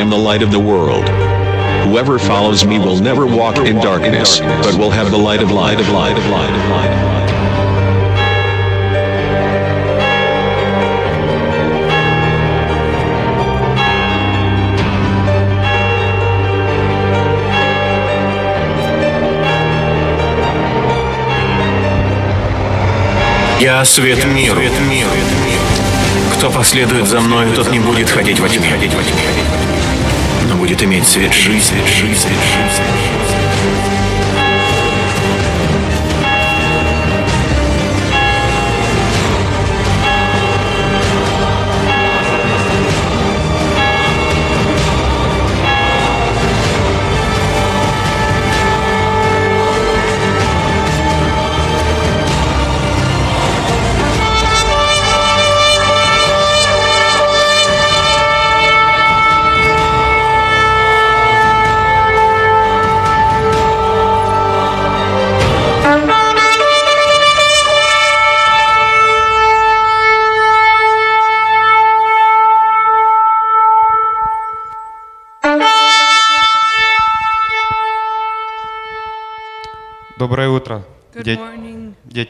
am the light of the world. Whoever follows me will never walk in darkness, but will have the light of light of light of light of light. Я свет миру. Кто последует за мною, тот не будет ходить во тьме, будет иметь свет жизни. жизни. Доброе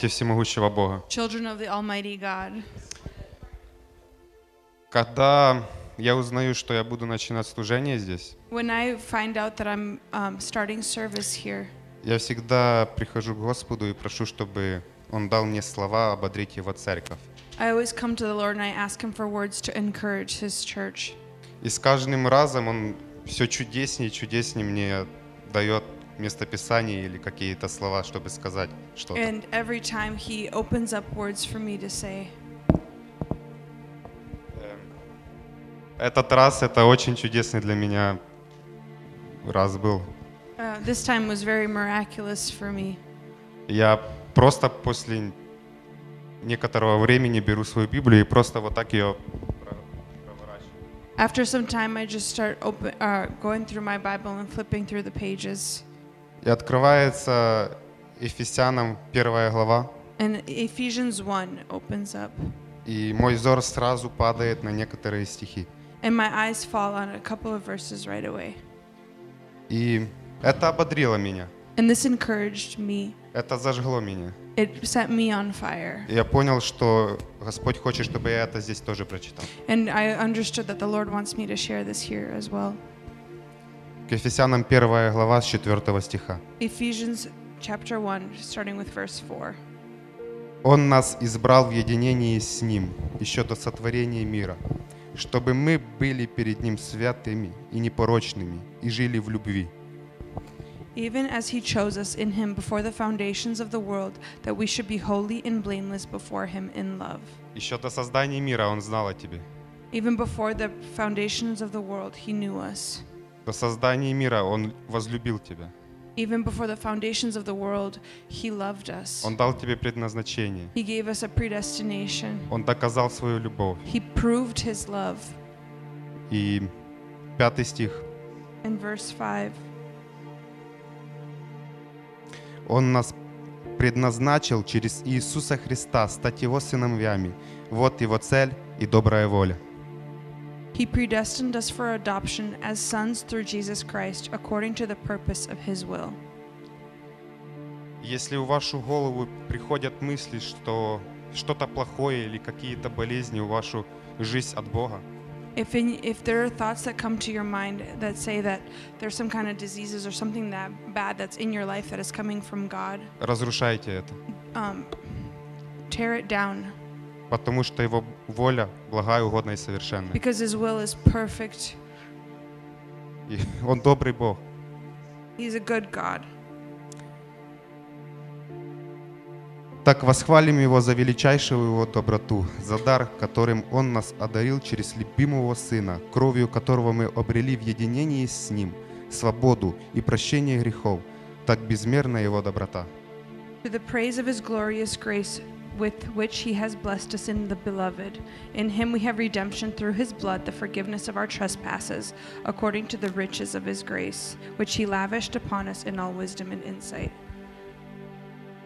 дети всемогущего Бога. children of the Almighty God. Когда я узнаю, что я буду начинать служение здесь, When I find out that I'm um, starting service here, я всегда прихожу к Господу и прошу, чтобы Он дал мне слова ободрить Его церковь. I always come to the Lord and I ask Him for words to encourage His church. И с каждым разом Он все чудеснее и чудеснее мне дает местописание или какие-то слова, чтобы сказать что-то. And every time He opens up words for me to say. Этот раз это очень чудесный для меня раз был. Uh, this time was very miraculous for me. Я просто после некоторого времени беру свою Библию и просто вот так ее. After some time, I just start open, uh, going through my Bible and flipping through the pages. И открывается Ефесянам первая глава, And Ephesians 1 opens up. и мой взор сразу падает на некоторые стихи. And my eyes fall on a couple of verses right away. И это ободрило меня, And this encouraged me. это зажгло меня. It set me on fire. Я понял, что Господь хочет, чтобы я это здесь тоже прочитал. And I understood that the Lord wants me to share this here as well. К Ефесянам первая глава с 4 стиха. Ephesians chapter 1, starting with verse 4. Он нас избрал в единении с Ним еще до сотворения мира, чтобы мы были перед Ним святыми и непорочными и жили в любви. Even as he chose us in him before the foundations of the world, that we should be holy and blameless before him in love. Еще до создания мира Он знал о тебе. Even before the foundations of the world, he knew us. До создания мира Он возлюбил тебя. Even before the foundations of the world, he loved us. Он дал тебе предназначение. He gave us a predestination. Он доказал свою любовь. He proved his love. И пятый стих. In verse 5, Он нас предназначил через Иисуса Христа стать Его сыновьями. Вот Его цель и добрая воля. He predestined us for adoption as sons through Jesus Christ, according to the purpose of His will. Если в вашу голову приходят мысли, что что-то плохое или какие-то болезни в вашу жизнь от Бога, If, in, if there are thoughts that come to your mind that say that there's some kind of diseases or something that bad that's in your life that is coming from God, разрушайте это. um, tear it down Потому что Его воля благая, угодная и совершенная. because His will is perfect. И Он добрый Бог. He's a good God. Так восхвалим Его за величайшую Его доброту, за дар, которым Он нас одарил через любимого Сына, кровью которого мы обрели в единении с Ним свободу и прощение грехов. Так безмерна Его доброта. To the praise of His glorious grace with which He has blessed us in the Beloved. In Him we have redemption through His blood, the forgiveness of our trespasses, according to the riches of His grace, which He lavished upon us in all wisdom and insight.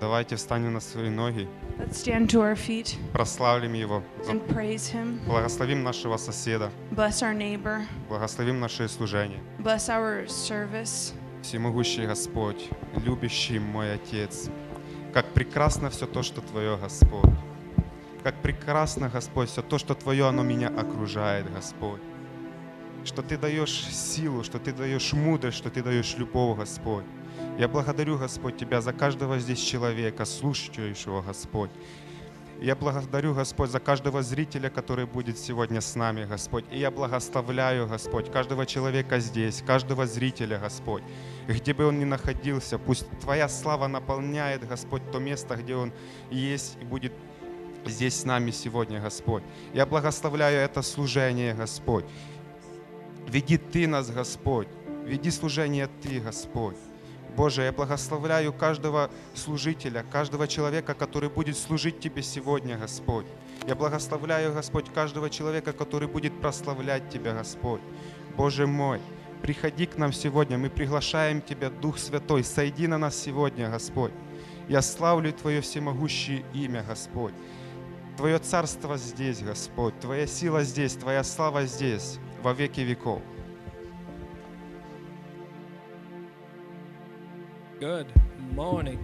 Давайте встанем на свои ноги, Let's stand to our feet прославим Его, за- and praise Him. благословим нашего соседа, Bless our neighbor. благословим наше служение. Bless our service. Всемогущий Господь, любящий мой Отец, как прекрасно все то, что Твое, Господь. Как прекрасно, Господь, все то, что Твое, оно меня окружает, Господь. Что Ты даешь силу, что Ты даешь мудрость, что Ты даешь любовь, Господь. Я благодарю, Господь, Тебя за каждого здесь человека, слушающего, Господь. Я благодарю, Господь, за каждого зрителя, который будет сегодня с нами, Господь. И я благословляю, Господь, каждого человека здесь, каждого зрителя, Господь. Где бы он ни находился, пусть Твоя слава наполняет, Господь, то место, где он есть и будет здесь с нами сегодня, Господь. Я благословляю это служение, Господь. Веди Ты нас, Господь. Веди служение Ты, Господь. Боже, я благословляю каждого служителя, каждого человека, который будет служить Тебе сегодня, Господь. Я благословляю, Господь, каждого человека, который будет прославлять Тебя, Господь. Боже мой, приходи к нам сегодня, мы приглашаем Тебя, Дух Святой, сойди на нас сегодня, Господь. Я славлю Твое всемогущее имя, Господь. Твое царство здесь, Господь, Твоя сила здесь, Твоя слава здесь, во веки веков. Good morning.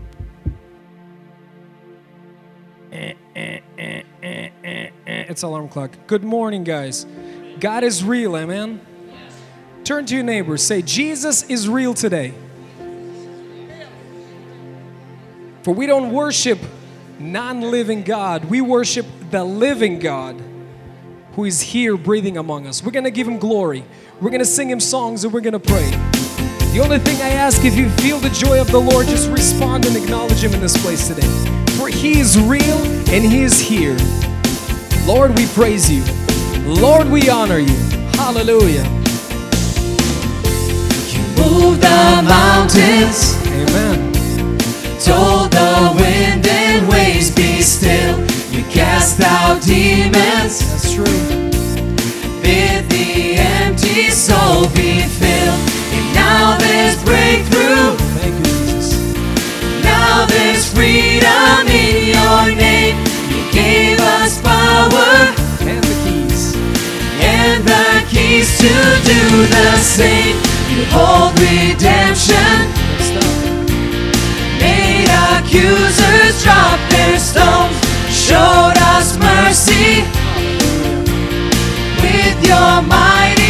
Eh, eh, eh, eh, eh, eh. It's alarm clock. Good morning, guys. God is real, amen. Turn to your neighbor. Say, Jesus is real today. For we don't worship non living God, we worship the living God who is here breathing among us. We're gonna give him glory. We're gonna sing him songs and we're gonna pray. The only thing I ask, if you feel the joy of the Lord, just respond and acknowledge Him in this place today. For He is real and He is here. Lord, we praise you. Lord, we honor you. Hallelujah. Move the mountains, Amen. told the wind and waves be still. You cast out demons, That's true. bid the empty soul be filled. And now there's breakthrough, Thank you, Jesus. now there's freedom in your name. You gave us power And the keys. and the keys to do the same. You hold redemption. Made accusers drop their stones, showed us mercy with your mighty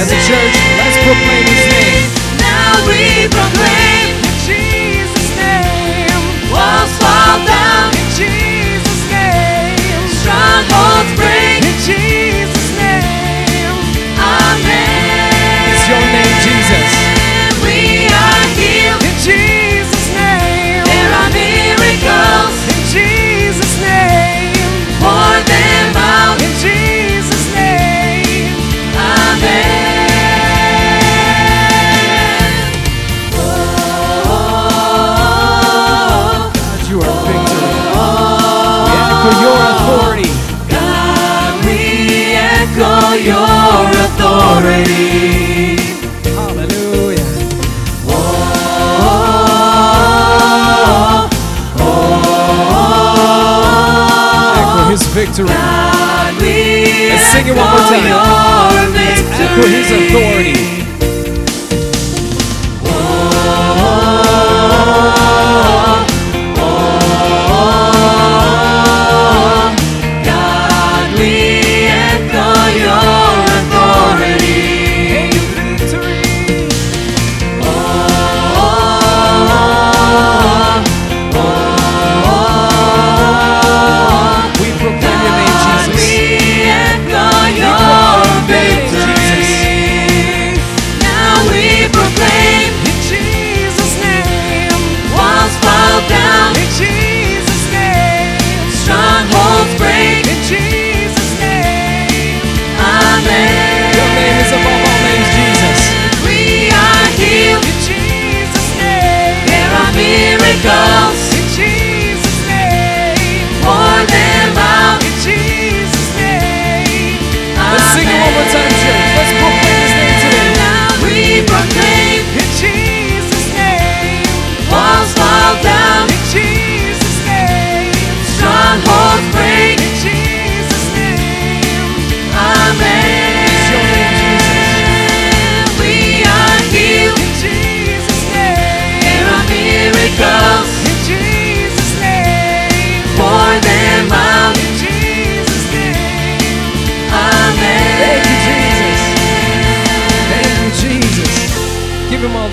As a church, let's proclaim His name. Now we proclaim Hallelujah. Oh, oh, His victory. God, Let's sing it one more time. Let's His authority.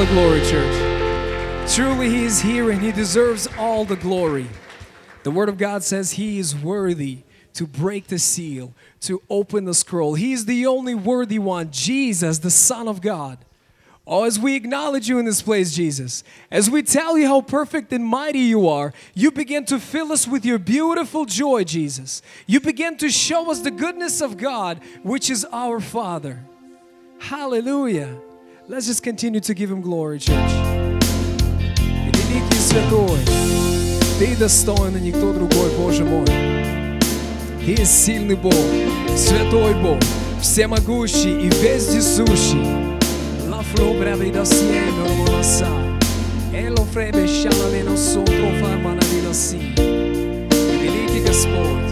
Glory, church. Truly, he is here and he deserves all the glory. The word of God says he is worthy to break the seal, to open the scroll. He is the only worthy one, Jesus, the Son of God. Oh, as we acknowledge you in this place, Jesus, as we tell you how perfect and mighty you are, you begin to fill us with your beautiful joy, Jesus. You begin to show us the goodness of God, which is our Father. Hallelujah. Let's just continue to give Him glory, church. И великий святой, Ты достоин, и никто другой, Боже мой. Ты есть сильный Бог, святой Бог, всемогущий и вездесущий. La flobra vida siempre lo sa. E lo frebe шалаве но сотро фармана vida си. Великий Господь,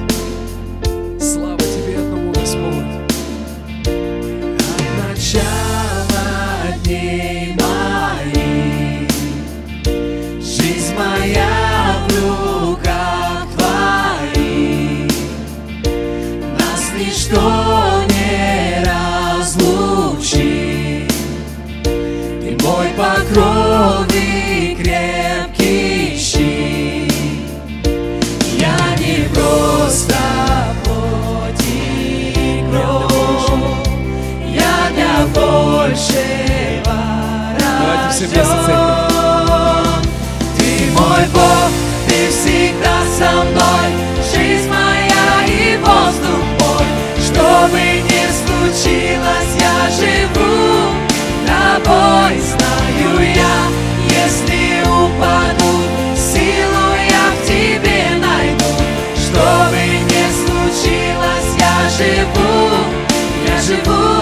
все вместе. Ты мой Бог, ты всегда со мной, жизнь моя и воздух мой. Что бы ни случилось, я живу тобой, знаю я, если упаду, силу я в тебе найду. Что бы ни случилось, я живу, я живу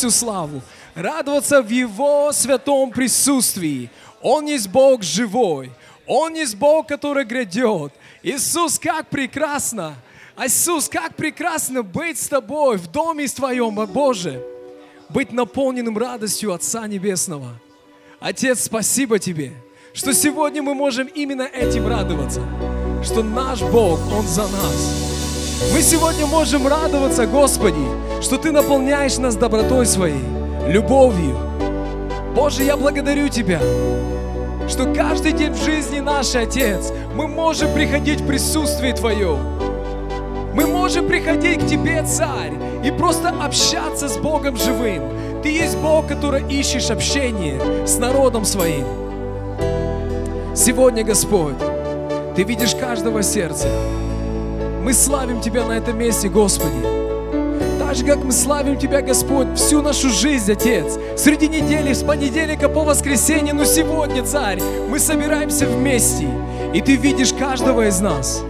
всю славу, радоваться в Его святом присутствии. Он есть Бог живой, Он есть Бог, который грядет. Иисус, как прекрасно! Иисус, как прекрасно быть с Тобой в доме Твоем, о Боже! Быть наполненным радостью Отца Небесного. Отец, спасибо Тебе, что сегодня мы можем именно этим радоваться, что наш Бог, Он за нас. Мы сегодня можем радоваться, Господи, что Ты наполняешь нас добротой Своей, любовью. Боже, я благодарю Тебя, что каждый день в жизни наш Отец, мы можем приходить в присутствие Твое. Мы можем приходить к Тебе, Царь, и просто общаться с Богом живым. Ты есть Бог, который ищешь общение с народом своим. Сегодня, Господь, Ты видишь каждого сердца. Мы славим Тебя на этом месте, Господи. Так же, как мы славим Тебя, Господь, всю нашу жизнь, Отец. Среди недели, с понедельника по воскресенье, но сегодня, Царь, мы собираемся вместе, и Ты видишь каждого из нас.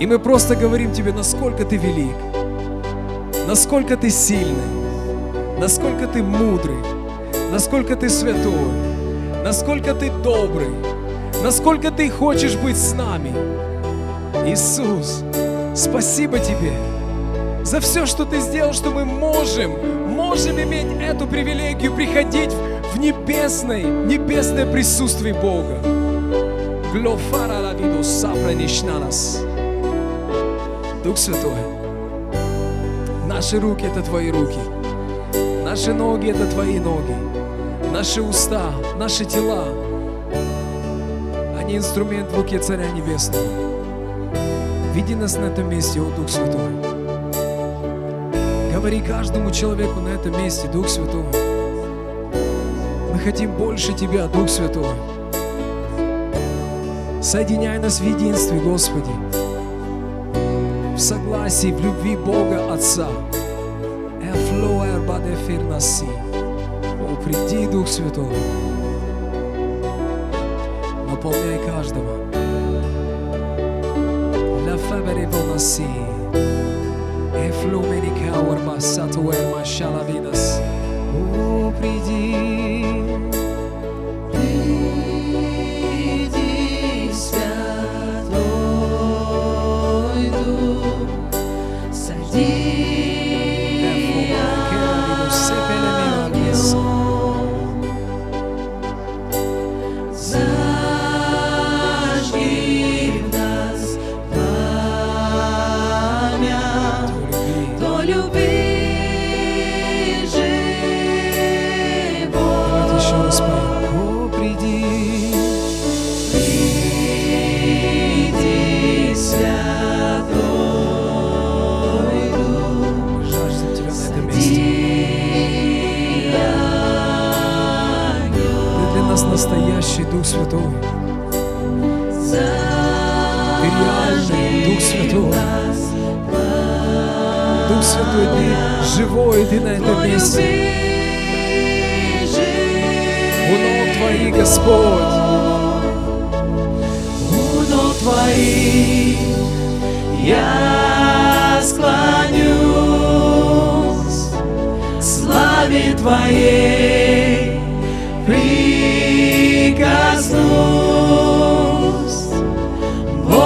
И мы просто говорим Тебе, насколько Ты велик, насколько Ты сильный, насколько Ты мудрый, насколько Ты святой, насколько Ты добрый, насколько Ты хочешь быть с нами. Иисус, спасибо Тебе за все, что Ты сделал, что мы можем, можем иметь эту привилегию приходить в небесное, небесное присутствие Бога. Глофара vido сапра нишнанас. Дух Святой, наши руки – это Твои руки, наши ноги – это Твои ноги, наши уста, наши тела – они инструмент в руке Царя Небесного. Веди нас на этом месте, о Дух Святой. Говори каждому человеку на этом месте, Дух Святой. Мы хотим больше Тебя, Дух Святой. Соединяй нас в единстве, Господи в согласии, в любви Бога Отца. О, приди, Дух Святой. Наполняй каждого. flebere volasi e flumeni caur massato e masciala vidas. O pridi Святой. Ты реальный Дух Святой. Дух Святой, Ты живой, Ты на этом месте. У ног Твоих, Господь. У ног Твоих я склонюсь, славе Твоей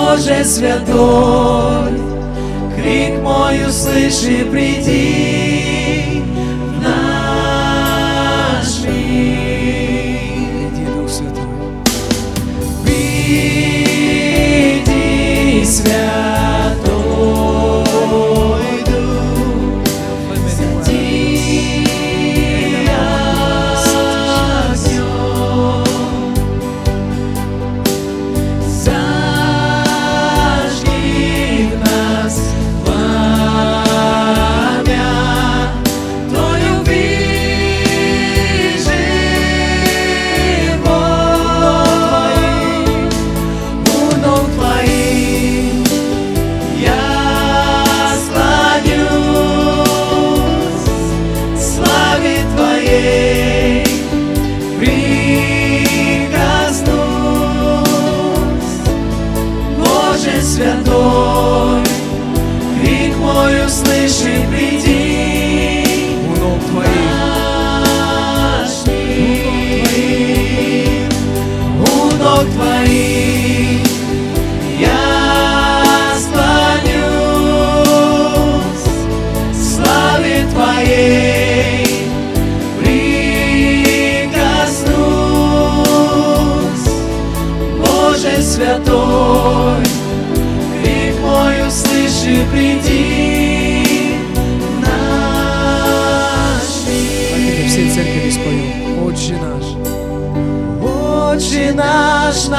Боже святой, крик мой услыши, приди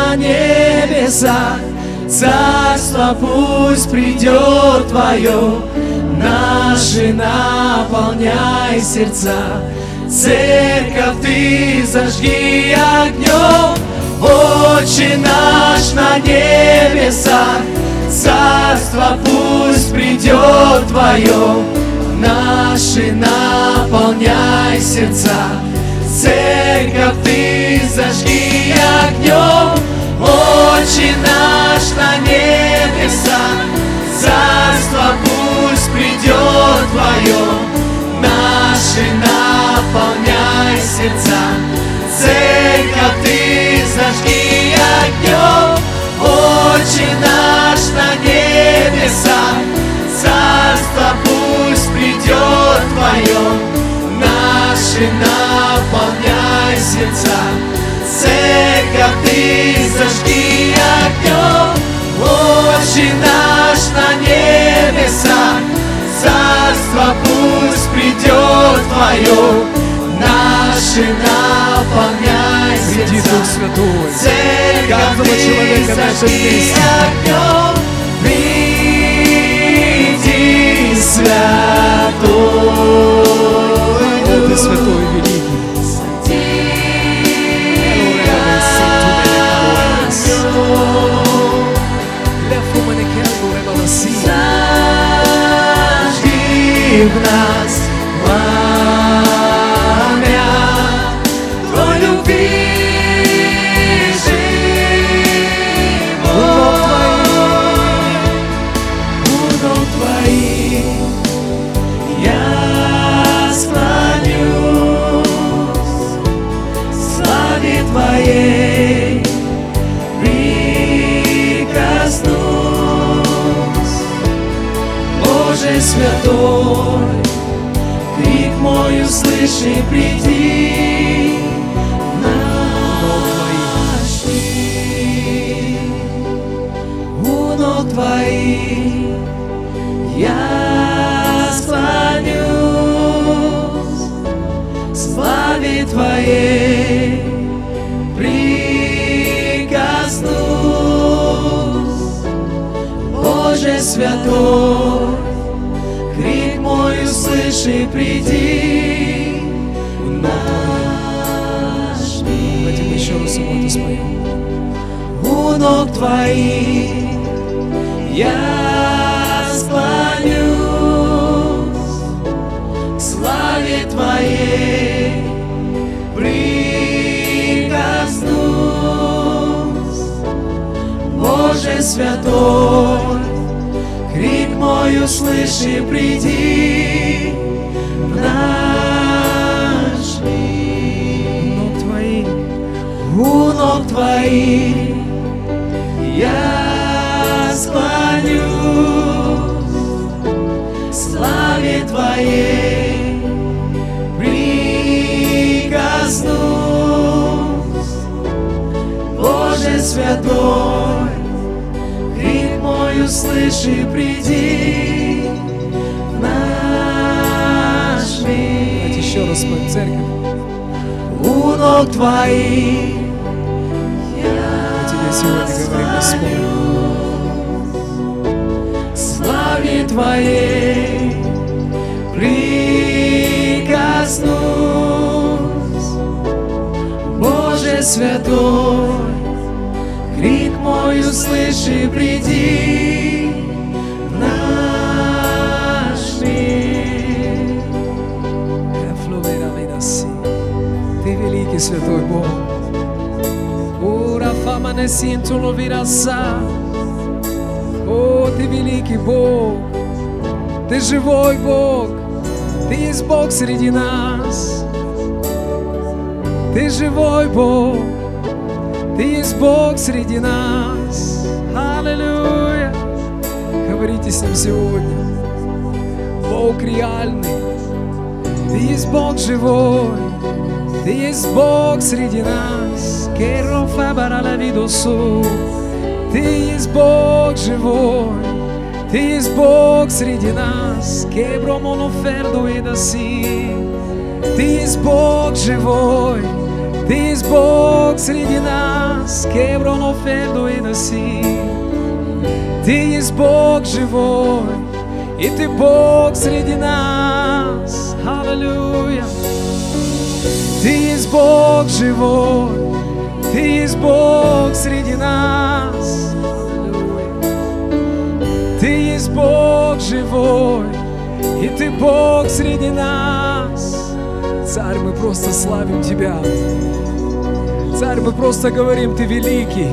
на небесах, Царство пусть придет Твое, Наши наполняй сердца, Церковь Ты зажги огнем, Отче наш на небесах, Царство пусть придет Твое, Наши наполняй сердца, Церковь ты зажги огнем, Отче наш на небесах, Царство пусть придет Твое, Наши наполняй сердца, Церковь ты зажги огнем, Твою, наши наполняй Приди, Святой, Церковь каждого человека огнем, приди, Святой. О, Ты Святой Великий, в нас услыши, приди наш мир. У я склонюсь, славе Твоей прикоснусь. Боже святой, ног Твоих я склонюсь, к славе Твоей прикоснусь. Боже святой, крик мой услыши, приди в наш мир. У ног Твоих Твоей прикоснусь. Боже святой, крик мой услыши, приди в наш мир. Давайте еще раз споем церковь. У ног Твоих Мы тебе сегодня говорим, Господь. славе Твоей Святой, крик мой услыши, приди в наш мир. Ты великий святой Бог. Ура фама не синту ловираса. О, ты великий Бог. Ты живой Бог. Ты есть Бог среди нас. Ты живой Бог. Ты есть Бог среди нас. Аллилуйя. Говорите с Ним сегодня. Бог реальный. Ты есть Бог живой, Ты есть Бог среди нас. Ты есть Бог живой, Ты есть Бог среди нас. Ты есть Бог живой, Бог среди нас, Кебро моноферду и даси. Ты есть Бог живой, и Ты Бог среди нас. Аллилуйя. Ты есть Бог живой, Ты есть Бог среди нас. Ты есть Бог живой, и Ты Бог среди нас. Царь, мы просто славим Тебя. Царь, мы просто говорим, Ты великий.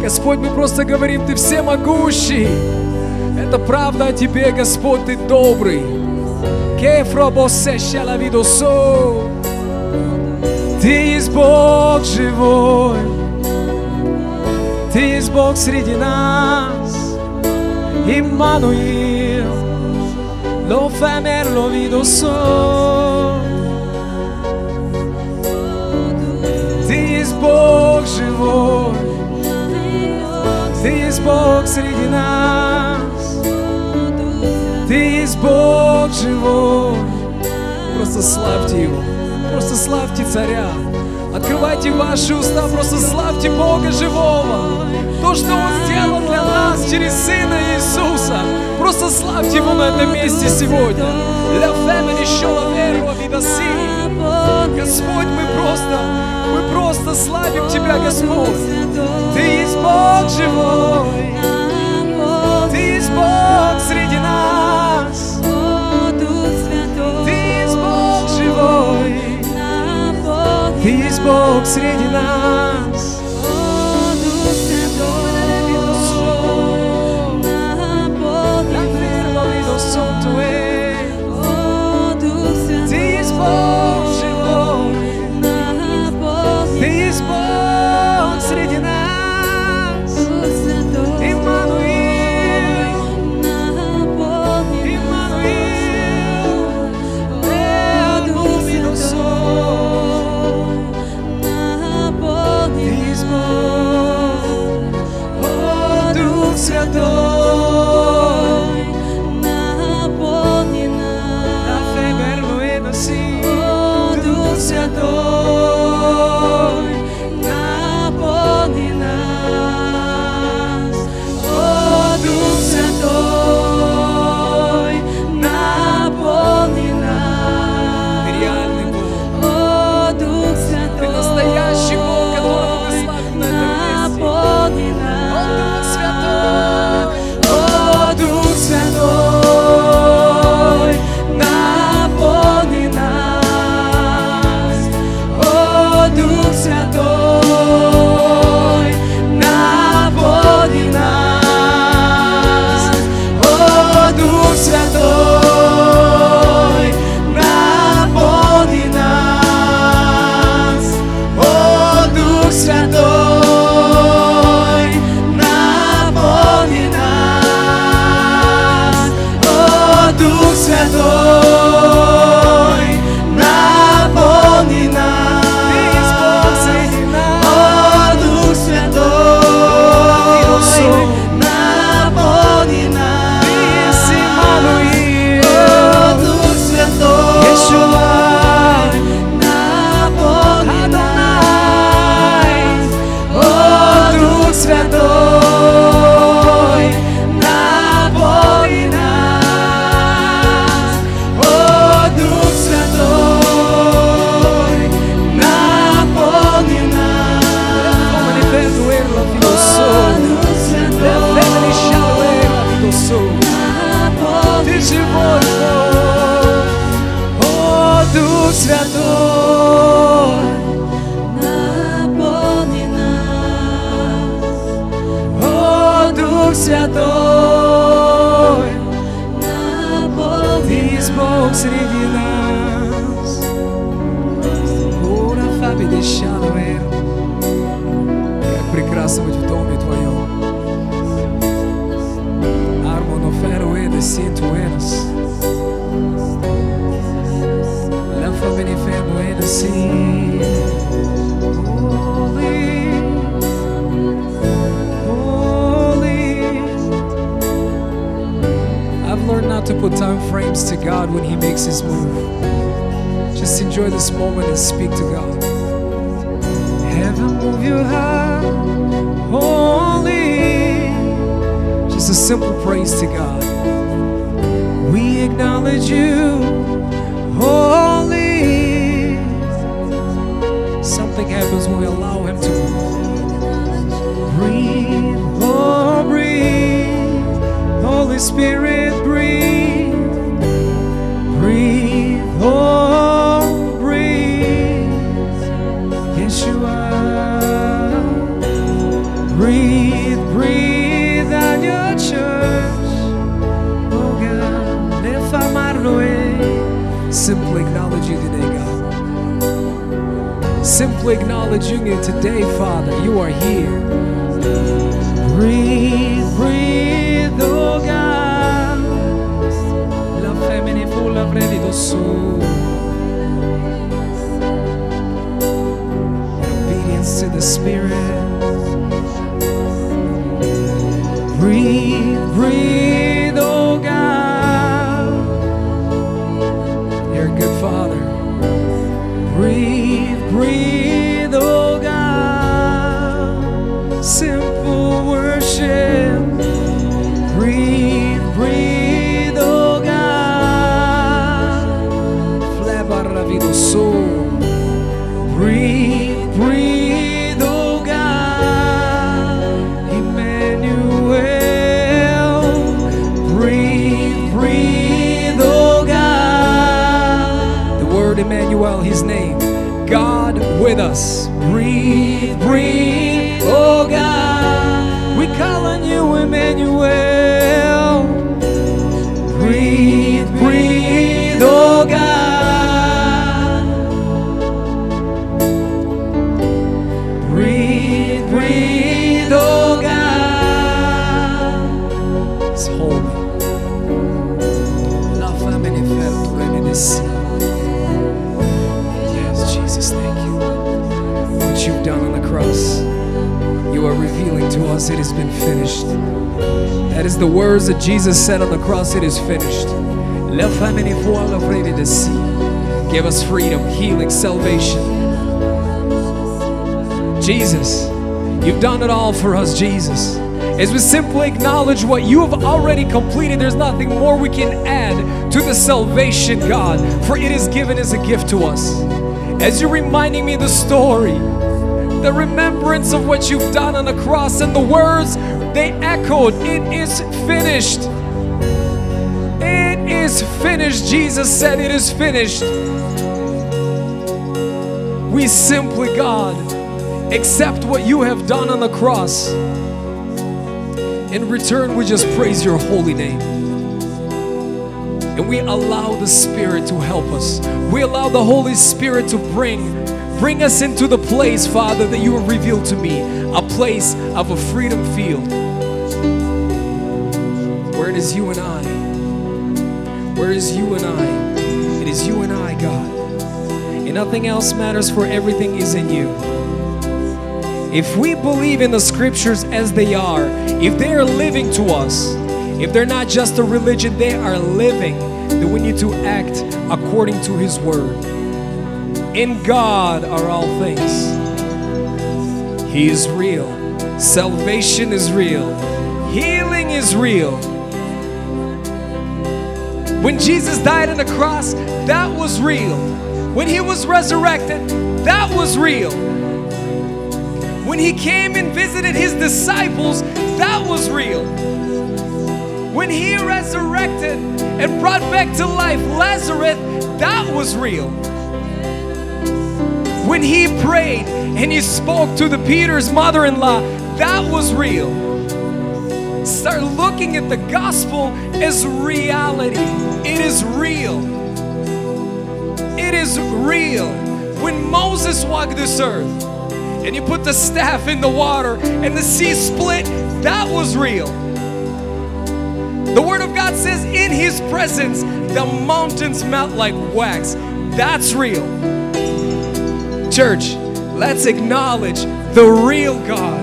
Господь, мы просто говорим, Ты всемогущий. Это правда о Тебе, Господь, Ты добрый. Ты есть Бог живой. Ты есть Бог среди нас. Иммануил. Lo famer lo. Ты Бог живой. Ты есть Бог среди нас. Ты есть Бог живой. Просто славьте Его. Просто славьте Царя. Открывайте ваши уста, просто славьте Бога живого. То, что Он сделал для нас через Сына Иисуса. Просто славьте Его на этом месте сегодня. Ля фемини шола веру видаси. Господь, мы просто, мы просто славим Тебя, Господь. Ты есть Бог живой. Ты есть Бог среди нас. Бог среди нас. Enjoy this moment and speak to God. Heaven, move your heart, holy. Just a simple praise to God. We acknowledge you, holy. Something happens when we allow Him to. Breathe, oh, breathe. Holy Spirit. Breathe, Simply acknowledge you today, God. Simply acknowledging you today, Father. You are here. Breathe, breathe, oh God. La femmine fu la brevido su. Obedience to the Spirit. Breathe, breathe, us. Breathe, breathe, us it has been finished. That is the words that Jesus said on the cross, it is finished. Give us freedom, healing, salvation. Jesus, you've done it all for us, Jesus. As we simply acknowledge what you have already completed, there's nothing more we can add to the salvation, God, for it is given as a gift to us. As you're reminding me the story, the remembrance of what you've done on the cross, and the words they echoed, It is finished. It is finished. Jesus said, It is finished. We simply, God, accept what you have done on the cross. In return, we just praise your holy name. And we allow the Spirit to help us. We allow the Holy Spirit to bring bring us into the place, Father, that you have revealed to me, a place of a freedom field. Where it is you and I. Where is you and I. It is you and I, God. And nothing else matters, for everything is in you. If we believe in the scriptures as they are, if they are living to us, if they're not just a religion, they are living, then we need to act according to His word. In God are all things. He is real. Salvation is real. Healing is real. When Jesus died on the cross, that was real. When He was resurrected, that was real. When he came and visited his disciples, that was real. When he resurrected and brought back to life Lazarus, that was real. When he prayed and he spoke to the Peter's mother-in-law, that was real. Start looking at the gospel as reality. It is real. It is real. When Moses walked this earth, and you put the staff in the water and the sea split, that was real. The Word of God says, in His presence, the mountains melt like wax. That's real. Church, let's acknowledge the real God.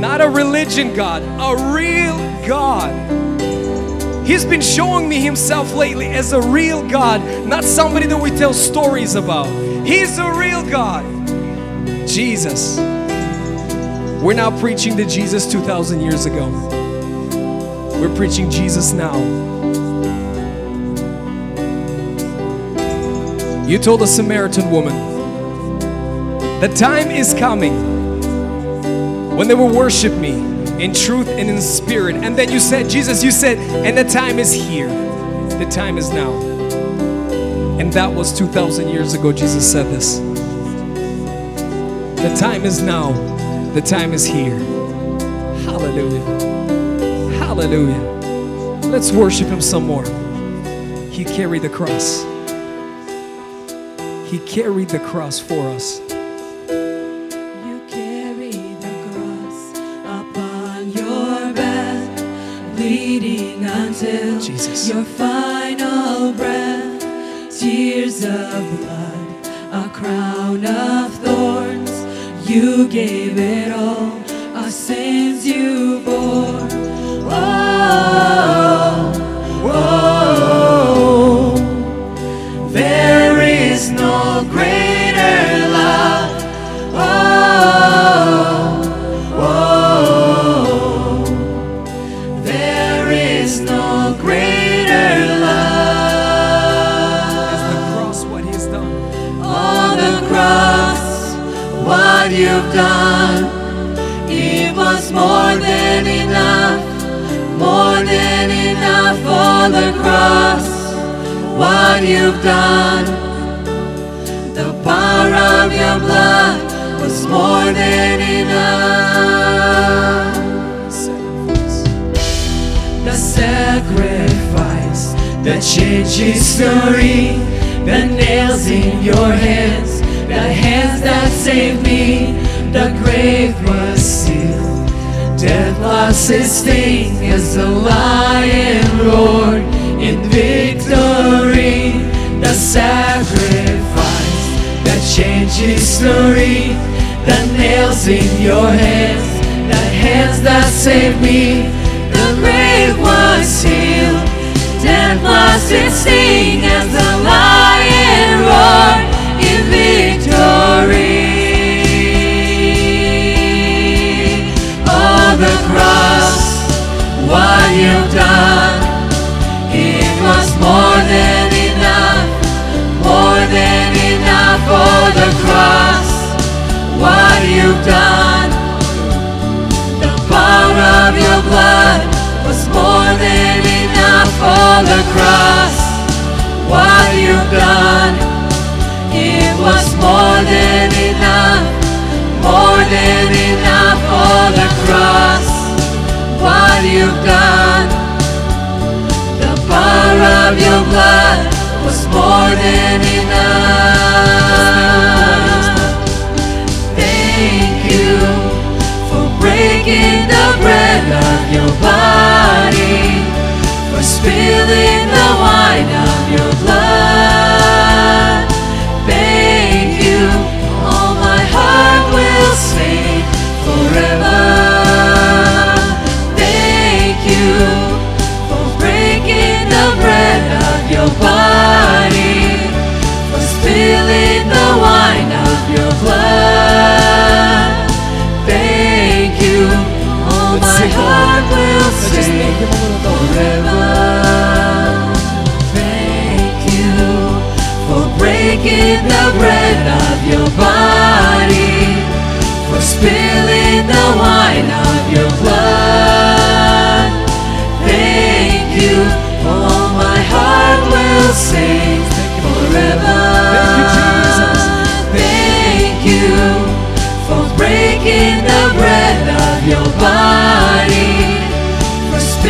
Not a religion God, a real God. He's been showing me Himself lately as a real God, not somebody that we tell stories about. He's a real God. Jesus. We're now preaching the Jesus 2,000 years ago. We're preaching Jesus now. You told the Samaritan woman, the time is coming when they will worship me in truth and in spirit. And then you said, Jesus, you said, and the time is here. The time is now. And that was 2,000 years ago, Jesus said this. The time is now. The time is here. Hallelujah. Hallelujah. Let's worship Him some more. He carried the cross. He carried the cross for us. You carry the cross upon your back, bleeding until Jesus. your final breath. Tears of blood, a crown of thorns. You gave it all, you've done, the power of your blood was more than enough. The sacrifice that changed history, the nails in your hands, the hands that saved me, the grave was sealed. Death lost its sting as the lion roared in victory. The sacrifice that changed history, the nails in your hands, the hands that saved me. The grave was sealed, death lost its sting as the lion you've done, the power of your blood was more than enough for the cross. What you've done, it was more than enough, more than enough for the cross. What you've done, the power of your blood was more than enough. Breaking the bread of your body, for spilling the wine of your blood. sing heart will sing forever. Thank you for breaking the bread of your body, for spilling the wine of your blood. Thank you, my heart will sing forever. Thank you for breaking the bread of your body.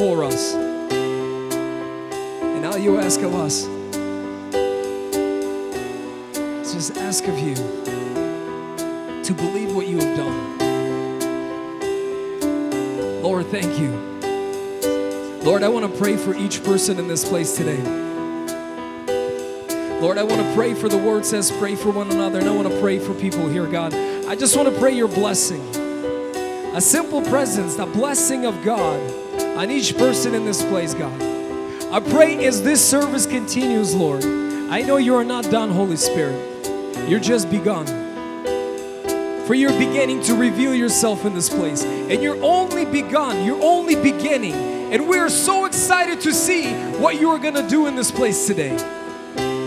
for us. And all you ask of us, just ask of you to believe what you have done. Lord, thank you. Lord, I want to pray for each person in this place today. Lord, I want to pray for the word says pray for one another, and I want to pray for people here, God. I just want to pray your blessing. A simple presence, the blessing of God on each person in this place, God. I pray as this service continues, Lord. I know you are not done, Holy Spirit. You're just begun. For you're beginning to reveal yourself in this place. And you're only begun, you're only beginning. And we're so excited to see what you are going to do in this place today.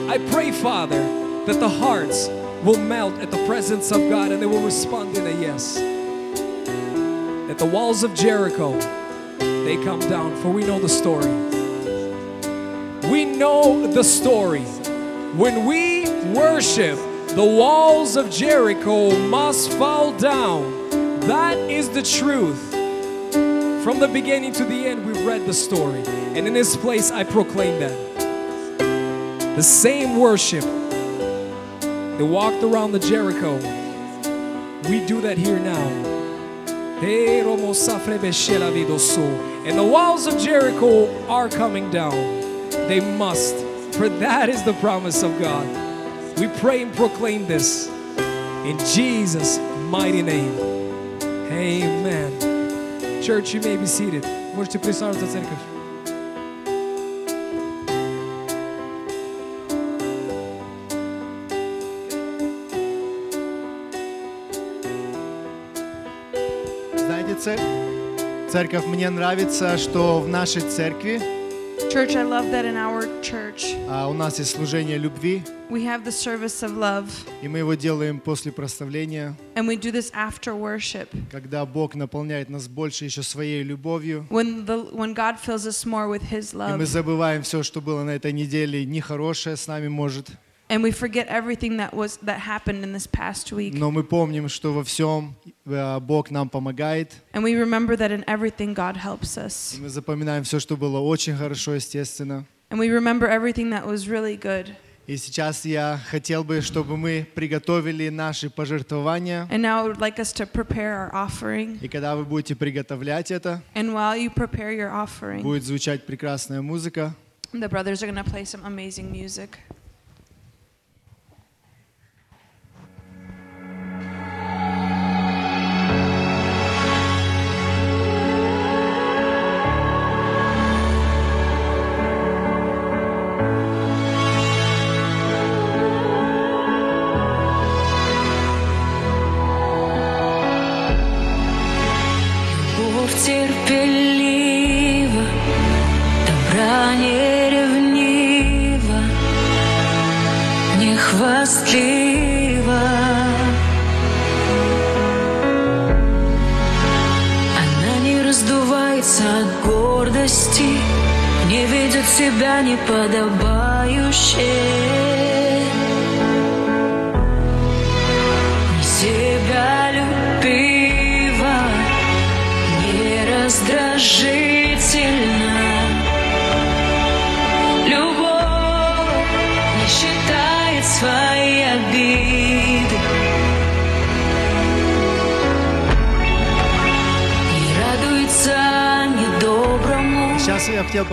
I pray, Father, that the hearts will melt at the presence of God and they will respond in a yes. That the walls of Jericho, they come down, for we know the story. We know the story. When we worship, the walls of Jericho must fall down. That is the truth. From the beginning to the end, we've read the story. And in this place, I proclaim that. The same worship that walked around the Jericho, we do that here now. And the walls of Jericho are coming down. They must, for that is the promise of God. We pray and proclaim this in Jesus' mighty name. Amen. Church, you may be seated. Можете присаживаться, церковь. Церковь, мне нравится, что в нашей церкви Church, I love that in our church. а, у нас есть служение любви, we have the service of love, и мы его делаем после прославления, and we do this after worship. когда Бог наполняет нас больше еще своей любовью, When the when God fills us more with His и мы love, забываем все, что было на этой неделе нехорошее с нами может, and we forget everything that was that happened in this past week, но мы помним, что во всем э, Бог нам помогает, and we remember that in everything God helps и us, мы запоминаем все, что было очень хорошо, естественно, and we remember everything that was really good, И сейчас я хотел бы, чтобы мы приготовили наши пожертвования. And now I would like us to prepare our offering. И когда вы будете приготовлять это, And while you prepare your offering, будет звучать прекрасная музыка. the brothers are going to play some amazing music. я не подобаю.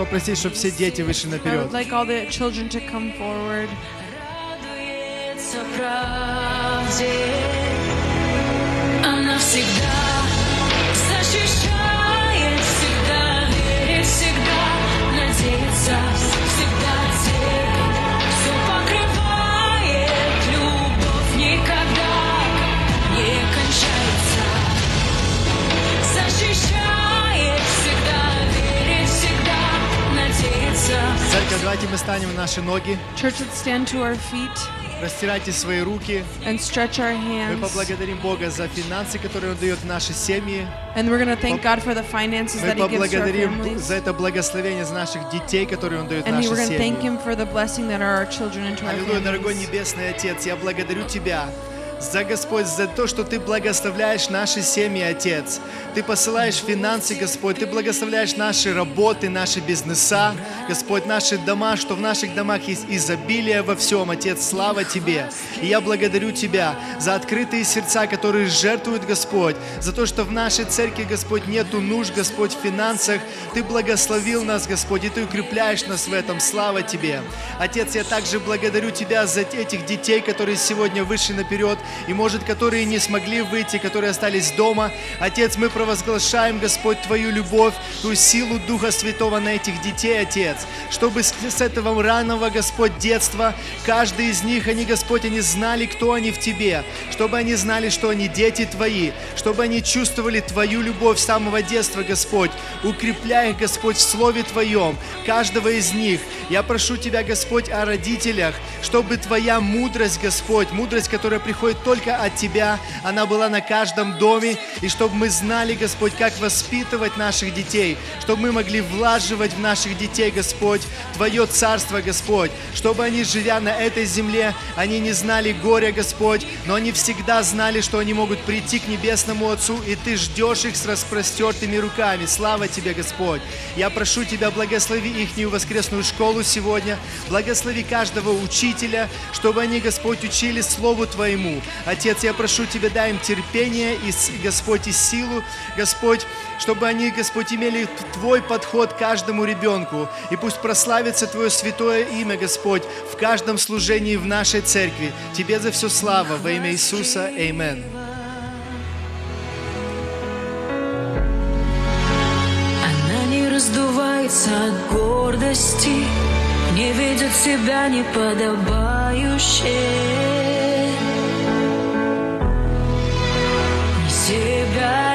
Сейчас я хотел попросить, чтобы все дети вышли I would наперед. like all the children to come forward. радуется правде. Церковь, давайте мы станем на наши ноги, Church, let's stand to our feet растирайте свои руки. and stretch our Мы hands. поблагодарим Бога за финансы, которые Он дает в наши семьи. And we're to thank God for the finances Мы that He gives to our families. за это благословение за наших детей, которые Он дает And we're to thank. Him for the blessing that are our children into our Аллилуйя, дорогой families. Небесный Отец, я благодарю Тебя за Господь, за то, что Ты благословляешь наши семьи, Отец. Ты посылаешь финансы, Господь, Ты благословляешь наши работы, наши бизнеса, Господь, наши дома, что в наших домах есть изобилие во всем, Отец, слава Тебе. И я благодарю Тебя за открытые сердца, которые жертвуют, Господь, за то, что в нашей церкви, Господь, нету нужд, Господь, в финансах. Ты благословил нас, Господь, и Ты укрепляешь нас в этом. Слава Тебе. Отец, я также благодарю Тебя за этих детей, которые сегодня вышли наперед, и, может, которые не смогли выйти, которые остались дома. Отец, мы провозглашаем, Господь, Твою любовь, Ту силу Духа Святого на этих детей, Отец, чтобы с этого раннего, Господь, детства, каждый из них, они, Господь, они знали, кто они в Тебе, чтобы они знали, что они дети Твои, чтобы они чувствовали Твою любовь с самого детства, Господь, укрепляя их, Господь, в Слове Твоем, каждого из них. Я прошу Тебя, Господь, о родителях, чтобы Твоя мудрость, Господь, мудрость, которая приходит только от Тебя, она была на каждом доме, и чтобы мы знали, Господь, как воспитывать наших детей, чтобы мы могли влаживать в наших детей, Господь, Твое Царство, Господь, чтобы они, живя на этой земле, они не знали горя, Господь, но они всегда знали, что они могут прийти к Небесному Отцу, и Ты ждешь их с распростертыми руками. Слава Тебе, Господь! Я прошу Тебя, благослови ихнюю воскресную школу сегодня, благослови каждого учителя, чтобы они, Господь, учили Слову Твоему. Отец, я прошу Тебя, дай им терпение, и, Господь, и силу, Господь, чтобы они, Господь, имели Твой подход к каждому ребенку. И пусть прославится Твое святое имя, Господь, в каждом служении в нашей церкви. Тебе за все слава во имя Иисуса. Аминь. Раздувается от гордости, не ведет себя неподобающе. deep dive.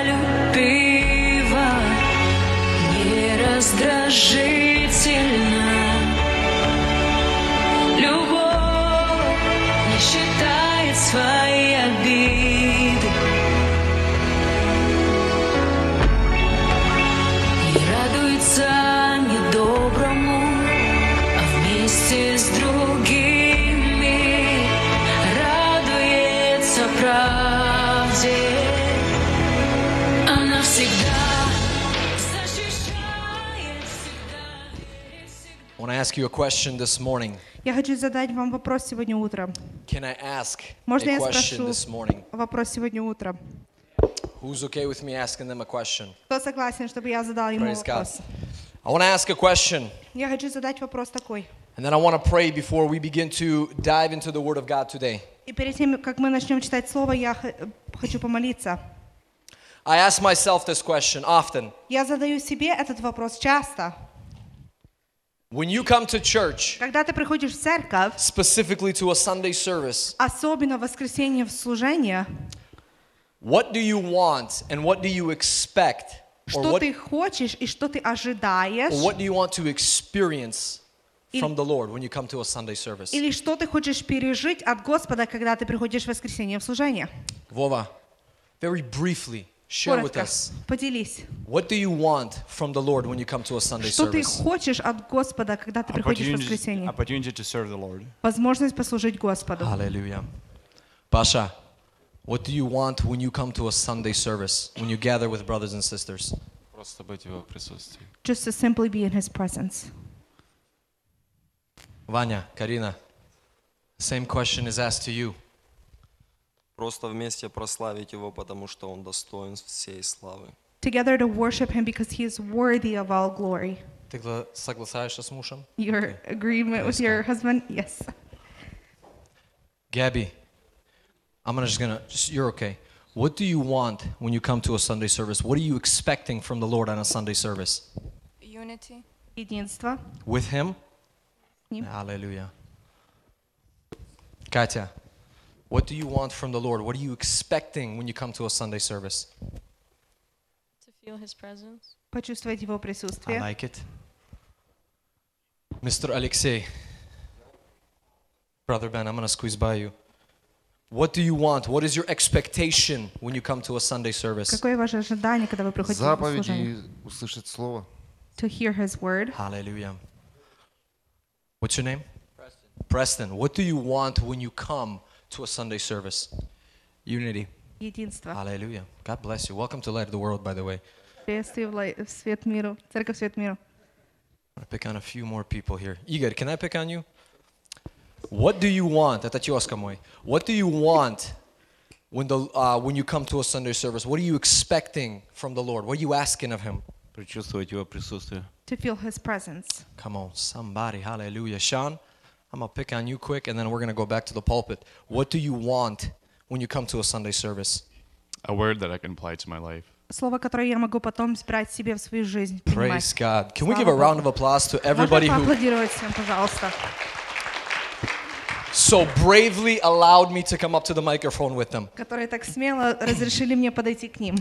ask ask you a question this morning. Я хочу задать вам вопрос сегодня утром. Can I ask Можно a я question спрошу this morning? вопрос сегодня утром? Who's okay with me asking them a question? Кто согласен, чтобы я задал ему Praise God. вопрос? I want to ask a question, Я хочу задать вопрос такой. and then I want to pray before we begin to dive into the Word of God today. И перед тем, как мы начнем читать Слово, я х- хочу помолиться. I ask myself this question often. Я задаю себе этот вопрос часто. When you come to church, Когда ты приходишь в церковь, specifically to a Sunday service, особенно в воскресенье в служение, what do you want and what do you expect? Or что what, ты хочешь и что ты ожидаешь, or what do you want to experience Или- from the Lord when you come to a Sunday service? или что ты хочешь пережить от Господа, когда ты приходишь в воскресенье в служение. Vova, very briefly, share with Коротко, us. поделись. What do you want from the Lord when you come to a Sunday Что ты service? хочешь от Господа, когда ты приходишь в Opportunity, воскресенье? opportunity to serve the Lord. Возможность послужить Господу. Hallelujah. Pasha, what do you want when you come to a Sunday service, when you gather with brothers and sisters? Просто быть в Его присутствии. Just to simply be in His presence. Vanya, Karina, same question is asked to you. Просто вместе прославить Его, потому что Он достоин всей славы. Together to worship Him because He is worthy of all glory. Ты гла- соглашаешься с мужем? Your agreement with Praise your God. husband? Yes. Gabby, I'm gonna just gonna, just, you're okay. What do you want when you come to a Sunday service? What are you expecting from the Lord on a Sunday service? Unity. Единство. With Him? Ним. Hallelujah. Katya, what do you want from the Lord? What are you expecting when you come to a Sunday service? To feel his presence. Почувствовать Его I присутствие. like it. Mr. Alexei, Brother Ben, I'm going to squeeze by you. What do you want? What is your expectation when you come to a Sunday service? Какое ваше ожидание, когда вы приходите в Заповеди служение? и услышать Слово. To hear His word. Hallelujah. What's your name? Preston. Preston, what do you want when you come to a Sunday service? Unity. Единство. Hallelujah. God bless you. Welcome to Light of the World, by the way. Приветствие в лай- в свет миру. Церковь свет миру. I'm gonna pick on a few more people here. Igor, can I pick on you? What do you want? Это тезка мой. What do you want when the uh, when you come to a Sunday service? What are you expecting from the Lord? What are you asking of Him? Причувствовать Его присутствие. To feel His presence. Come on, somebody, hallelujah. Sean, I'm gonna pick on you quick, and then we're gonna go back to the pulpit. What do you want when you come to a Sunday service? A word that I can apply to my life. Слово, которое я могу потом брать себе в свою жизнь. принимать. Praise God. Can we Слава give a round Богу. of applause to Можно everybody who поаплодировать всем, пожалуйста. so bravely allowed me to come up to the microphone with them? Которые так смело разрешили мне подойти к ним.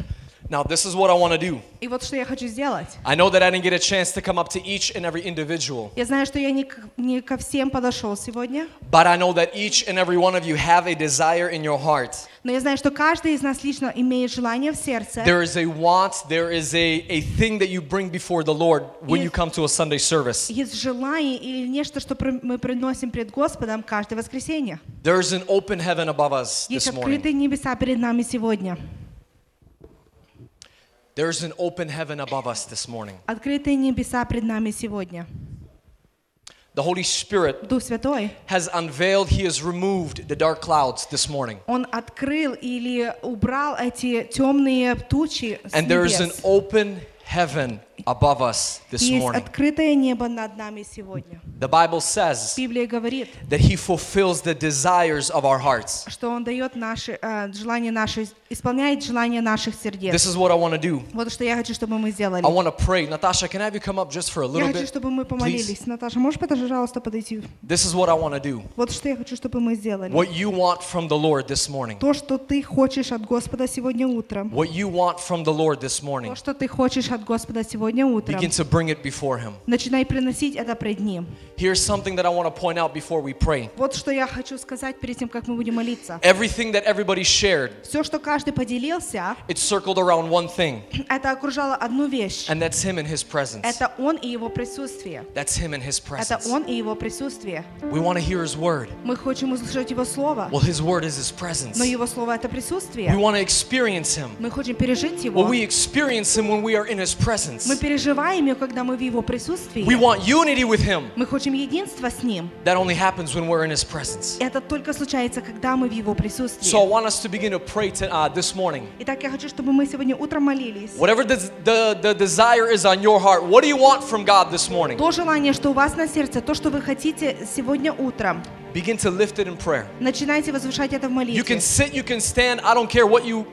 Now, this is what I want to do. И вот что я хочу сделать. I know that I didn't get a chance to come up to each and every individual, Я знаю, что я не, к- не ко всем подошел сегодня, but I know that each and every one of you have a desire in your heart. Но я знаю, что каждый из нас лично имеет желание в сердце. There is a want, there is a, a thing that you bring before the Lord when you come to a Sunday service. Есть желание или нечто, что мы приносим пред Господом каждое воскресенье. There is an open heaven above us Есть this morning. открытые небеса перед нами сегодня. There is an open heaven above us this morning. Открытые небеса пред нами сегодня. The Holy Spirit Дух Святой, has unveiled, He has removed the dark clouds this morning. Он открыл или убрал эти темные тучи с And there is an небес. open heaven above us this Есть morning. открытое небо над нами сегодня. The Bible says Библия говорит, that He fulfills the desires of our hearts. что Он дает наши э, желания наши, исполняет желания наших сердец. This is what I want to do. Вот что я хочу, чтобы мы сделали. I want to pray. Natasha, can I have you come up just for a Я little хочу, bit? чтобы мы Please. помолились. Наташа, можешь, пожалуйста, подойти? This is what I want to do. Вот что я хочу, чтобы мы сделали. What you want from the Lord this morning. То, что ты хочешь от Господа сегодня утром. What you want from the Lord this morning. То, что ты хочешь от Господа сегодня утром. Begin to bring it before Him. Начинай приносить это пред Ним. Here's something that I want to point out before we pray. Вот что я хочу сказать перед тем, как мы будем молиться. Everything that everybody shared, Все, что каждый поделился, it circled around one thing, это окружало одну вещь. and that's Him and His presence. Это Он и Его присутствие. That's Him and His Это presence. Он и Его присутствие. We want to hear His word. Мы хотим услышать Его Слово, Well, His word is His presence. но Его Слово — это We присутствие. want to experience Him. Мы хотим пережить Well, Его. we experience Him when we are in His His presence. Мы переживаем ее, когда мы в Его присутствии. We want unity with Him. Мы хотим единства с Ним. That only happens when we're in His presence. Это только случается, когда мы в Его присутствии. So I want us to begin to pray to, uh, this morning. Итак, я хочу, чтобы мы сегодня утром молились. Whatever the, the, the desire is on your heart, what do you want from God this morning? То желание, что у вас на сердце, то, что вы хотите сегодня утром, Begin to lift it in prayer. начинайте возвышать это в You молитве. can sit, you can stand. I don't care what you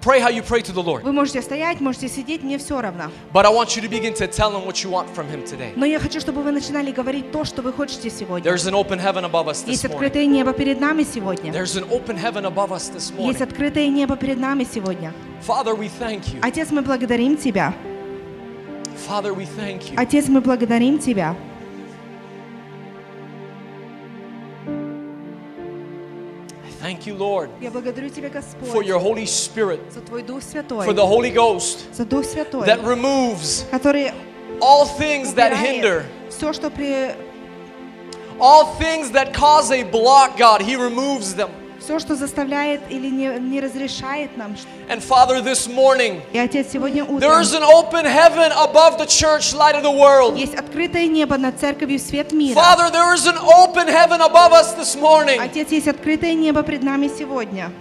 pray, how you pray to the Lord. Вы можете стоять, можете сидеть, мне все равно. But I want you to begin to tell Him what you want from Him today. Но я хочу, чтобы вы начинали говорить то, что вы хотите сегодня. There's an open heaven above us Есть this morning. открытое небо перед нами сегодня. There's an open heaven above us this Есть morning. открытое небо перед нами сегодня. Father, we thank you. Отец, мы благодарим Тебя. Father, we thank you. Отец, мы благодарим Тебя. Thank you, Lord, Я благодарю Тебя, for Господь, your Holy Spirit, за Твой Дух Святой, for the Holy Ghost за Дух Святой, that removes который all things that hinder, все, что при... all things that cause a block, God. He removes them. все, что заставляет или не, не разрешает нам. And Father, this morning, И Отец, сегодня утром there's an open heaven above the church, light of the world. есть открытое небо над церковью свет мира. Father, there is an open heaven above us this morning. Отец, есть открытое небо пред нами сегодня.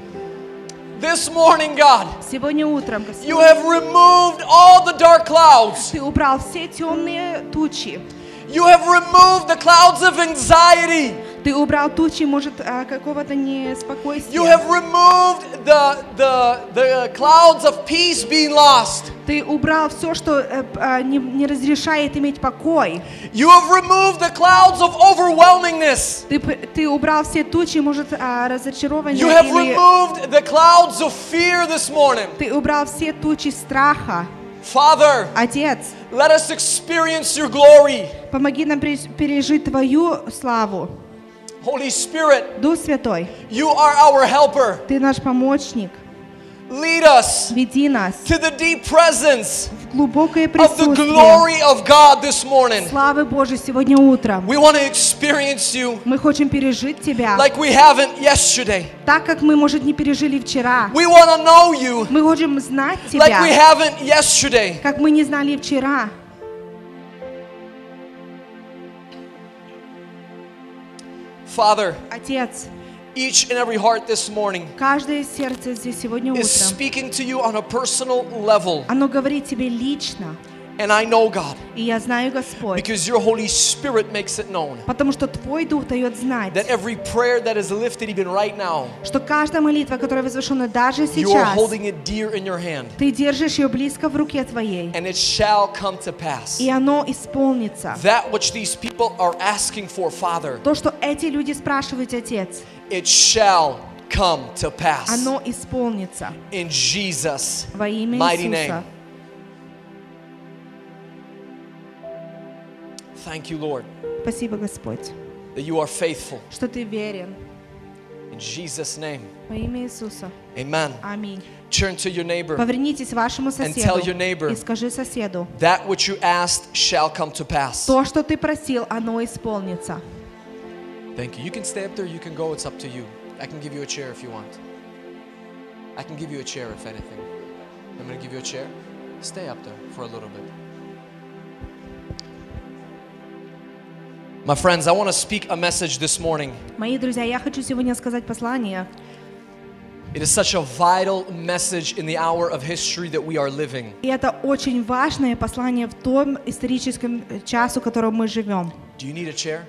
This morning, God, Сегодня утром, Господь, you have removed all the dark clouds. Ты убрал все темные тучи. You have removed the clouds of anxiety. Ты убрал тучи, может, а, какого-то You неспокойствия. have removed the, the, the clouds of peace being lost. Ты убрал все, что э, а, не, не разрешает иметь покой. You have removed the clouds of overwhelmingness. Ты, п- ты убрал все тучи, может, а, разочарования You have или removed the clouds of fear this morning. ты убрал все тучи страха. Father, Отец, let us experience your glory. помоги нам пере- пережить Твою славу. Holy Spirit, Дух Святой, you are our helper. Ты наш помощник. Lead us Веди нас to the deep presence в глубокое of the присутствие glory of God this morning. славы Божьей сегодня утром. We want to experience you Мы хотим пережить Тебя like we haven't yesterday. так, как мы, может, не пережили вчера. We want to know you Мы хотим знать like we Тебя, haven't yesterday. как мы не знали вчера. Father, Отец, each and every heart this morning каждое сердце здесь сегодня is утром, speaking to you on a personal level. оно говорит тебе лично. And I know, God, И я знаю, Господь, because your Holy Spirit makes it known потому что Твой Дух дает знать, that every prayer that is lifted even right now, что каждая молитва, которая возвышена даже you are сейчас, holding it dear in your hand. Ты держишь ее близко в руке Твоей, And it shall come to pass. и оно исполнится. That which these people are asking for, Father, То, что эти люди спрашивают, Отец, it shall come to pass. оно исполнится In Jesus' во имя mighty Иисуса. name. Thank you, Lord, Спасибо, Господь, that you are faithful. что Ты верен. In Jesus' name. Во имя Иисуса. Amen. Аминь. Turn to your neighbor. Повернитесь к вашему And tell your соседу neighbor. и скажи соседу, That which you asked shall come to pass. то, что ты просил, оно исполнится. Thank you. You can stay up there, you can go, it's up to you. I can give you a chair if you want. I can give you a chair if anything. I'm going to give you a chair. Stay up there for a little bit. My friends, I want to speak a message this morning. Мои друзья, я хочу сегодня сказать послание. It is such a vital message in the hour of history that we are living. И это очень важное послание в том историческом э, часу, в котором мы живем. Do you need a chair?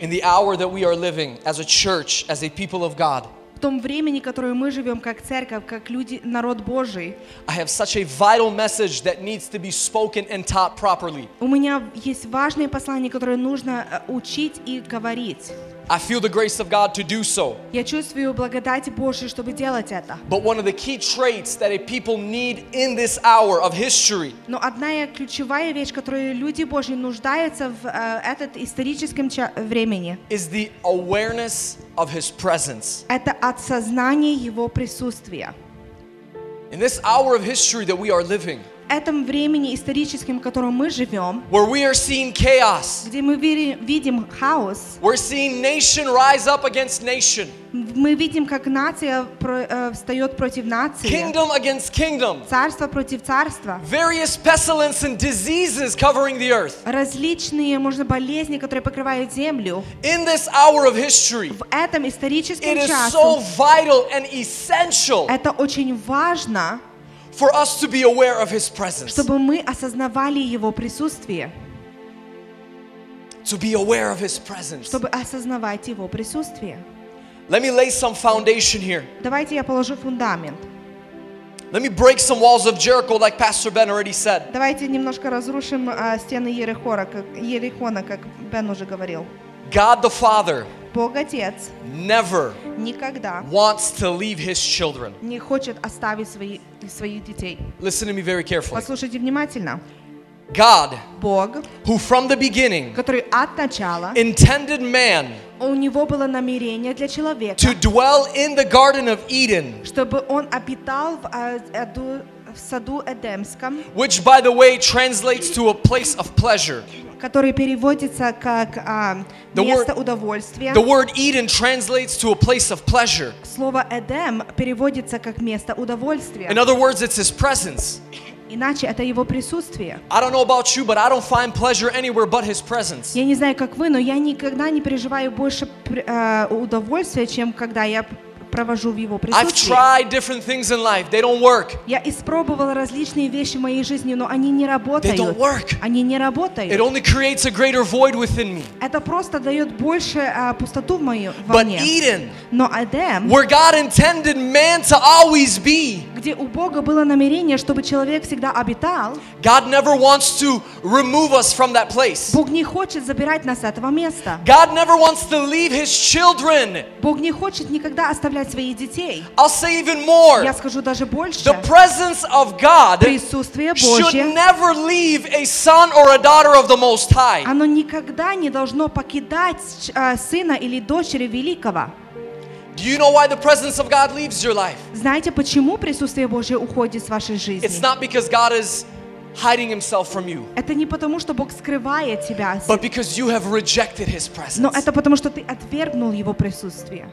In the hour that we are living as a church, as a people of God, В Том времени, в котором мы живем как церковь, как люди, народ Божий, I have such a vital message that needs to be spoken and taught properly. у меня есть важное послание, которое нужно э, учить и говорить. I feel the grace of God to do so. Я чувствую благодать Божью, чтобы делать это. But one of the key traits that a people need in this hour of history Но одна ключевая вещь, которую люди Божьи нуждаются в э, этот историческом ча- времени, is the awareness of His presence. это осознание Его присутствия. In this hour of history that we are living, этом времени историческом, в котором мы живем, where we are seeing chaos. где мы видим хаос, We're seeing nation rise up against nation, мы видим, как нация э, встает против нации, kingdom against kingdom, царство против царства, various pestilence and diseases covering the earth. различные, можно, болезни, которые покрывают землю. In this hour of history, В этом историческом it is so vital and essential это очень важно, for us to be aware of His presence. чтобы мы осознавали Его присутствие, To be aware of His presence. чтобы осознавать Его присутствие. Let me lay some foundation here. Давайте я положу фундамент. Let me break some walls of Jericho, like Pastor Ben already said. Давайте немножко разрушим а, стены Ерехора, как, Ерехона, как Бен уже говорил. God the Father Бог Отец never никогда wants to leave His children. не хочет оставить свои, своих детей. Listen to me very carefully. Послушайте внимательно. God, Бог, who from the beginning который от начала, intended man у него было намерение для человека, to dwell in the Garden of Eden, чтобы он обитал в, а, аду- в саду Эдемском, which, by the way, translates to a place of pleasure. Который переводится как а, The место word- удовольствия. The word Eden translates to a place of pleasure. Слово Эдем переводится как место удовольствия. In other words, it's His presence. Иначе это его присутствие. You. Я не знаю, как вы, но я никогда не переживаю больше э, удовольствия, чем когда я провожу в его I've присутствии. tried different things in life, they don't work. Я испробовала различные вещи в моей жизни, но они не They работают. don't work. Они не It работают. only creates a greater void within me. Это просто дает больше а, пустоту в мою, во But мне. Eden, Но Эдем, where God intended man to always be, где у Бога было намерение, чтобы человек всегда обитал, God never wants to remove us from that place. Бог не хочет забирать нас с этого места. God never wants to leave His children. Бог не хочет никогда оставлять своих детей. I'll say even more. Я скажу даже больше. The presence of God Присутствие should Божье, never leave a son or a daughter of the Most High. оно никогда не должно покидать а, сына или дочери великого. Do you know why the presence of God leaves your life? Знаете, почему присутствие Божье уходит с вашей жизни? It's not because God is hiding Himself from you, Это не потому, что Бог скрывает тебя, but because you have rejected His но presence. это потому, что ты отвергнул Его присутствие.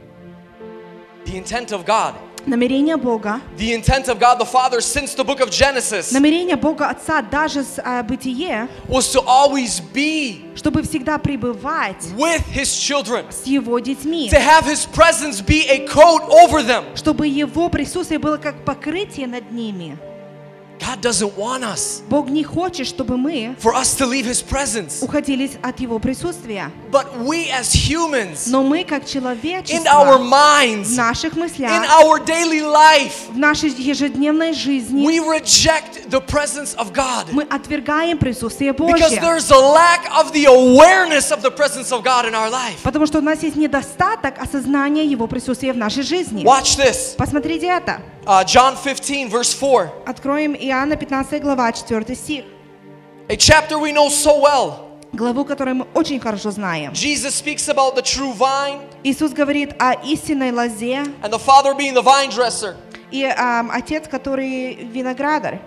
The intent of God, Намерение Бога, the intent of God the Father since the book of Genesis намерение Бога Отца даже с а, бытие, was to always be чтобы всегда пребывать with His children, с Его детьми, to have His presence be a coat over them. чтобы Его присутствие было как покрытие над ними. God doesn't want us Бог не хочет, чтобы мы for us to leave His presence, уходили от Его присутствия. but we as humans, Но мы, как in our человечество, в minds, наших in мыслях, our daily life, в нашей ежедневной жизни, we reject the presence of God. мы отвергаем присутствие Because Божье. there's a lack of the awareness of the presence of God in our life. Потому что у нас есть недостаток осознания Его присутствия в нашей жизни. Watch this. Посмотрите это. Uh, John 15, verse 4. Откроем Иоанна 15 глава, 4 стих. A chapter we know so well. Главу, которую мы очень хорошо знаем. Jesus speaks about the true vine Иисус говорит о истинной лозе and the Father being the vine dresser. и ам, Отец, который виноградарь.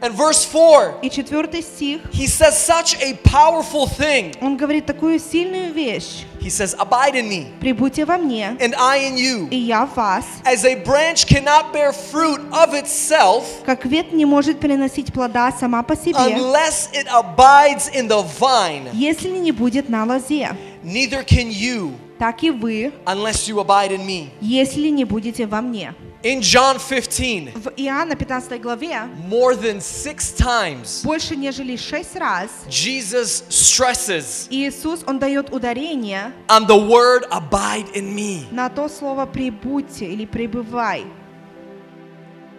And verse 4, И четвертый стих, he says such a powerful thing. он говорит такую сильную вещь. He says, Abide in me, «Прибудьте во мне, and I in you. и я в вас». As a branch cannot bear fruit of itself Как ветвь не может приносить плода сама по себе, unless it abides in the vine, если не будет на лозе. neither can you Так и вы, unless you abide in me. если не будете во мне. In John 15, В Иоанна 15 главе more than six times, больше нежели шесть раз Jesus stresses Иисус, Он дает ударение on the word abide in me. на то слово «прибудьте» или «пребывай».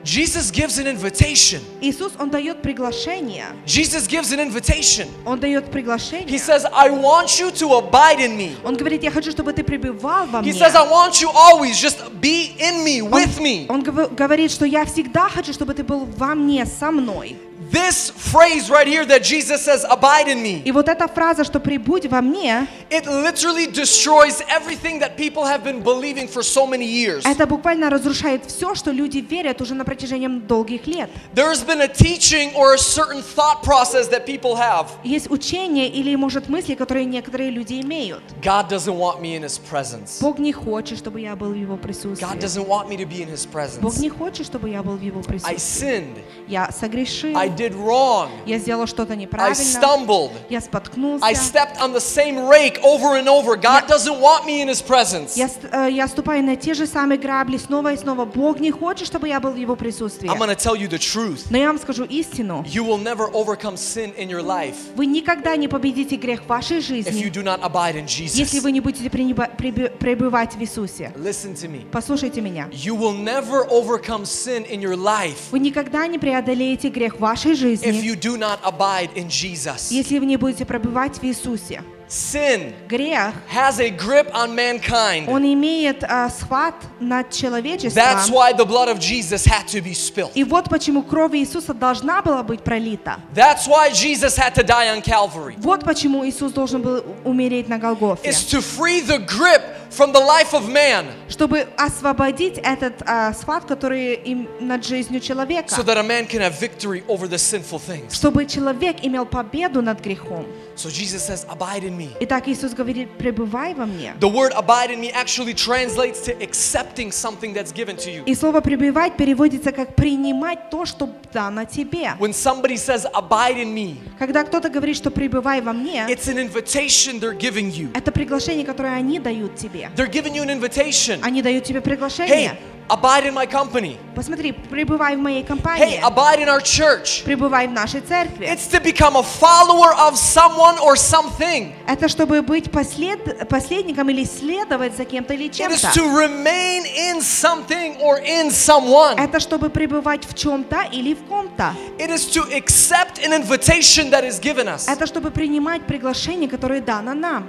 Jesus gives an invitation. Иисус, Он дает приглашение. Jesus gives an invitation. Он дает He приглашение. says, I want you to abide in me. Он говорит, я хочу, чтобы ты пребывал во He мне. says, I want you always just be in me, with me. Он гов- говорит, что я всегда хочу, чтобы ты был во мне, со мной. This phrase right here that Jesus says, abide in me, И вот эта фраза, что «прибудь во мне», it literally destroys everything that people have been believing for so many years. это буквально разрушает все, что люди верят уже на протяжении долгих лет. There's been a teaching or a certain thought process that people have. Есть учения или, может, мысли, которые некоторые люди имеют. God doesn't want me in His presence. Бог не хочет, чтобы я был в Его God присутствии. doesn't want me to be in His Бог presence. не хочет, чтобы я был в Его I присутствии. sinned. Я согрешил, I Did wrong. я сделал что-то I неправильно, stumbled. я споткнулся, I stepped on the same rake over and over. God doesn't want me in His presence. я, э, я ступаю на те же самые грабли снова и снова. Бог не хочет, чтобы я был в Его присутствии. I'm going to tell you the truth. Но я вам скажу истину. You will never overcome sin in your life Вы никогда не победите грех в вашей if you жизни, do not abide in если Jesus. вы не будете пребывать в Иисусе. Listen to me. Послушайте меня. You will never overcome sin in your life Вы никогда не преодолеете грех в вашей if жизни, you do not abide in Jesus. если вы не будете пребывать в Иисусе. Sin Грех, has a grip on mankind. он имеет а, схват над человечеством. That's why the blood of Jesus had to be spilled. И вот почему кровь Иисуса должна была быть пролита. That's why Jesus had to die on Calvary. Вот почему Иисус должен был умереть на Голгофе. It's to free the grip from the life of man Чтобы освободить этот схват, который им над жизнью человека. so that a man can have victory over the sinful things. Чтобы человек имел победу над грехом. So Jesus says, Abide in me. Итак, Иисус говорит, пребывай во мне. The word abide in me actually translates to accepting something that's given to you. И слово «пребывать» переводится как «принимать то, что дано тебе». When somebody says, Abide in me, Когда кто-то говорит, что «пребывай во мне», it's an invitation they're giving you. это приглашение, которое они дают тебе. They're giving you an invitation. Они дают тебе Hey, приглашение. abide in my company. Посмотри, пребывай в моей Hey, компании. abide in our church. Пребывай в нашей церкви. It's to become a follower of someone or something. Это чтобы быть послед... последником или следовать за кем-то или It is чем-то. to remain in something or in someone. Это чтобы пребывать в чем-то или в ком-то. It is to accept an invitation that is given us. Это чтобы принимать приглашение, которое дано нам.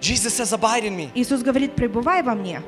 Jesus says, Abide in me. Иисус говорит, пребывай во мне,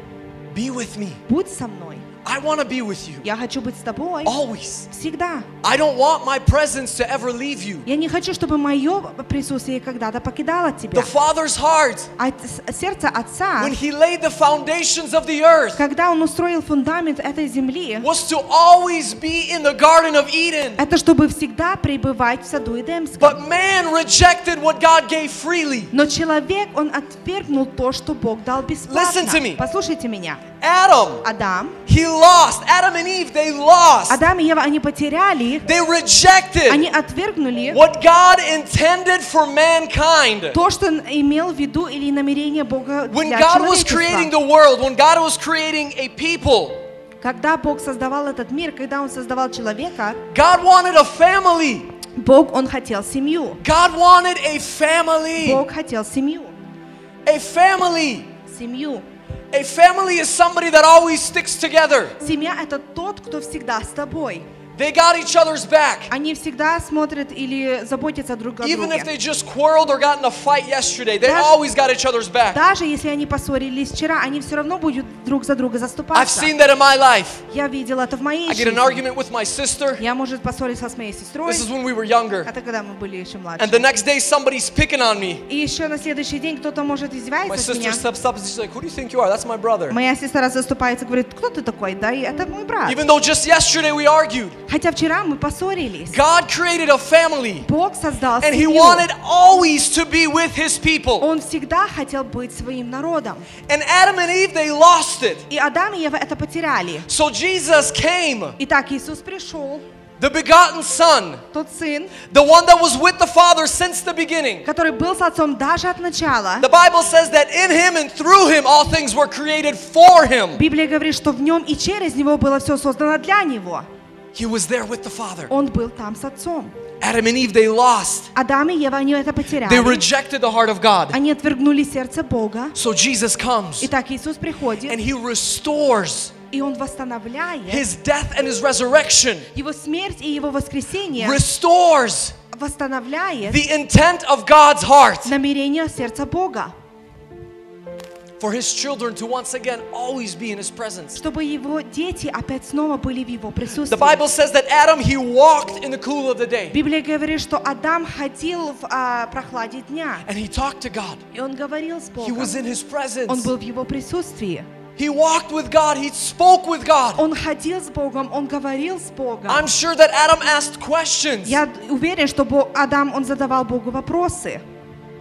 Be with me. будь со мной. I want to be with you. Я хочу быть с тобой Always. всегда. I don't want my presence to ever leave you. Я не хочу, чтобы мое присутствие когда-то покидало The тебя. Father's heart, От с- сердца Отца, when He laid the foundations of the earth, когда Он устроил фундамент этой земли, was to always be in the Garden of Eden. это чтобы всегда пребывать в саду Эдемском. But man rejected what God gave freely. Но человек, он отвергнул то, что Бог дал бесплатно. Listen to me. Послушайте меня. Adam, Адам, he lost. Adam and Eve, they lost. Адам и Ева, они потеряли, They rejected они отвергнули what God intended for mankind. то, что он имел в виду или намерение Бога When для God was creating человечества. the world, when God was creating a people, Когда Бог создавал этот мир, когда Он создавал человека, God wanted a family. Бог, Он хотел семью. God wanted a family. Бог хотел семью. A family. Семью. A family is somebody that always sticks together. Семья – это тот, кто всегда с тобой. They got each other's back. Они всегда смотрят или заботятся друг о Even if друге. they just quarreled or got in a fight yesterday, they Даже- always got each other's back. Даже если они поссорились вчера, они все равно будут друг за друга I've заступаться. seen that in my life. Я видела это в моей I get an жизни. argument with my sister. Я, может, поссорился с моей сестрой. This is when we were younger. Это когда мы были еще And младше. the next day somebody's picking on me. И еще на следующий день кто-то может My издевается с sister меня. steps up and she's like, Who do you think you are? That's my brother. Моя сестра заступается, говорит, кто ты такой? Да, и это мой брат. Even though just yesterday we argued. Хотя вчера мы поссорились. God created a family. Бог создал And He семью. wanted always to be with His people. Он всегда хотел быть своим народом. And Adam and Eve, they lost it. И Адам и Ева это потеряли. So Jesus came, Итак, Иисус пришел, the begotten Son, тот сын, the one that was with the Father since the beginning. который был с отцом даже от начала. The Bible says that in Him and through Him all things were created for Him. Библия говорит, что в нем и через него было все создано для него. He was there with the Father. Он был там с отцом. Adam and Eve, they lost. Адам и Ева, они это They потеряли. rejected the heart of God. Они отвергнули сердце Бога. So Jesus comes Итак, Иисус and приходит, He restores и Он восстанавливает His death and His resurrection, его смерть и его воскресение, restores восстанавливает the intent of God's heart. намерение сердца Бога. for his children to once again always be in his presence. чтобы его дети опять снова были в его The присутствии. Bible says that Adam, he walked in the cool of the day Библия говорит, что Адам ходил в а, прохладе дня, and he talked to God. и он говорил с He Богом. was in his Он presence. был в его присутствии. He walked with God. He spoke with God. Он ходил с Богом, он говорил с Богом. I'm sure that Adam asked questions. Я уверен, что Бог- Адам, он задавал Богу вопросы.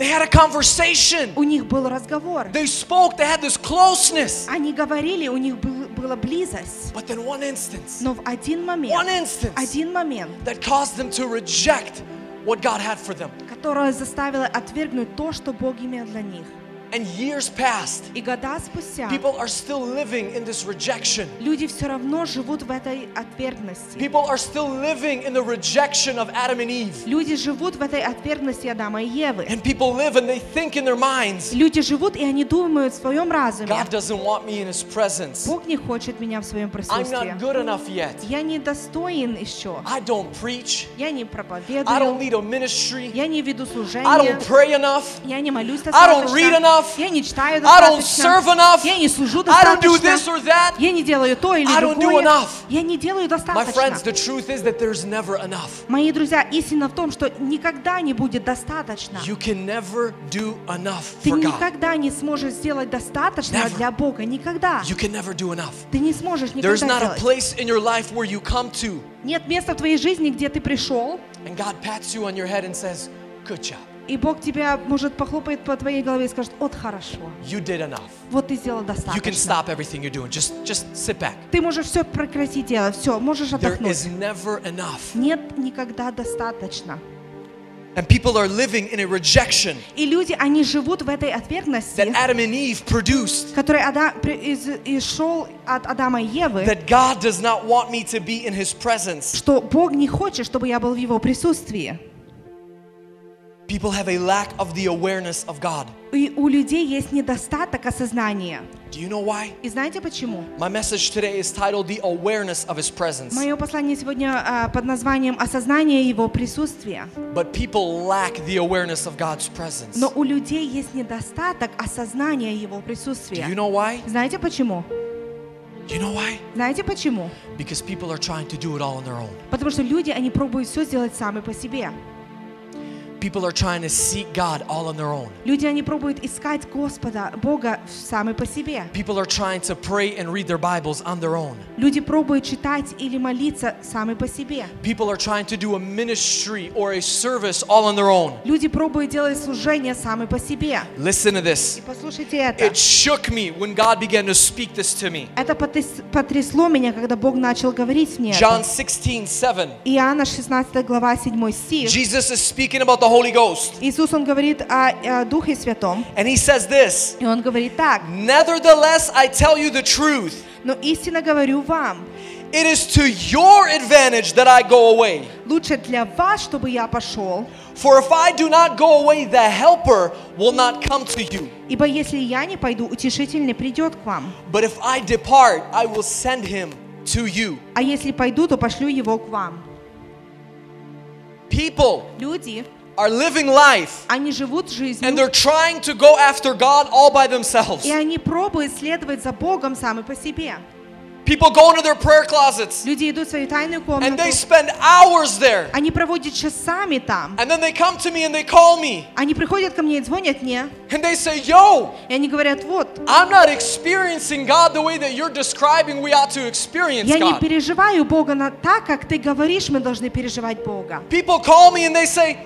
They had a conversation. У них был разговор. They spoke. They had this closeness. Они говорили, у них был- была близость. But then one instance, Но в один момент, one instance один момент, that caused them to reject what God had for them. которое заставило отвергнуть то, что Бог имел для них. And years passed. И года спустя People are still living in this rejection. люди все равно живут в этой отвергности. People are still living in the rejection of Adam and Eve. Люди живут в этой отвергности Адама и Евы. And people live and they think in their minds, Люди живут, и они думают в своем разуме. God doesn't want me in His presence. Бог не хочет меня в своем I'm присутствии. not good enough yet. Я не достоин еще. I don't preach. Я не I don't проповедую. lead a ministry. Я не веду I служение. don't pray enough. Я не молюсь I don't read достаточно. enough. Я не читаю I don't достаточно. serve enough. Я не служу I don't do достаточно. this or that. Я не делаю то или I don't do другое. enough. Я не делаю My достаточно. friends, the truth is that there's never enough. Мои друзья, истина в том, что никогда не будет достаточно. You can never do enough Ты for God. никогда не сможешь сделать достаточно Never. для Бога. Никогда. You can never do enough. Ты не сможешь There's никогда not a сделать. place in your life where you come to Нет места в твоей жизни, где ты пришел, and God pats you on your head and says, Good job. И Бог тебя, может, похлопает по твоей голове и скажет, вот хорошо, You did enough. вот ты сделал You can достаточно. stop everything you're doing. Just just sit back. Ты можешь все прекратить делать, все, можешь There отдохнуть. is never enough. Нет никогда достаточно. And people are living in a rejection И люди, они живут в этой отвергности, that Adam and Eve produced. который Ада, при- из, исшел от Адама и Евы, That God does not want me to be in his presence. что Бог не хочет, чтобы я был в Его присутствии. People have a lack of the awareness of God. И у людей есть недостаток осознания. Do you know why? И знаете почему? My message today is titled The Awareness of His Presence. Мое послание сегодня а, под названием «Осознание Его присутствия». But people lack the awareness of God's presence. Но у людей есть недостаток осознания Его Do присутствия. you know why? Знаете почему? Do you know why? Знаете почему? Because people are trying to do it all on their own. Потому что люди, они пробуют все сделать сами по себе. People are trying to seek God all on their own. Люди, они пробуют искать Господа, Бога сами по себе. People are trying to pray and read their Bibles on their own. Люди пробуют читать или молиться сами по себе. People are trying to do a ministry or a service all on their own. Люди пробуют делать служение сами по себе. Listen to this. И послушайте это. It shook me when God began to speak this to me. Это потряс- потрясло меня, когда Бог начал говорить мне John это. 16, 7. Иоанна 16 глава 7 стих. Jesus is speaking about the Holy Ghost. Иисус, Он говорит о, о Духе Святом. And he says this И Он говорит так. Nevertheless, I tell you the truth. Но истинно говорю вам, It is to your advantage that I go away. лучше для вас, чтобы я пошел, For if I do not go away, the Helper will not come to you. ибо если я не пойду, утешитель не придет к вам. But if I depart, I will send him to you. А если пойду, то пошлю его к вам. People Люди, are living life они живут and жизнью, they're trying to go after God all by themselves. и они пробуют следовать за Богом сами по себе. People go into their prayer closets Люди идут в свою тайную and комнату, they spend hours there. они проводят часами там. And then they come to me and they call me Они приходят ко мне и звонят мне, and they say, Yo, и они говорят, вот, I'm not experiencing God the way that you're describing we ought to experience я не God. переживаю Бога на так, как ты говоришь, мы должны переживать Бога. People call me and they say,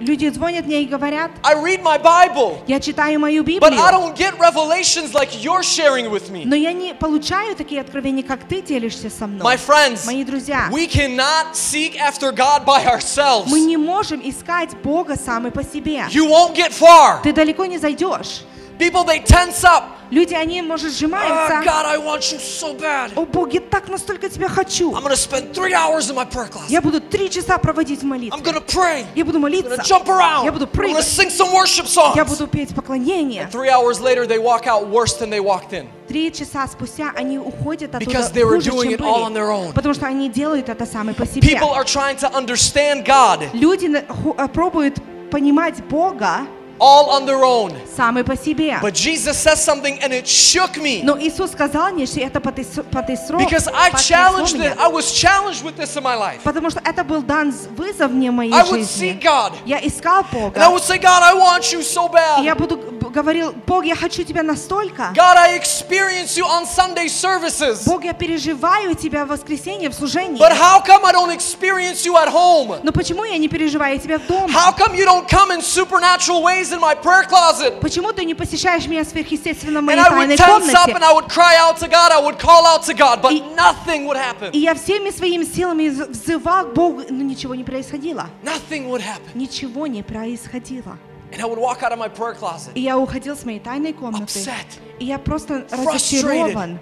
Люди звонят мне и говорят, I read my Bible, я читаю мою but I Библию, don't get revelations like you're sharing with me. но я не получаю такие откровения, как ты делишься со мной. My friends, Мои друзья, we cannot seek after God by ourselves. мы не можем искать Бога сами по себе. You won't get far. Ты далеко не зайдешь. People, they tense up. Люди, они, может, Oh, сжимаются. God, I want you so bad. О, Бог, я так настолько тебя хочу. I'm going to spend three hours in my prayer class. Я буду три часа проводить в I'm молитве. going to pray. Я буду I'm молиться. going to jump around. Я буду I'm going to прыгать. sing some worship Я songs. буду петь поклонение. Three hours later, they walk out worse than they walked in. Три часа спустя они уходят оттуда Because they were хуже, doing чем it all on были. their own. Потому что они делают это сами по себе. People are trying to understand God Люди на- ху- э, пробуют понимать Бога all on their own. Самый по себе. But Jesus says something and it shook me. Но Иисус сказал мне, что это потряс- потрясло, Because I потрясло challenged меня. it. I was challenged with this in my life. Потому что это был дан з- вызов мне в моей I would жизни. seek God. Я искал And I Бога. would say, God, I want you so И bad. я буду б- говорил, Бог, я хочу тебя настолько. God, I experience you on Sunday services. Бог, я переживаю тебя в воскресенье в служении. But how come I don't experience you at home? Но почему я не переживаю тебя дома? How come you don't come in supernatural ways in my prayer closet? Почему ты не посещаешь меня сверхъестественно в моей And I would тайной tense up and комнате? I would cry out to God. I would call out to God, but nothing would happen. И я всеми своими силами з- взывал к Богу, но ничего не происходило. Nothing would happen. Ничего не происходило. And I would walk out of my prayer closet. И я уходил с моей тайной комнаты. Upset. И я просто Frustrated. разочарован.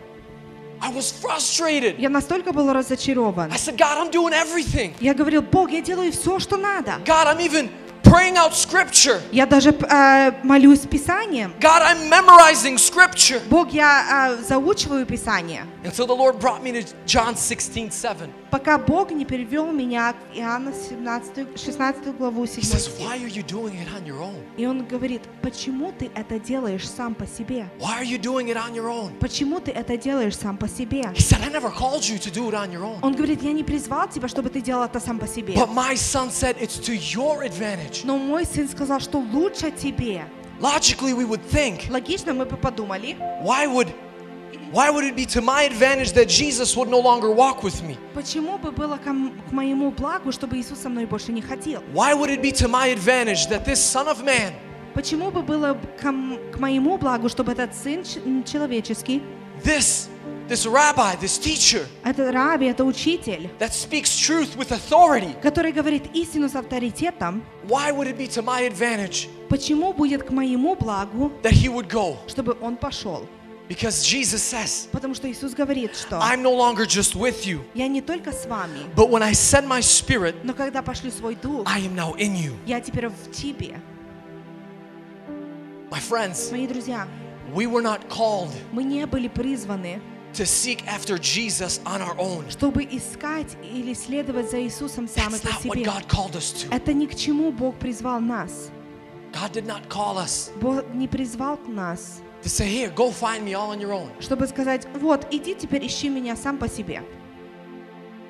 I was frustrated. Я настолько был разочарован. I said, God, I'm doing everything. Я говорил, Бог, я делаю все, что надо. God, I'm even praying out scripture. Я даже э, молюсь Писанием. God, I'm memorizing scripture. Бог, я э, заучиваю Писание. Until the Lord brought me to John 16, 7. Пока Бог не перевел меня к Иоанна 17, 16 главу 7 He says. Why are you doing it on your own? И он говорит, почему ты это делаешь сам по себе? Why are you doing it on your own? Почему ты это делаешь сам по себе? He said, I never called you to do it on your own. Он говорит, я не призвал тебя, чтобы ты делал это сам по себе. But my son said, It's to your advantage. Но мой сын сказал, что лучше тебе. Logically, we would think, Логично мы бы подумали, why would why would it be to my advantage that Jesus would no longer walk with me? почему бы было ко м- к моему благу, чтобы Иисус со мной больше не ходил? Why would it be to my advantage that this son of man, Почему бы было б к, м- к моему благу, чтобы этот сын ч- м, человеческий, this this rabbi, this teacher это раби, это учитель, that speaks truth with authority, который говорит истину с авторитетом, why would it be to my advantage почему будет к моему благу, that he would go? чтобы он пошел? Because Jesus says, Потому что Иисус говорит, что I'm no longer just with you, я не только с вами, but when I send my spirit, но когда пошлю свой дух, I am now in you. я теперь в тебе. My friends, Мои друзья, we were not called мы не были призваны, to seek after Jesus on our own. чтобы искать или следовать за Иисусом сами That's по not what себе. God called us to. Это ни к чему Бог призвал нас. God did not call us Бог не призвал нас, to say, Here, go find me all on your own. чтобы сказать, вот, иди теперь ищи меня сам по себе.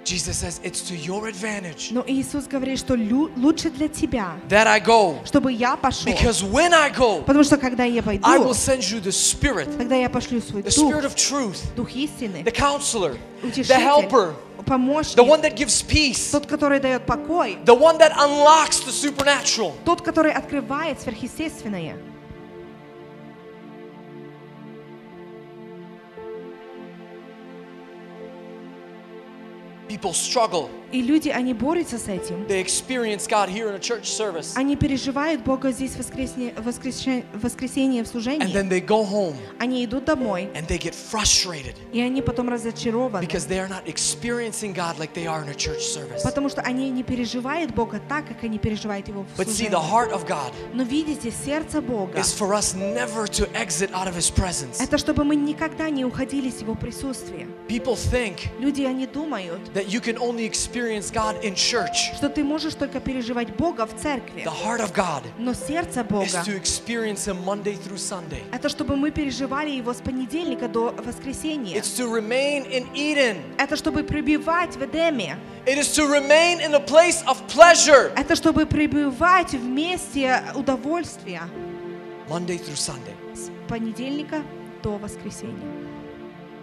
Jesus says, It's to your advantage Но Иисус говорит, что лю- лучше для тебя, that I go. чтобы я пошел. Because when I go, Потому что когда я I пойду, will send you the Spirit, когда я пошлю свой the дух, Spirit of truth, дух истины, the counselor, the утешитель, helper, помощник, the one that gives peace, тот, который дает покой, the one that unlocks the supernatural. тот, который открывает сверхъестественное. People struggle. И люди, они борются с этим. They experience God here in a church service. Они переживают Бога здесь воскресенье, воскресенье, в воскресенье в And служении. then they go home Они идут домой, and they get frustrated и они потом разочарованы. because they are not experiencing God like they are in a church service. Потому что они не переживают Бога так, как они переживают Его в But see, служении. the heart of God Но видите, сердце Бога is for us never to exit out of His presence. это чтобы мы никогда не уходили с Его присутствия. People think Люди, они думают, that you can only experience God in church. что ты можешь только переживать Бога в церкви. The heart of God Но сердце is Бога to experience Him Monday through Sunday. это чтобы мы переживали Его с понедельника до воскресенья. It's to remain in Eden. Это чтобы пребывать в Эдеме. It is to remain in a place of pleasure. Это чтобы пребывать в месте удовольствия Monday through Sunday. с понедельника до воскресенья.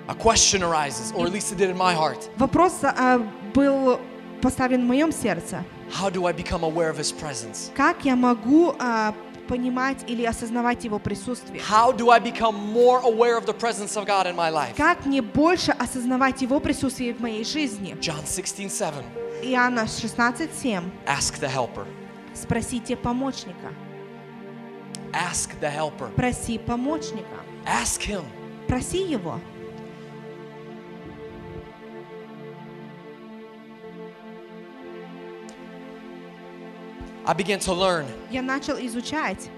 A question arises, or at least it did in my heart. Вопрос а, был поставлен в моем сердце. How do I become aware of His presence? Как я могу а, понимать или осознавать Его присутствие? How do I become more aware of the presence of God in my life? Как мне больше осознавать Его присутствие в моей жизни? John 16, 7. Иоанна 16:7. Ask the helper. Спросите помощника. Ask the helper. Проси помощника. Ask Him. Проси Его. I began to learn Я начал изучать.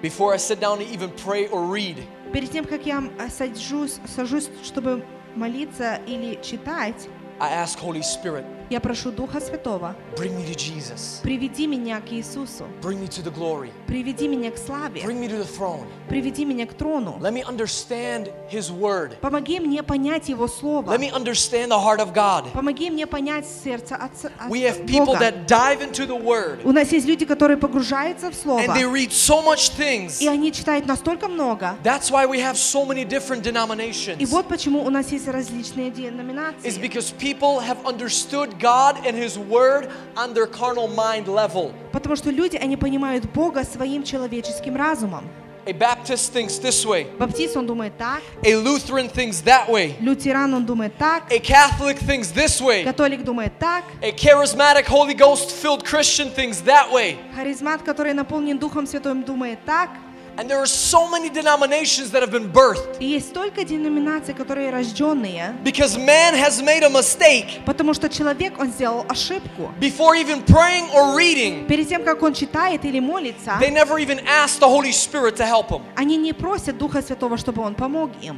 before I sit down to even pray or read. Перед тем, как я а, сажусь, сажусь, чтобы молиться или читать, I ask Holy Spirit, Я прошу Духа Святого, Bring me to Jesus. приведи меня к Иисусу, Bring me to the glory. приведи меня к славе, Bring me to the throne. приведи меня к трону. Let me understand His word. Помоги мне понять Его Слово. Let me understand the heart of God. Помоги мне понять сердце Отца от We have people that dive into the word У нас есть люди, которые погружаются в Слово, and they read so much things. и они читают настолько много. That's why we have so many different И denominations. вот почему у нас есть различные It's деноминации. because people have understood God and His Word on their carnal mind level. Потому что люди, они понимают Бога своим человеческим разумом. A Baptist thinks this way, Баптист, он думает так. a Lutheran thinks that way, Лютеран, он думает так. a Catholic thinks this way, Католик думает так. a charismatic, Holy Ghost filled Christian thinks that way. Харизмат, который наполнен Духом Святым, думает так. And there are so many denominations that have been birthed И есть столько деноминаций, которые рожденные, because man has made a mistake потому что человек, он сделал ошибку. before even praying or reading. Перед тем, как он читает или молится, They never even asked the Holy Spirit to help them. они не просят Духа Святого, чтобы он помог им.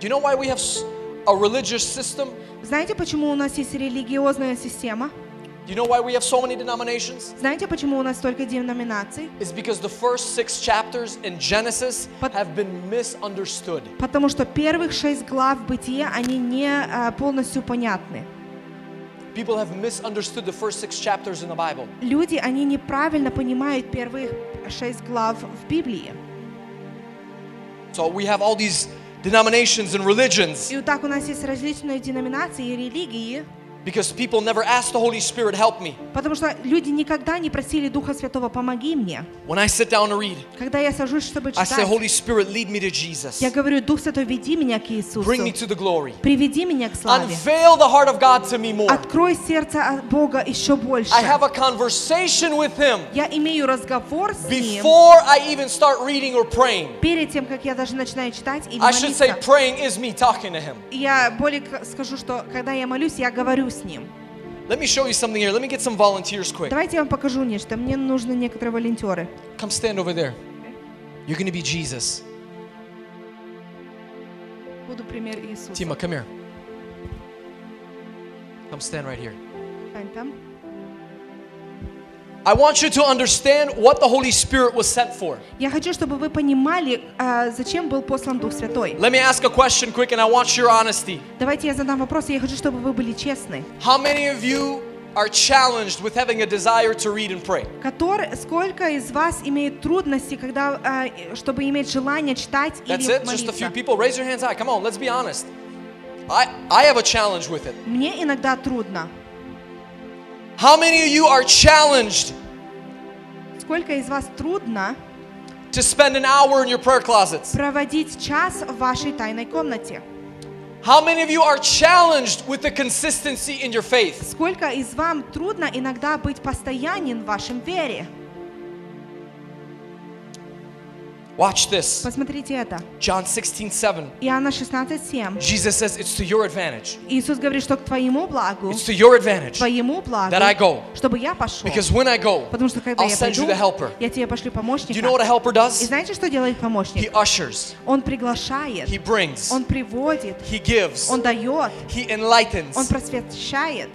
Do you know why we have a religious system? Знаете, почему у нас есть религиозная система? Do you know why we have so many denominations? Знаете, почему у нас столько деноминаций? It's because the first six chapters in Genesis have been misunderstood. Потому что первых шесть глав Бытия, они не а, полностью понятны. People have misunderstood the first six chapters in the Bible. Люди, они неправильно понимают первых шесть глав в Библии. So we have all these denominations and religions И вот так у нас есть различные деноминации и религии, Because people never asked the Holy Spirit, help me. потому что люди никогда не просили Духа Святого, помоги мне. When I sit down to read, Когда я сажусь, чтобы I say, читать, Holy Spirit, lead me to Jesus. я говорю, Дух Святой, веди меня к Иисусу. Bring me to the glory. Приведи меня к славе. Unveil the heart of God to me more. Открой сердце Бога еще больше. I have a conversation with Him Я имею разговор с Ним before I even start reading or praying. перед тем, как я даже начинаю читать или I should say, молиться. praying is me talking to Him. И Я более скажу, что когда я молюсь, я говорю с Ним. Let me show you something here. Let me get some volunteers quick. Давайте я вам покажу нечто. Мне нужны некоторые волонтеры. Come stand over there. You're going to be Jesus. Буду пример Иисуса. Tima, come here. Come stand right here. Стань там. I want you to understand what the Holy Spirit was sent for. Я хочу, чтобы вы понимали, а, зачем был послан Дух Святой. Let me ask a question quick, and I want your honesty. Давайте я задам вопрос, и я хочу, чтобы вы были честны. How many of you are challenged with having a desire to read and pray? Который, сколько из вас имеет трудности, когда, а, чтобы иметь желание читать That's или it? Just a few молиться? people? Raise your hands high. Come on, let's be honest. I, I have a challenge with it. Мне иногда трудно. How many of you are challenged Сколько из вас трудно to spend an hour in your prayer closets? проводить час в вашей тайной комнате? How many of you are challenged with the consistency in your faith? Сколько из вам трудно иногда быть постоянен в вашем вере? Watch this. Посмотрите это. John 16, 7. Иоанна 16:7. Jesus says, It's to your advantage. Иисус говорит, что к твоему благу, It's to your advantage твоему благу, that I go. чтобы я пошел. Because when I go, Потому что когда I'll я send you пойду, the helper. я тебе пошлю помощника. Do you know what a helper И does? знаете, что делает He помощник? ushers, Он приглашает, he brings, он приводит, he gives, он дает, he он enlightens. просвещает.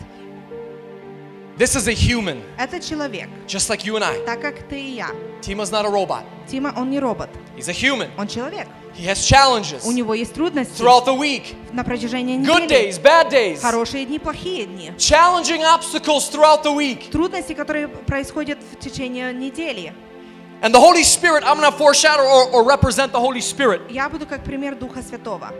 This is a human, Это человек, just like you and I. так как ты и я. Tima's not a robot, Тима, он не робот, he's a human. он человек. He has challenges У него есть трудности throughout the week на протяжении good недели. days, bad days, Хорошие дни, плохие дни. challenging obstacles throughout the week. Трудности, которые происходят в течение недели. And the Holy Spirit, I'm going to foreshadow or, or represent the Holy Spirit. Я буду как пример Духа Святого.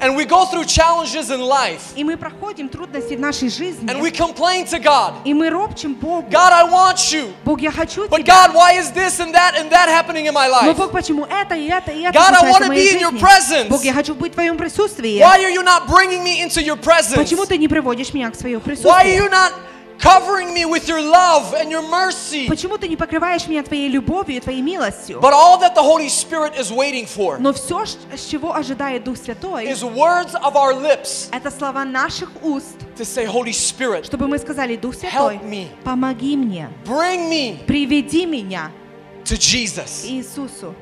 And we go through challenges in life И мы проходим трудности в нашей жизни. and we complain to God И мы ропчем Богу. God, I want you. Бог, я хочу But тебя. God, why is this and that and that happening in my Но life? Бог, почему это и это и это God, I случается wanna в моей be in your жизни? presence. Бог, я хочу быть в Твоем присутствии. Why are you not bringing me into your presence? Почему ты не приводишь меня к своему Why are присутствию? you not covering me with your love and your mercy? Почему ты не покрываешь меня Твоей любовью и Твоей милостью? But all that the Holy Spirit is waiting for Но все, с чего ожидает Дух Святой, is words of our lips это слова наших уст, to say, Holy Spirit, чтобы мы сказали, Дух Святой, help me, помоги мне, bring me приведи меня to Jesus. к Иисусу.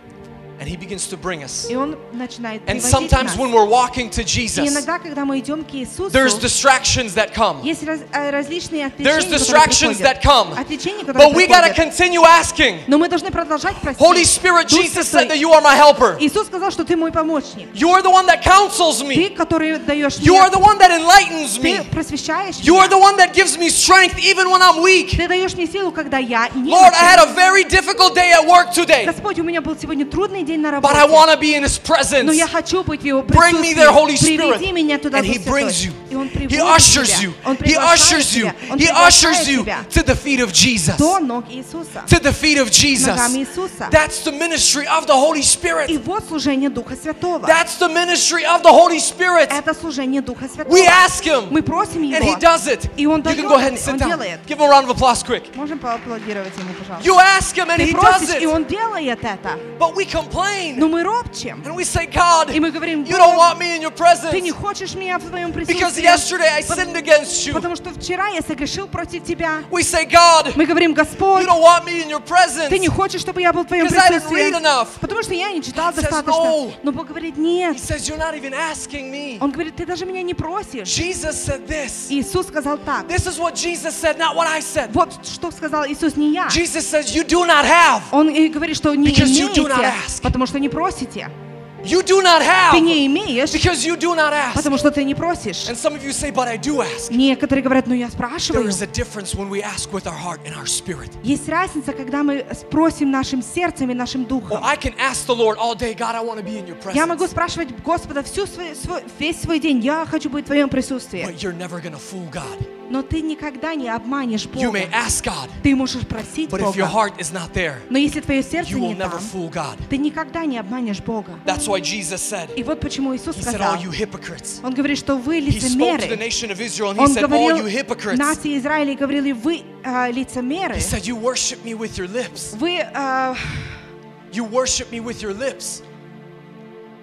And He begins to bring us. И Он начинает And приводить sometimes нас. when we're walking to И Jesus, иногда, когда мы идем к Иисусу, there's distractions that come. есть раз- э, различные There's отвлечения, которые distractions приходят. that come. Отвлечения, которые But we got to приходят. continue asking. Но мы должны продолжать просить. Holy Spirit, Дух Jesus Святой, said that you are my helper. Иисус сказал, что ты мой помощник. You are the one that counsels Ты, me. который даешь You мне, are the one that enlightens ты me. просвещаешь You are меня. the one that gives me strength even when I'm weak. Ты даешь мне силу, когда я не Lord, I had a very difficult day at work today, Господь, у меня был сегодня трудный день на but I работе. want to be in His presence. Но я хочу быть в Его Bring me присутствии. there, Holy Spirit. Приведи меня туда, And Дух He Святой. brings you. И Он He приводит ushers тебя. you. Он He приглашает ushers you. тебя. Он He приглашает ushers you тебя to the feet of Jesus. до ног Иисуса. To the feet of Jesus. Ногам Иисуса. That's the ministry of the Holy Spirit. И вот служение Духа Святого. That's the ministry of the Holy Spirit. Это служение Духа Святого. We ask Him, Мы просим Его. and He does it. И Он You дает, can go ahead and и sit Он down. делает. Give Him a round of applause quick. Можем поаплодировать Ему, пожалуйста. You ask Him, and Ты He does просишь, и it. Он делает это. But we complain, Но мы ропчем. and we say, God, И мы говорим, you don't «Бог, want me in your ты не presence. хочешь меня в твоем Because присутствии. yesterday I sinned against you. Потому что вчера я согрешил против тебя. We say, God, Мы говорим, Господь, you don't want me in your presence. ты не хочешь, чтобы я был в твоем Because I didn't read присутствии. enough. Потому что я не читал God says, достаточно. «No». Но Бог говорит, нет. He says, You're not even asking me. Он говорит, ты даже меня не просишь. Jesus said this. Иисус сказал так. This is what Jesus said, not what I said. Вот что сказал Иисус, не я. Jesus says, You do not have. Он и говорит, что не Because you do not имеете, ask. Потому что не просите. You do not Ты have. не имеешь, Because you do not ask. потому что ты не просишь. And some of you say, But I do ask. Некоторые говорят, ну я There спрашиваю. is a difference when we ask with our heart and our spirit. Есть разница, когда мы спросим нашим сердцем и нашим духом. I can ask the Lord all day, God, I want to be in your Я могу спрашивать Господа всю свой, свой- весь свой день, я хочу быть в твоем присутствии. But you're never to fool God. Но ты никогда не обманешь You Бога. may ask God, Ты можешь просить but if your Бога, heart is not there, но если твое сердце you will не never там, fool God. ты никогда не обманешь Бога. That's why Jesus said, И вот почему Иисус He said, сказал, All you hypocrites. Он говорит, что вы He spoke to the лицемеры. nation of Israel and he Он said, All говорил you hypocrites. нации Израиля и говорили, вы э, лицемеры. He said, You worship me with your lips. Вы э, You worship me with your lips.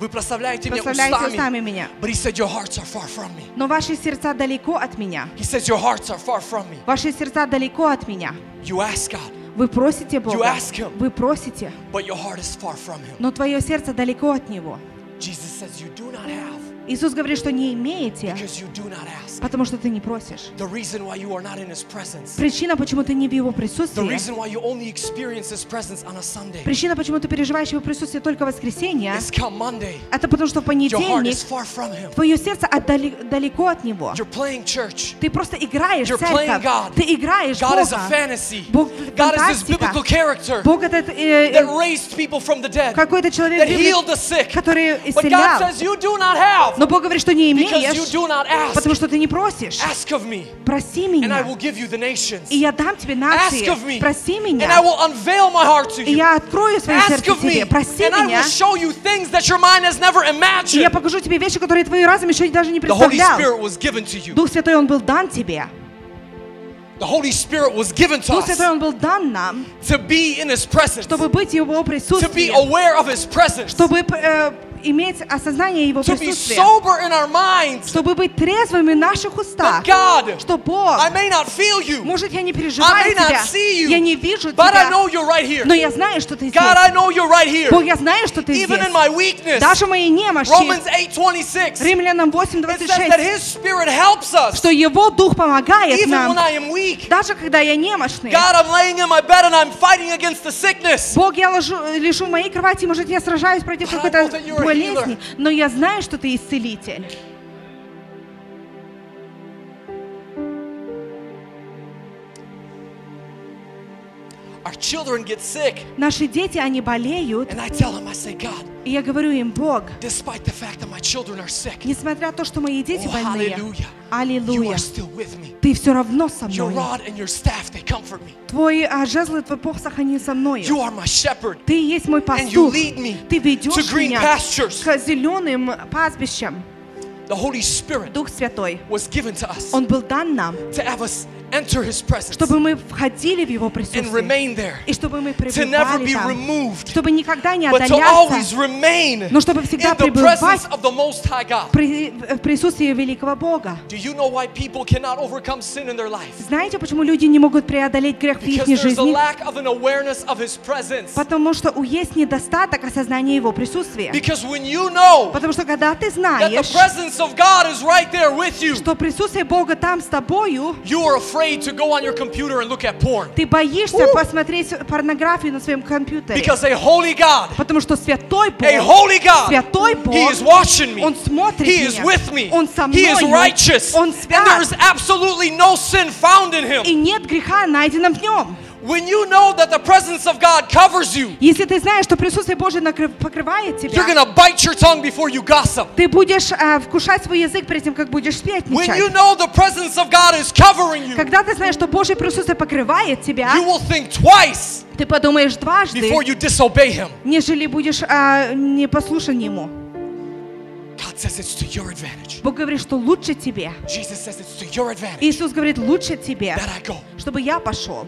Вы прославляете меня прославляете устами. устами меня. But he said, Your hearts are far from me. Но ваши сердца далеко от меня. He says, Your hearts are far from me. Ваши сердца далеко от меня. You ask God, Вы просите Бога. ask Him. Вы просите. but your heart is far from Him. Но твое сердце далеко от Него. Jesus says, You do not have Иисус говорит, что не имеете, потому что ты не просишь. Причина, почему ты не в Его присутствии, причина, почему ты переживаешь Его присутствие только в воскресенье, это потому, что в понедельник твое сердце отдали, далеко от Него. Ты просто играешь церковь. Ты играешь God Бога. Бог God фантастика. Бог это э, э, какой-то человек, который исцелял have Но Бог говорит, что не because you имеешь, do not ask. потому что ты не просишь. Ask of me, Проси and I меня, will give you the nations. и я дам тебе Ask нации. of me, Проси and I меня, will unveil my heart to и you. я открою свое Ask сердце of me, тебе. Проси and I меня, will show you things that your mind has never и я imagined. покажу тебе вещи, которые твой разум еще даже не The Holy представлял. Spirit was given to you. Дух Святой, Он был дан тебе. The Holy Spirit was given to Дух us Святой, Он был дан нам, to be in His presence, чтобы быть в Его to be присутствии, aware of His presence, чтобы э, иметь осознание Его to be присутствия, sober in our minds. чтобы быть трезвыми в наших устах, God, что Бог, I may not feel you, может, я не I переживаю may not тебя, see you, я не вижу but I тебя, know you're right here. но я знаю, что ты God, I здесь. know you're right here. Бог, я знаю, что ты Even здесь. my weakness, Даже в моей немощи, Romans 8:26, Римлянам it says that 8.26, His Spirit helps us что Его Дух помогает even when нам, I am weak. даже когда я немощный. God, I'm laying in my bed and I'm fighting against the sickness. Бог, я ложу, лежу в моей кровати, может, я сражаюсь против But I какой-то that болезни, но я знаю, что ты исцелитель. Children get sick, Наши дети, они болеют, and I tell them, I say, God, и я говорю им, Бог, despite the fact that my children are sick, несмотря на то, что мои дети oh, больные, аллилуйя, are still with me. ты все равно со Your мной. rod and your staff, they comfort me. Твой а, жезл и твой посох, они со мной. You are my shepherd, Ты есть мой and you пастух. lead me Ты ведешь to green меня pastures. к зеленым пастбищам. The Holy Spirit Дух Святой, was given to us Он был дан нам, to have us enter His presence чтобы мы входили в Его and присутствие. remain there, И чтобы мы to never be там. removed, Чтобы никогда не but to always отдаляться, remain но чтобы всегда in the пребывать presence of the Most High God. при- в присутствии великого Бога. Do you know why people cannot overcome sin in their life? Знаете, почему люди не могут преодолеть грех в их жизни? Потому что у есть недостаток осознания Его присутствия. Because when you know Потому что когда ты that the знаешь, presence of God is right there with you, что присутствие Бога там с тобою, you are afraid to go on your computer and look at porn. ты боишься посмотреть порнографию на своем компьютере. Because a holy God, Потому что святой Бог, a holy God, святой Бог, He is watching me. Он смотрит He is меня, with me. Он со He is мною, righteous. Он And свят, there is absolutely no sin found in Him. и нет греха найдено в нем. When you know that the presence of God covers you, Если ты знаешь, что присутствие Божие накры- покрывает you're тебя, to bite your tongue before you gossip. ты будешь э, вкушать свой язык перед тем, как будешь When you сплетничать. know the presence of God is covering you, Когда ты знаешь, что Божье присутствие покрывает тебя, you will think twice ты подумаешь дважды, before you disobey Him. нежели будешь э, непослушан Ему. God says it's to your advantage. Бог говорит, что лучше тебе. Jesus says it's to your advantage Иисус говорит, лучше тебе, that I go, чтобы я пошел,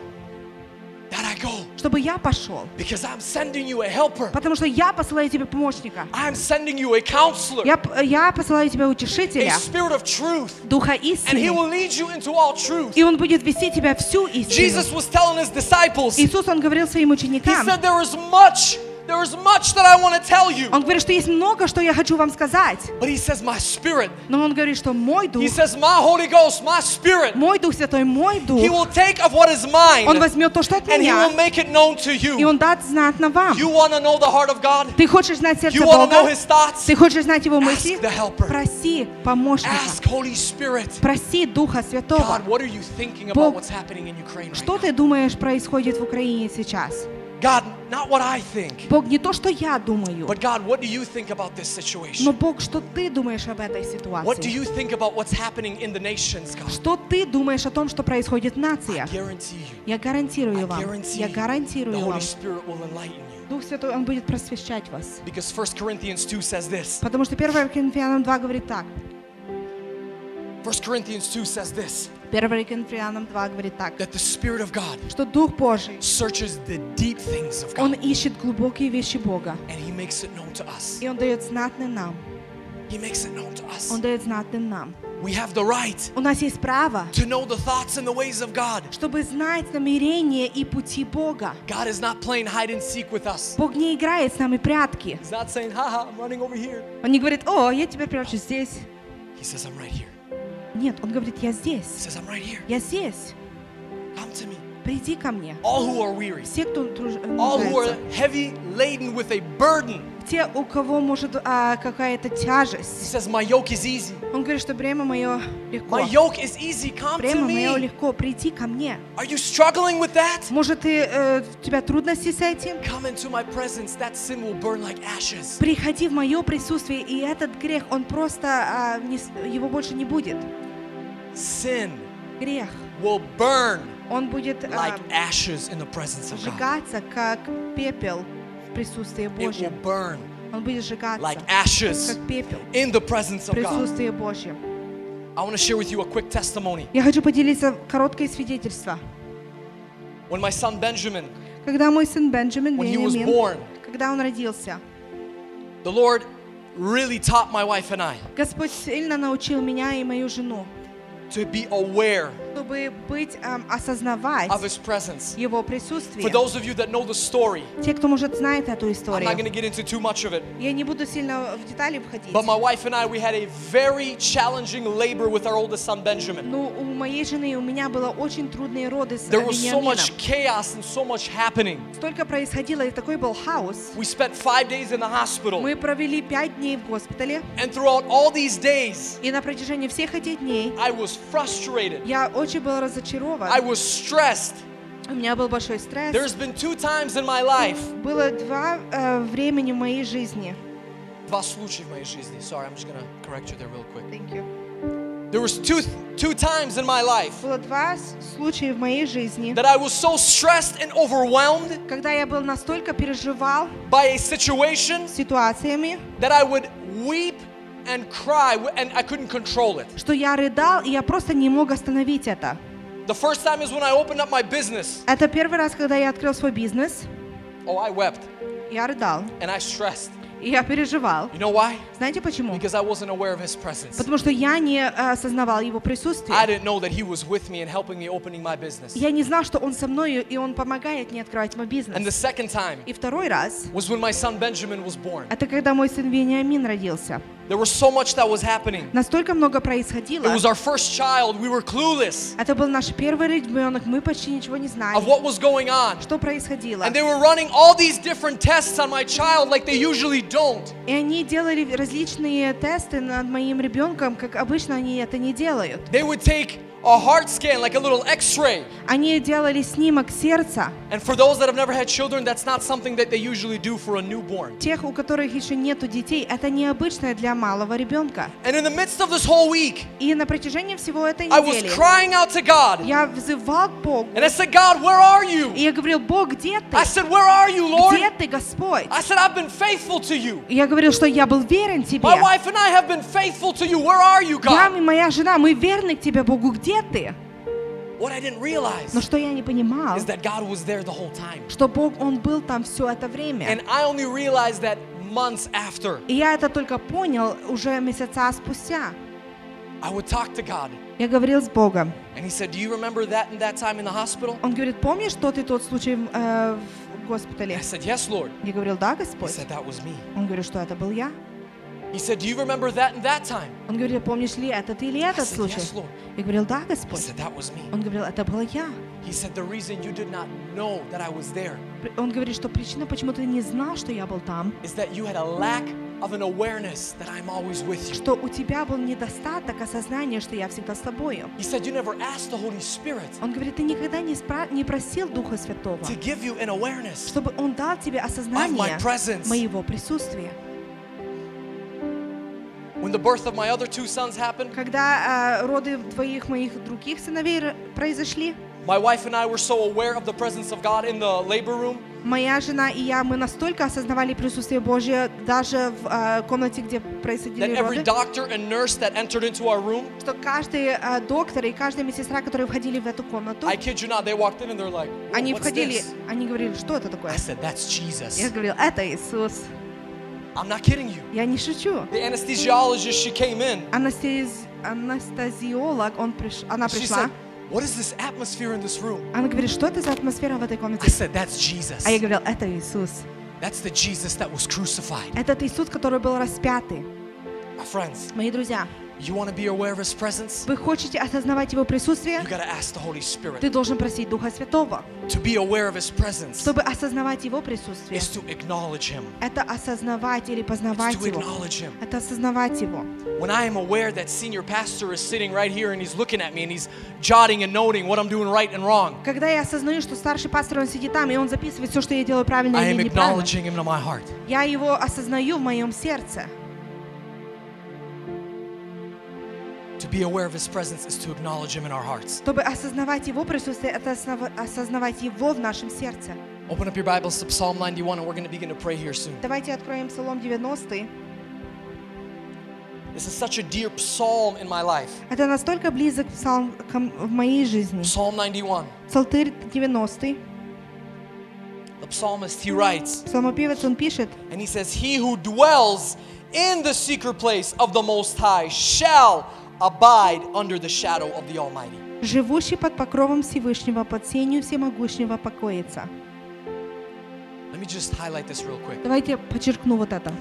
that I go, чтобы я пошел. because I'm sending you a helper. Потому что я посылаю тебе помощника. I'm sending you a counselor, Я, я посылаю тебе a утешителя, spirit of truth, Духа and He истины. will lead you into all truth. И Он будет вести тебя всю истину. Jesus was telling His disciples, He Иисус, Он говорил своим ученикам, said, There is much, there is much that I want to tell you. Он говорит, что есть много, что я хочу вам сказать. But He says, My spirit, Но Он говорит, что мой Дух, He says, My Holy Ghost, my spirit, мой Дух Святой, мой Дух, He will take of what is mine Он возьмет то, что от and He меня, will make it known to и you. Он даст знатно вам. You want to know the heart of God? Ты хочешь знать сердце You want to know Бога? His thoughts? Ты хочешь знать Его Ask мысли? the helper. Проси помощника. Ask Holy Spirit. Проси Духа Святого. God, what are you thinking about what's happening in Ukraine right Что ты думаешь происходит в Украине сейчас? God, not what I think, Бог, не то, что я думаю, but God, what do you think about this situation? но Бог, что ты думаешь об этой What do ситуации? you think about what's happening in the nations, God? Что ты думаешь о том, что происходит в нациях? Guarantee you, Я гарантирую I вам, guarantee я you, the гарантирую Holy вам, Spirit will enlighten you. Дух Святой, Он будет просвещать вас. Because 1 Corinthians 2 says this. Потому что 1 Коринфянам 2 говорит так. 1 Corinthians 2 says this 1 Коринфянам 2 говорит так, that the Spirit of God что Дух Божий, searches the deep things of Он God ищет глубокие вещи Бога, and He makes it known to us. и Он дает знатным нам. He makes it known to us. Он дает знатным нам. We have the right У нас есть право, to know the thoughts and the ways of God. чтобы знать намерения и пути Бога. God is not playing hide and seek with us. Бог не играет с нами прятки. He's not saying, haha, I'm running over here. Он не говорит, о, я теперь прячусь здесь. He says, I'm right here. Нет, он говорит, я здесь. says, I'm right here. Я здесь. Come to me. Приди ко мне. All who are weary, Все, кто труж- all who are heavy laden with a burden. Те, у кого может а, какая-то He тяжесть. says, My yoke is easy. Он говорит, что бремя мое легко. My yoke is easy. Come to Бремя мое легко. Приди ко мне. Are you struggling with that? Может, ты, э, у тебя трудности с этим? Come into my presence. That sin will burn like ashes. Приходи в мое присутствие, и этот грех, он просто, а, не его больше не будет. Sin Грех, will burn он будет а, like ashes in the presence of God. сжигаться, как пепел в присутствии It will Божьем. burn Он будет сжигаться, like ashes как пепел in the presence в of God. присутствии Божьем. I want to share with you a quick testimony. Я хочу поделиться короткое свидетельство. When my son Benjamin, Когда мой сын Бенджамин when he was Вениамин, born, когда он родился, the Lord really taught my wife and I Господь сильно научил меня и мою жену, to be aware чтобы быть, эм, осознавать of His presence. Его For присутствие. those of you that know the story, Те, кто, может, знает эту I'm историю. not going to get into too much of it. Я не буду сильно в детали входить. But my wife and I, we had a very challenging labor with our oldest son Benjamin. Но у моей жены и у меня было очень трудные роды с There was so Вениамином. much chaos and so much happening. Столько происходило, и такой был хаос. We spent five days in the hospital. Мы провели пять дней в госпитале, And throughout all these days, и на протяжении всех этих дней I was frustrated. я очень был разочарован. I was stressed. У меня был большой стресс. There's been two times in my life. Было два э, времени в моей жизни. Два случая в моей жизни. Sorry, I'm just gonna correct you there real quick. Thank you. There was two two times in my life Было два с- случая в моей жизни, that I was so stressed and overwhelmed когда я был настолько переживал by a situation ситуациями, that I would weep and cry, and I couldn't control it. что я рыдал, и я просто не мог остановить это. The first time is when I opened up my business. Это первый раз, когда я открыл свой бизнес, Oh, I wept я рыдал, and I stressed. и я переживал. You know why? Знаете почему? Because I wasn't aware of His presence. Потому что я не э, осознавал его I присутствие. didn't know that He was with me and helping me opening my business. Я не знал, что он со мной, и он помогает мне открывать мой And the бизнес. second time И второй раз, was when my son Benjamin was born. это когда мой сын Вениамин родился. There was so much that was happening. Настолько много It происходило. was our first child. We were clueless Это был наш первый ребенок, мы почти ничего не знали. of what was going on. Что происходило? And they were running all these different tests on my child like they usually don't. И они делали различные тесты над моим ребенком, как обычно они это не делают. They would take a heart scan, like a little x ray. Они делали снимок сердца. And for those that have never had children, that's not something that they usually do for a newborn. Тех, у которых еще нету детей, это необычное для малого ребенка. And in the midst of this whole week, И на протяжении всего этой I was недели crying out to God. я взывал к Богу. And I said, God, where are you? И я говорил, Бог, где ты? I said, Where are you, Lord? Где ты, Господь? I said, I've been faithful to you. И Я говорил, что я был верен тебе. My wife and I have been faithful to you. Where are you, Я God? и моя жена, мы верны к тебе, Богу, где где ты? Но что я не понимал, что Бог, Он был там все это время. И я это только понял уже месяца спустя. Я говорил с Богом. Он говорит, помнишь, что ты тот случай э, в госпитале? Я говорил, да, Господь. Он говорит, что это был я. He said, Do you remember that and that time? Он говорит, помнишь ли этот или этот said, случай? Yes, Lord. Я говорил, да, He Господь. said, That was me. Он говорил, это был я. He said, The reason you did not know that I was there Он говорит, что причина, почему ты не знал, что я был там, is that you had a lack of an awareness that I'm always with you. что у тебя был недостаток осознания, что я всегда с тобою. He said, You never asked the Holy Spirit Он говорит, ты никогда не, спра- не просил Духа Святого, to give you an awareness чтобы Он дал тебе of my осознание presence. моего присутствия. When the birth of my other two sons happened, Когда э, роды двоих моих других сыновей произошли, my wife and I were so aware of the presence of God in the labor room моя жена и я, мы настолько осознавали присутствие Божье даже в э, комнате, где that происходили every роды, doctor and nurse that entered into our room, что каждый э, доктор и каждая медсестра, которые входили в эту комнату, I kid you not, they walked in and they're like, "Whoa, они what's входили, this?" они говорили, что это такое? I said, That's Jesus. Я говорил, это Иисус. I'm not kidding you. Я не шучу. The anesthesiologist, she came in. Анестез- Анестезиолог, он приш... она She пришла. said, What is this atmosphere in this room? Она говорит, что это за атмосфера в этой I комнате? said, That's Jesus. А я говорил, это Иисус. That's the Jesus that was crucified. Этот Иисус, который был распятый. My friends, Мои друзья, you want to be aware of His presence? вы хотите осознавать Его присутствие? You ask the Holy Spirit. Ты должен просить Духа Святого. To be aware of His presence Чтобы осознавать Его присутствие, is to acknowledge Him. это осознавать или познавать to Его. acknowledge Him. Это осознавать Его. When I am aware that senior pastor is sitting right here and he's looking at me and he's jotting and noting what I'm doing right and wrong, Когда я осознаю, что старший пастор, он сидит там, и он записывает все, что я делаю правильно I am или неправильно, acknowledging Him to my heart. я его осознаю в моем сердце. be aware of His presence is to acknowledge Him in our hearts. Чтобы осознавать Его присутствие, это основа- осознавать Его в нашем сердце. Open up your Bibles to Psalm 91 and we're going to begin to pray here soon. Давайте откроем Псалом 90. This is such a dear psalm in my life. Это настолько близок псалм ко м- в моей жизни. Psalm 91. Псалтырь 90. The psalmist, he writes, Псалмопевец, он пишет, and he says, He who dwells in the secret place of the Most High shall abide under the shadow of the Almighty. «Живущий под покровом Всевышнего, под сенью Всемогущего покоится». Let me just highlight this real quick. Давайте подчеркну вот это.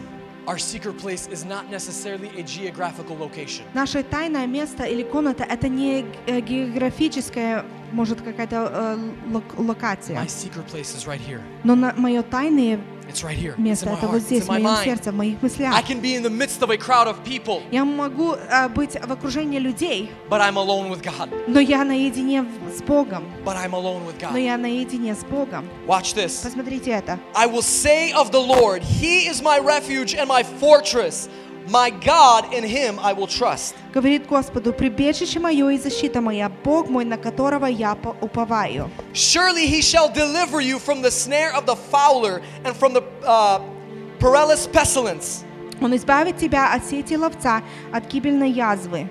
Our secret place is not necessarily a geographical location. Наше тайное место или комната – это не э, географическая, может, какая-то э, лок- локация. My secret place is right here. Но мое тайное It's right here. It's место in – my это heart. вот It's здесь, in в my моем mind. сердце, в моих I мыслях. can be in the midst of a crowd of people, Я могу э, быть в окружении людей, but I'm alone with God. но я наедине в- с Богом. But I'm alone with Но God. я наедине с Богом. Watch this. Посмотрите это. I will say of the Lord, He is my refuge and my fortress. My God, in Him I will trust. Говорит Господу, прибежище мое и защита моя, Бог мой, на которого я по- уповаю. Surely He shall deliver you from the snare of the fowler and from the uh, perilous pestilence. Он избавит тебя от сети ловца, от гибельной язвы.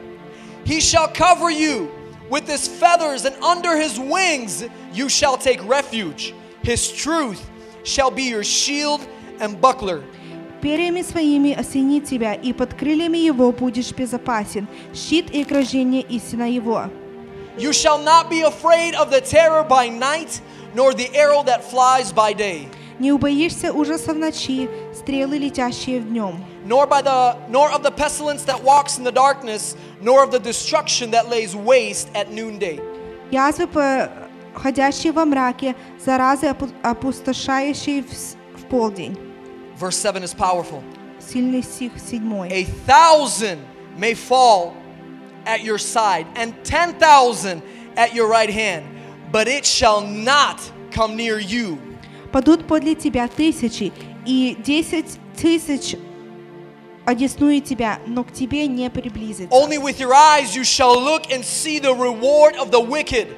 He shall cover you with his feathers, and under his wings you shall take refuge. His truth shall be your shield and buckler. Перьями своими осенит тебя, и под крыльями его будешь безопасен. Щит и ограждение истина его. You shall not be afraid of the terror by night, nor the arrow that flies by day, Не убоишься ужаса в ночи, стрелы, летящие в днем. nor by the nor of the pestilence that walks in the darkness, nor of the destruction that lays waste at noonday. Язвы, ходящие во мраке, заразы, опу- опустошающие в полдень. Verse 7 is powerful. Сильный стих седьмой. A thousand may fall at your side, and ten thousand at your right hand, but it shall not come near you. Падут подле тебя тысячи, и десять тысяч одесную тебя, но к тебе не приблизится. Only with your eyes you shall look and see the reward of the wicked.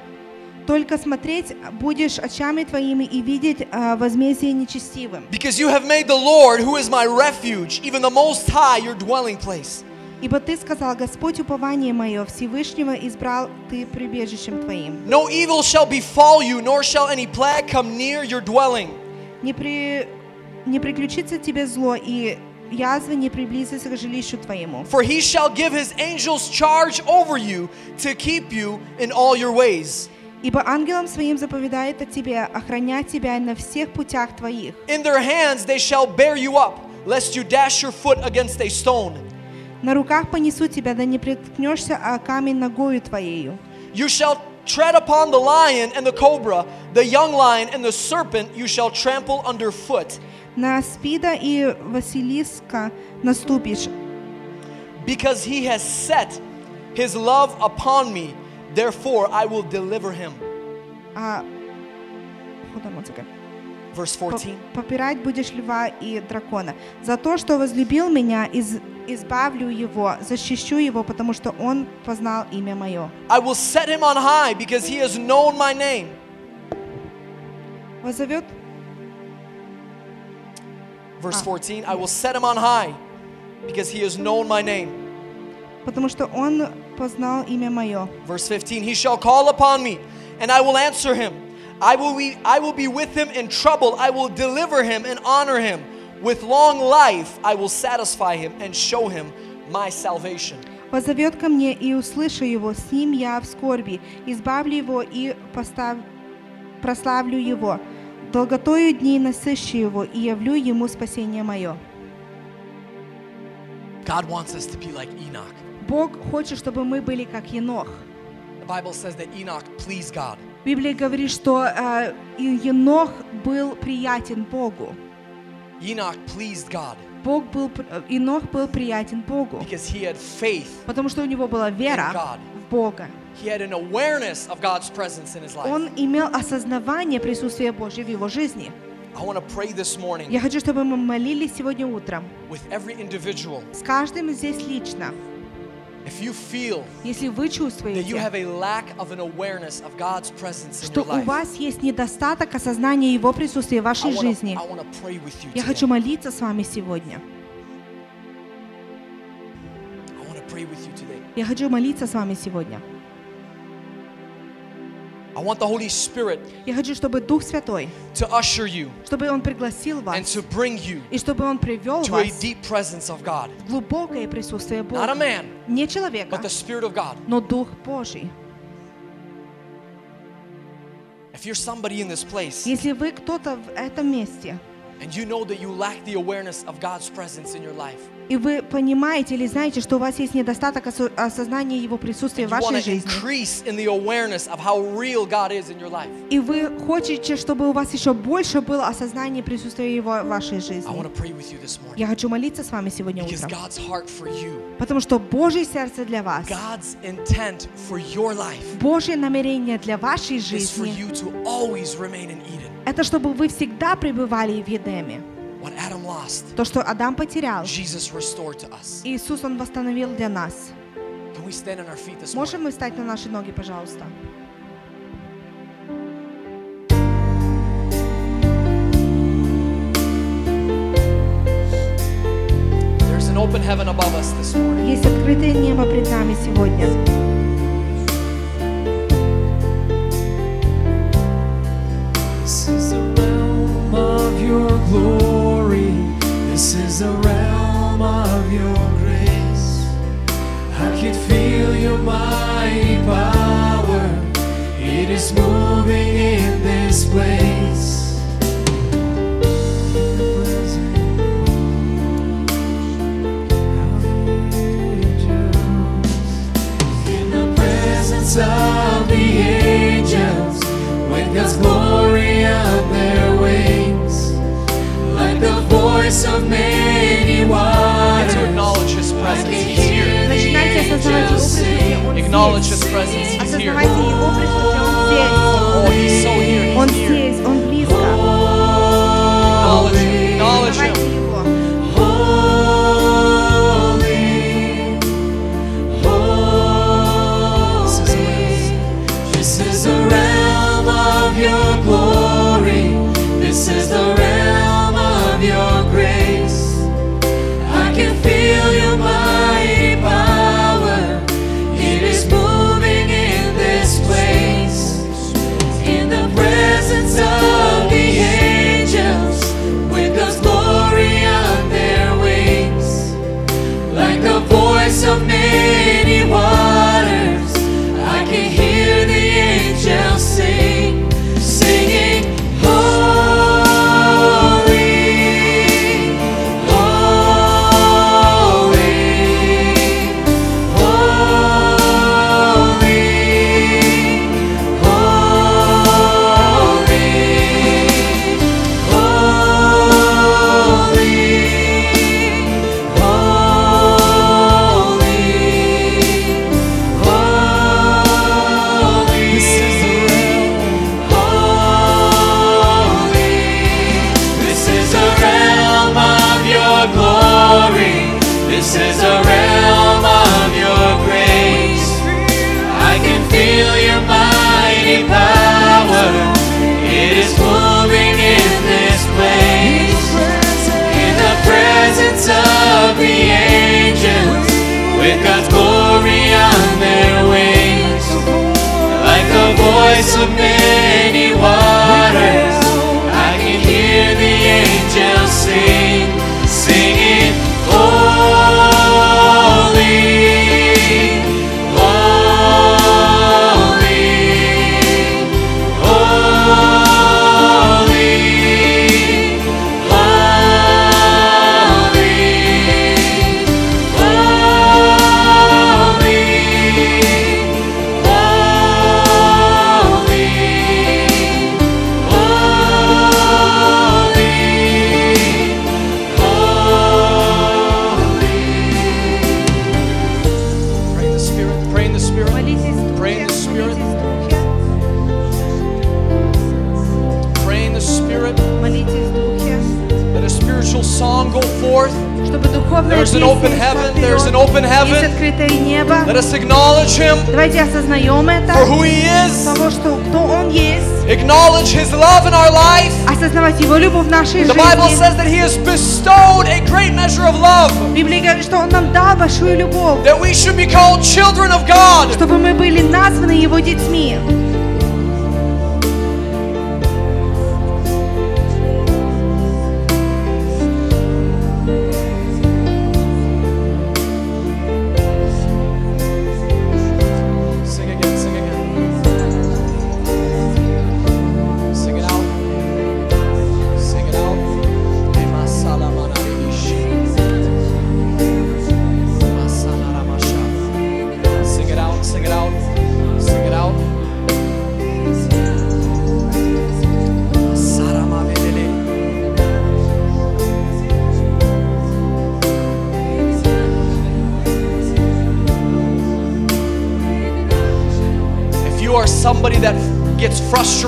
Только смотреть будешь очами твоими и видеть а, возмездие нечестивым. Because you have made the Lord, who is my refuge, even the Most High, your dwelling place. Ибо ты сказал, Господь, упование мое, Всевышнего избрал ты прибежищем твоим. No evil shall befall you, nor shall any plague come near your dwelling. Не, при... не приключится тебе зло, и язва не приблизится к жилищу твоему. For he shall give his angels charge over you to keep you in all your ways. Ибо ангелам своим заповедает о тебе охранять тебя на всех путях твоих. In their hands they shall bear you up, lest you dash your foot against a stone. На руках понесу тебя, да не приткнешься о камень ногою твоею. You shall tread upon the lion and the cobra, the young lion and the serpent you shall trample underfoot. На спида и Василиска наступишь, Because he has set his love upon me, Therefore I will deliver him. а one second. Verse По- 14. попирать будешь льва и дракона. За то, что возлюбил меня, из- избавлю его, защищу его, потому что он познал имя мое. I will set him on high because he has known my name. Возовет Verse Ah. 14. I will set him on high because he has known my name. потому что он познал имя мое. Verse 15. He shall call upon me and I will answer him. I will be, I will be with him in trouble. I will deliver him and honor him. With long life I will satisfy him and show him my salvation. Возовет ко мне, и услышу его, с ним я в скорби, избавлю его и постав... прославлю его. Долготою дней насыщу его, и явлю ему спасение мое. God wants us to be like Enoch. Бог хочет, чтобы мы были как Енох. The Bible says that Enoch pleased God. Библия говорит, что э, Енох был приятен Богу. Enoch pleased God Бог был, э, Енох был приятен Богу, because he had faith. потому что у него была вера в Бога. He had an awareness of God's presence in his life. Он имел осознавание присутствия Божьего в его жизни. I want to pray this morning Я хочу, чтобы мы молились сегодня утром with every individual. с каждым здесь лично. If you feel Если вы that you чувствуете, have a lack of an awareness of God's presence in что your у вас есть недостаток осознания Его присутствия в I вашей want жизни, to pray with you я today. хочу молиться с вами сегодня. I want to pray with you today. Я хочу молиться с вами сегодня. I want the Holy Spirit Я хочу, чтобы Дух Святой, to usher you чтобы Он пригласил and вас, to bring you и чтобы Он привел to a вас deep presence of God. в глубокое присутствие Not a Бога. man, Не человека, but the Spirit of God. но Дух Божий. If you're somebody in this place Если вы кто-то в этом месте, and you know that you lack the awareness of God's presence in your life, и вы понимаете или знаете, что у вас есть недостаток осознания Его присутствия в вашей жизни. И вы хотите, чтобы у вас еще больше было осознание присутствия Его в вашей жизни. Я хочу молиться с вами сегодня утром. Потому что Божье сердце для вас, Божье намерение для вашей жизни, это чтобы вы всегда пребывали в Едеме. What Adam lost, То, что Адам потерял, Jesus restored to us. Иисус Он восстановил для нас. Can we stand on our feet this morning? Можем мы встать на наши ноги, пожалуйста? There's an open heaven above us this morning. Есть открытое небо пред нами сегодня. This is the realm of your glory. Is the realm of your grace. I can feel your mighty power. It is moving in this place. In the presence of the angels, with God's glory the voice of many waters. To acknowledge His presence, He's here. Начинайте осознавать Его присутствие. Он Acknowledge здесь. His presence, He's here. Осознавайте Его присутствие. Он Oh, He's so here. здесь. Он He's here. здесь. Он близко. Acknowledge Him. Acknowledge Him. Voice Let us acknowledge Him Давайте осознаем это. for who He is. Того, что кто Он есть. Acknowledge His love in our life. Осознавать Его любовь в нашей The Bible жизни. says that He has bestowed a great measure of love, Библия говорит, что Он нам дал большую любовь. that we should be called children of God. Чтобы мы были названы Его детьми.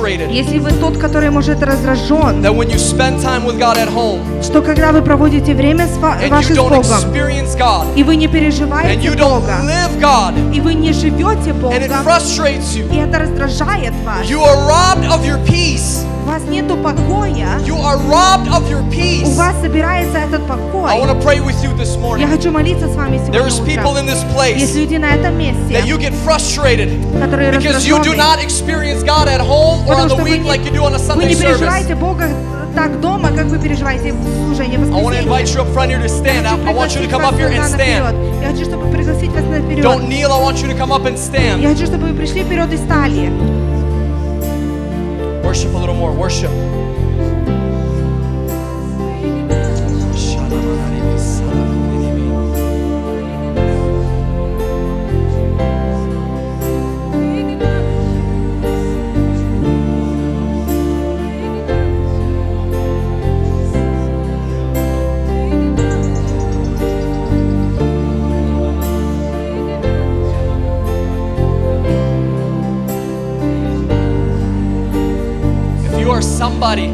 Frustrated, Если вы тот, который может раздражен, that when you spend time with God at home что когда вы проводите время с ва- and ваше you с don't Богом, experience God и вы не and переживаете you don't Бога, live God и вы не живете and it Богом, frustrates you, и это раздражает вас, you are robbed of your peace. у вас нету покоя, You are robbed of your у peace. вас собирается этот покой. I want to pray with you this Я morning. хочу молиться с вами There's сегодня people утром. in this Есть place люди на этом месте, that you get frustrated которые because you do раздраженные, not experience God at home or on потому the что вы week не, like you do on a вы Sunday не service. переживаете Бога так дома, как вы переживаете в служении в I want to invite воскресенье. you up front here to stand. I, I want you to Пригласить come вас up here and сюда stand. наперед. Я хочу, чтобы пригласить вас наперед. Don't kneel, I want you to come up and Я stand. хочу, чтобы вы пришли вперед и стали. Worship a little more. Worship. somebody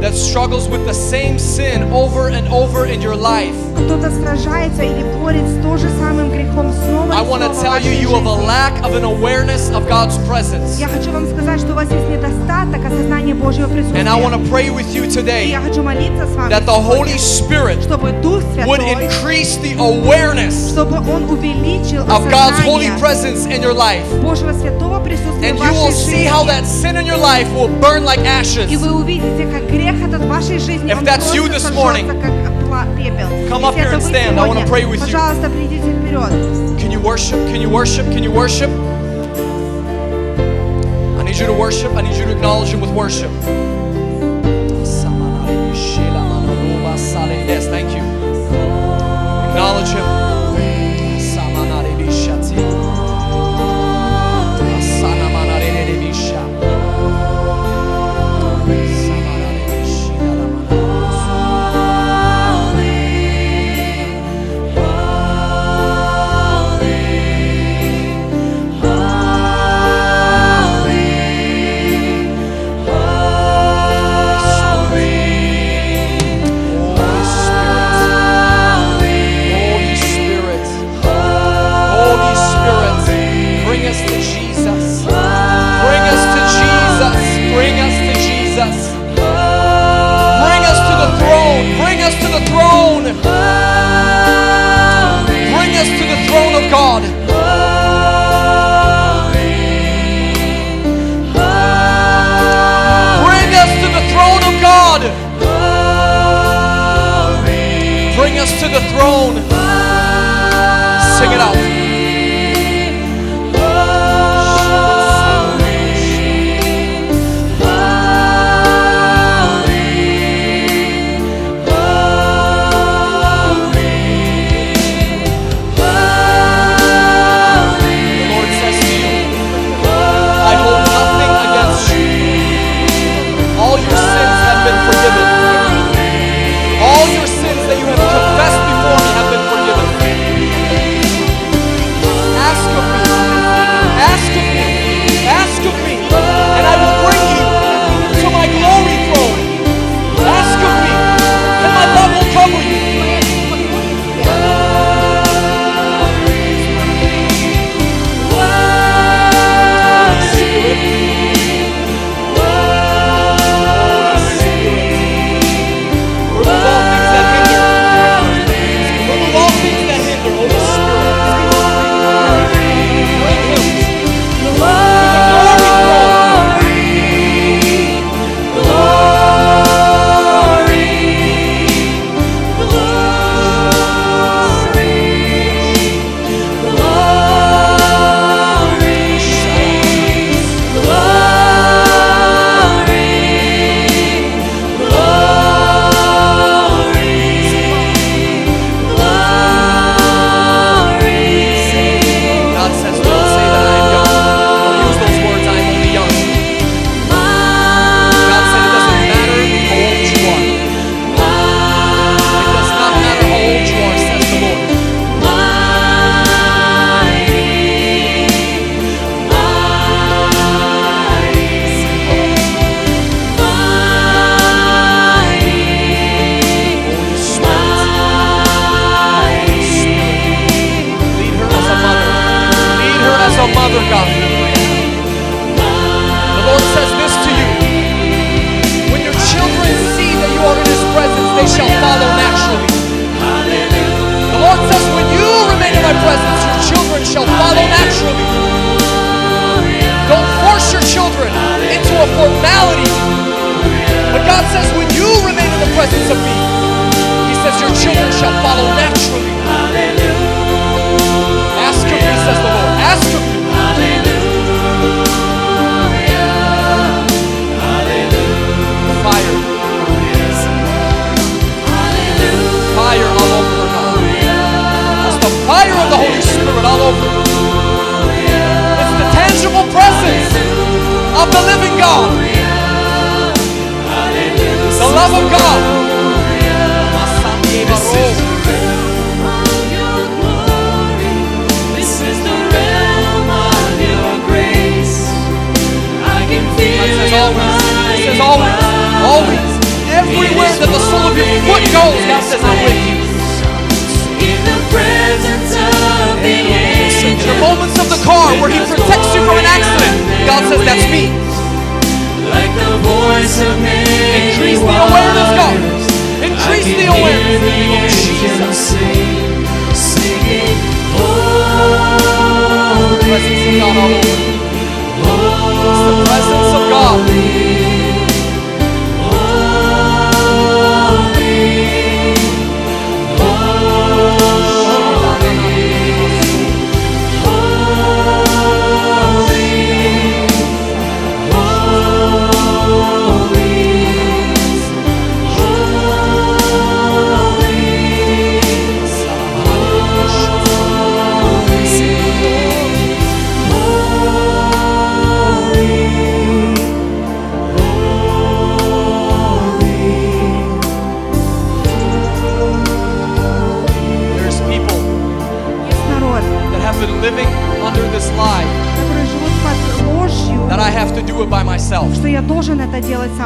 that struggles with the same sin over and over in your life, кто-то сражается или борется с то же самым грехом снова I и want to снова в tell you вашей you have a жизни, lack of an awareness of God's presence. я хочу вам сказать, что у вас есть недостаток осознания Божьего And I want присутствия. to pray with you И today я хочу молиться с вами that the Holy сегодня, Spirit чтобы Дух would Святой, increase the awareness чтобы Он увеличил of God's holy осознание presence in your life. Божьего Святого присутствия And в you will вашей see how жизни. that sin in your life will burn like И ashes. вы увидите, как грех этот в вашей жизни, If он that's you просто this morning, сожжется, как пла- пепел. come up Если here это and вы stand. I wanna сегодня, pray with you. пожалуйста, придите вперед. Can you worship? Can you worship? Can you worship? I need you to worship. I need you to acknowledge Him with worship.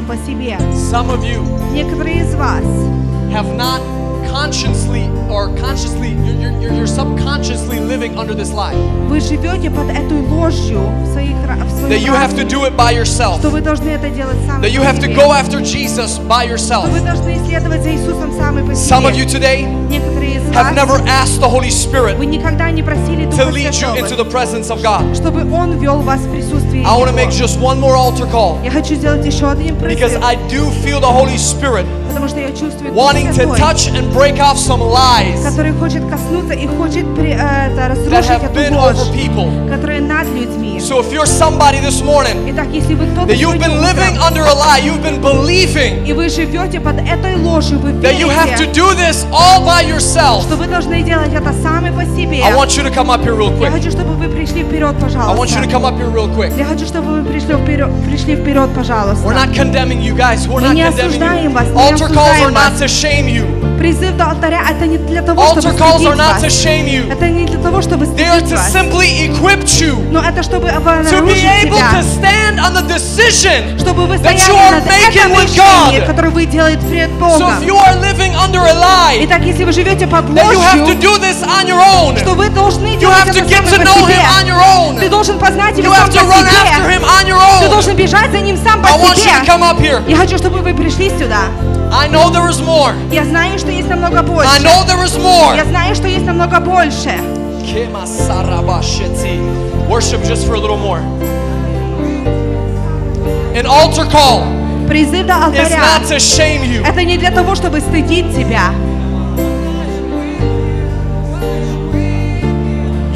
сам по себе. Some of you Некоторые из вас have not consciously or consciously, you're, you're, you're, you're subconsciously living under this lie. Вы живете под этой ложью в своих ра- в своем That you have to разуме, do it by yourself. что вы должны это делать сами That you по have to себе, go after Jesus by yourself. что вы должны следовать за Иисусом сами по Some of you себе. today Некоторые из have вас, never asked the Holy Spirit вы никогда не просили to Духа lead you into the Святого, presence of God. чтобы Он вел вас в присутствие I want to Его. make just one more altar call Я хочу сделать еще один because призыв, I do feel the Holy Spirit потому что я чувствую Дух wanting to Святой, touch and break off some lies который хочет коснуться и хочет при- э, это, that разрушить have эту been ложь, over people. которая над людьми. So if you're somebody this morning Итак, если вы кто-то that you've been сегодня living утром, under a lie, you've been believing и вы живете под этой ложью, вы that you have to верите, do this all by yourself, что вы должны делать это сами по себе. I want you to come up here real Я quick. хочу, чтобы вы пришли вперед, I want you to пожалуйста. come up here real quick. Я хочу, чтобы вы пришли вперед, пришли вперед, пожалуйста. We're not condemning you guys. We're Мы not не condemning осуждаем you. вас, не Altar calls are осуждаем not вас. to shame you. Призыв до алтаря это не для того, Altar чтобы calls стыдить are not вас. to shame you. Это не для того, чтобы They are стыдить to вас. simply equip you Но это чтобы to be вооружить able себя. to stand on the decision Чтобы вы that you стояли are над making этим with решением, God. которое вы делаете пред So Богом. if you are living under a lie, Итак, если вы живете под that you have to ложью, do this on your own. что вы должны You делать have to это get сами to по know себе. Him on your own. Ты должен познать You его сам have по to run after себе. Him on your Ты own. должен бежать за ним сам по I want you to себе. come up here. Я хочу, чтобы вы пришли сюда. I know there is more. Я знаю, что есть намного I больше. know there is more. Я знаю, что есть намного больше. Worship just for a little more. An altar call Призыв до is алтаря. not to shame you. Это не для того, чтобы стыдить тебя.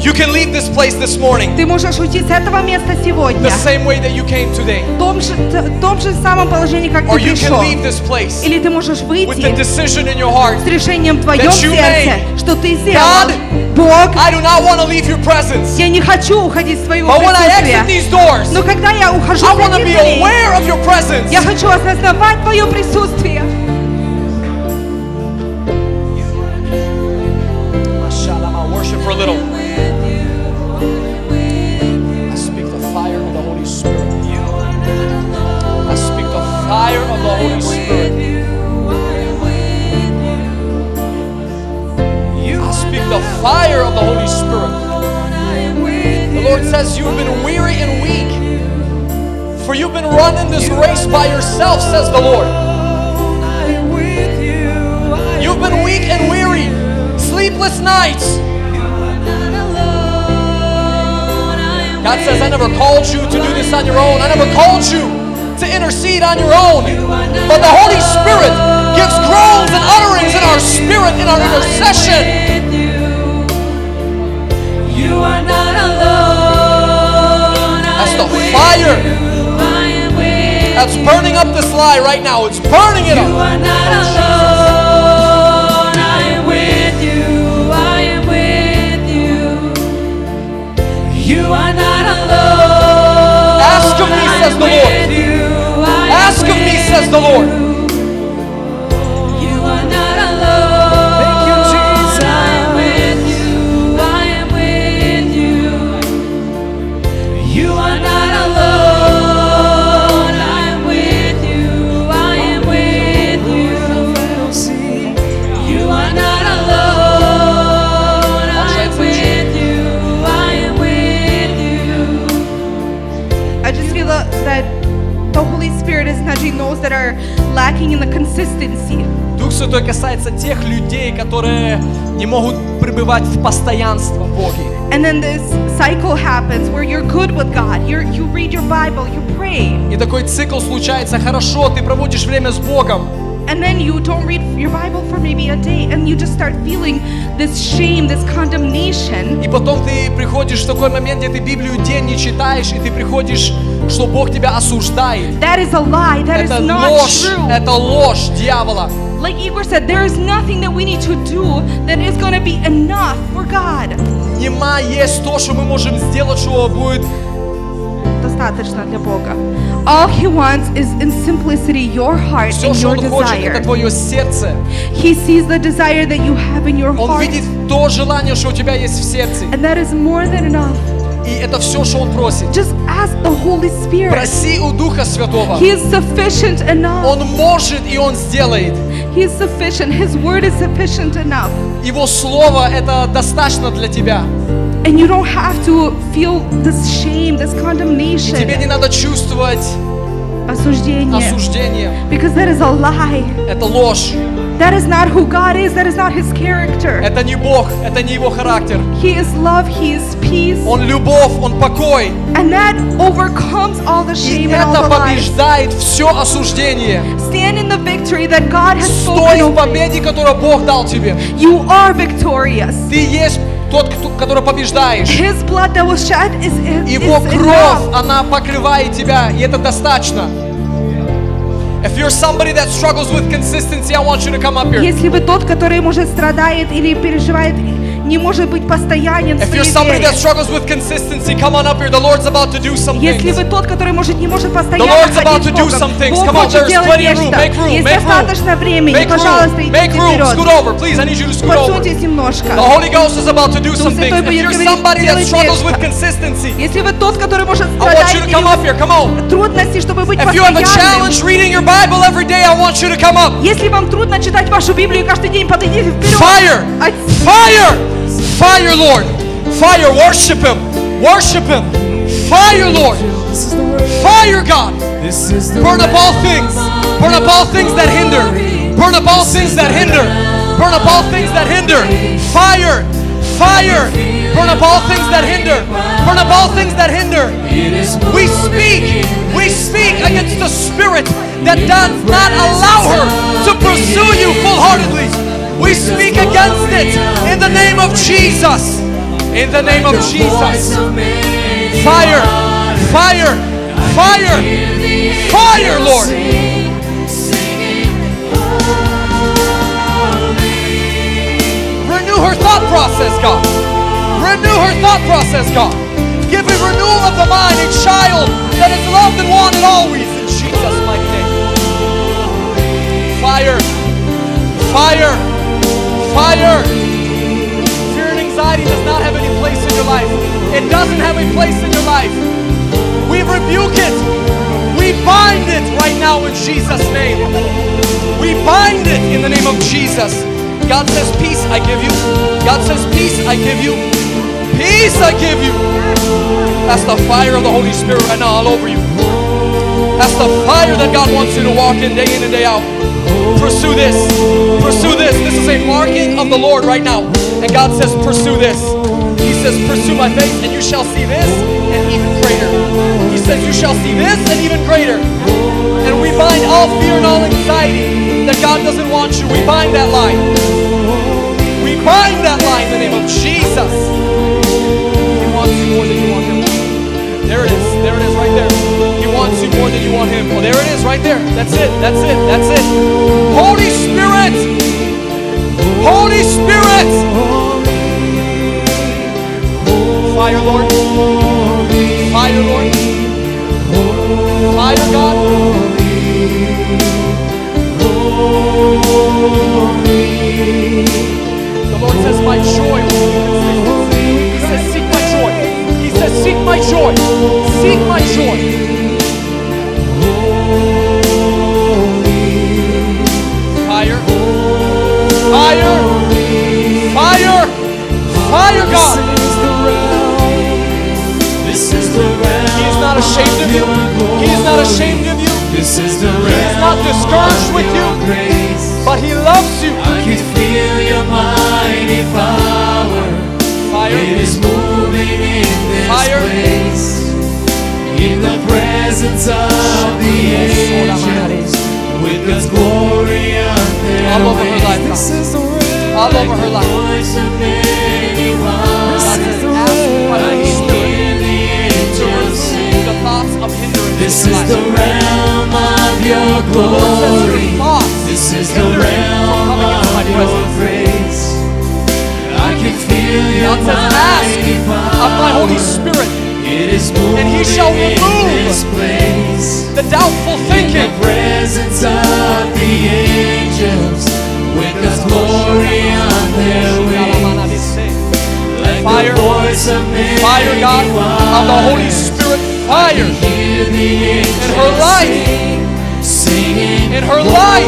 You can leave this place this morning Ты можешь уйти с этого места the сегодня. same way that you came today. В том же, в том же самом положении, как Or ты you can пришел. leave this place Или ты можешь with the выйти decision in your heart. с решением в твоем сердце, что ты сделал. God, Бог, I do not want to leave your presence. я не хочу уходить из своего But when I exit these doors, Но когда я ухожу I want to be aware of your presence. я хочу осознавать твое присутствие. I never called you to intercede on your own. But the Holy Spirit gives groans and utterings in our spirit, in our intercession. You are not alone. That's the I am with fire. you. I am with That's burning up this lie right now. It's burning it You up. are not alone. I am with you. I am with you. You says the Lord. with you. I am Ask of me, says the Lord. Lacking in the consistency. Дух Святой касается тех людей, которые не могут пребывать в постоянство в Боге. And then this cycle happens where you're good with God. You're, you read your Bible, you pray. И такой цикл случается. Хорошо, ты проводишь время с Богом. And then you don't read your Bible for maybe a day and you just start feeling this shame, this condemnation. И потом ты приходишь в такой момент, где ты Библию день не читаешь, и ты приходишь, что Бог тебя осуждает. That is a lie. That is Это not ложь, true. это ложь дьявола. Like Igor said, there is nothing that we need to do that is going to be enough for God. Нема есть то, что мы можем сделать, что будет Достаточно для Бога. All He wants is in simplicity your heart все, and что your Он хочет, это desire. твое сердце. He sees the desire that you have in your Он heart, видит то желание, что у тебя есть в сердце. and that is more than enough. И это все, что Он просит. Just ask the Holy Spirit. Проси у Духа Святого. He is sufficient enough. Он может и Он сделает. He is sufficient. His word is sufficient enough. Его Слово это достаточно для тебя. And you don't have to feel this shame, this И тебе condemnation, не надо чувствовать осуждение, осуждение. because that is a lie. Это ложь. That is not who God is. That is not His character. Это не Бог, это не Его характер. He is love. He is peace. Он любовь, Он покой. And that overcomes all the И shame and all это the lies. побеждает все осуждение. Stand in the victory that God has Стой spoken в over. победе, которую Бог дал тебе. You are victorious. Ты есть тот, кто- который побеждаешь. His blood that was shed is, is, Его кровь, она покрывает тебя, и это достаточно. If you're somebody that struggles with consistency, I want you to come up here. Если вы тот, который, может, страдает или переживает, не может быть постоянен в If you're своей somebody вере. that struggles with consistency, come on up here. The Lord's about to do some Если вы тот, который может не может The постоянно Lord's about ходить to с do Богом, some things. Бог Come on, хочет there's делать plenty of нечто. room. Make room, Есть make room. достаточно времени. Make Пожалуйста, make идите room. вперед. Scoot over, please. I need you to scoot over. Подсуньтесь немножко. The Holy Ghost is about to do Дух some things. Святой If будет you're говорить, somebody that делать struggles нечто. with consistency, Если вы тот, который может страдать или трудности, чтобы быть постоянным. Если вам трудно читать вашу Библию каждый день, подойдите вперед. Fire! Fire! Fire, Lord! Fire! Worship Him! Worship Him! Fire, Lord! Fire, God! Burn up all things! Burn up all things that hinder! Burn up all things that hinder! Burn up all things that hinder! Fire! Fire! Burn up all things that hinder! Burn up all things that hinder! We speak! We speak against the spirit that does not allow her to pursue you full heartedly! We speak against it in the name of Jesus! In the name of Jesus! Fire! Fire! Fire! Fire, Lord! Renew her thought process, God. Renew her thought process, God. Give a renewal of the mind, a child that is loved and wanted always in Jesus' mighty name. Fire! Fire! Fire! Fear and anxiety does not have any place in your life. It doesn't have a place in your life. We rebuke it. We bind it right now in Jesus' name. We bind it in the name of Jesus. God says, Peace I give you. God says, Peace I give you. Peace I give you. That's the fire of the Holy Spirit right now all over you. That's the fire that God wants you to walk in day in and day out. Pursue this. Pursue this. This is a marking of the Lord right now. And God says, Pursue this. He says, Pursue my faith, and you shall see this and even greater. He says, You shall see this and even greater. And we bind all fear and all anxiety that God doesn't want you. We bind that lie. We bind that lie in the name of Jesus. He wants you more than you want him. There it is. There it is right there. More than you want him. Oh, there it is right there. That's it. That's it. That's it. Holy Spirit. Holy Spirit. Fire, Lord. Fire, Lord. Fire, God. The Lord says, My joy. He says, Seek my joy. He says, Seek my joy. Seek my joy. Discouraged with you, but He loves you. All over her life. Voice of God says, ask my Holy Spirit to remove the thoughts of hindrance This in is the realm of your The Lord says glory. This is the realm from coming into my of your grace. I can feel your God says, ask of my Holy. Spirit, It is and He shall in remove this place. the doubtful In thinking. the presence of the angels, Fire. God, of the Holy Spirit, fire in her life, in her life.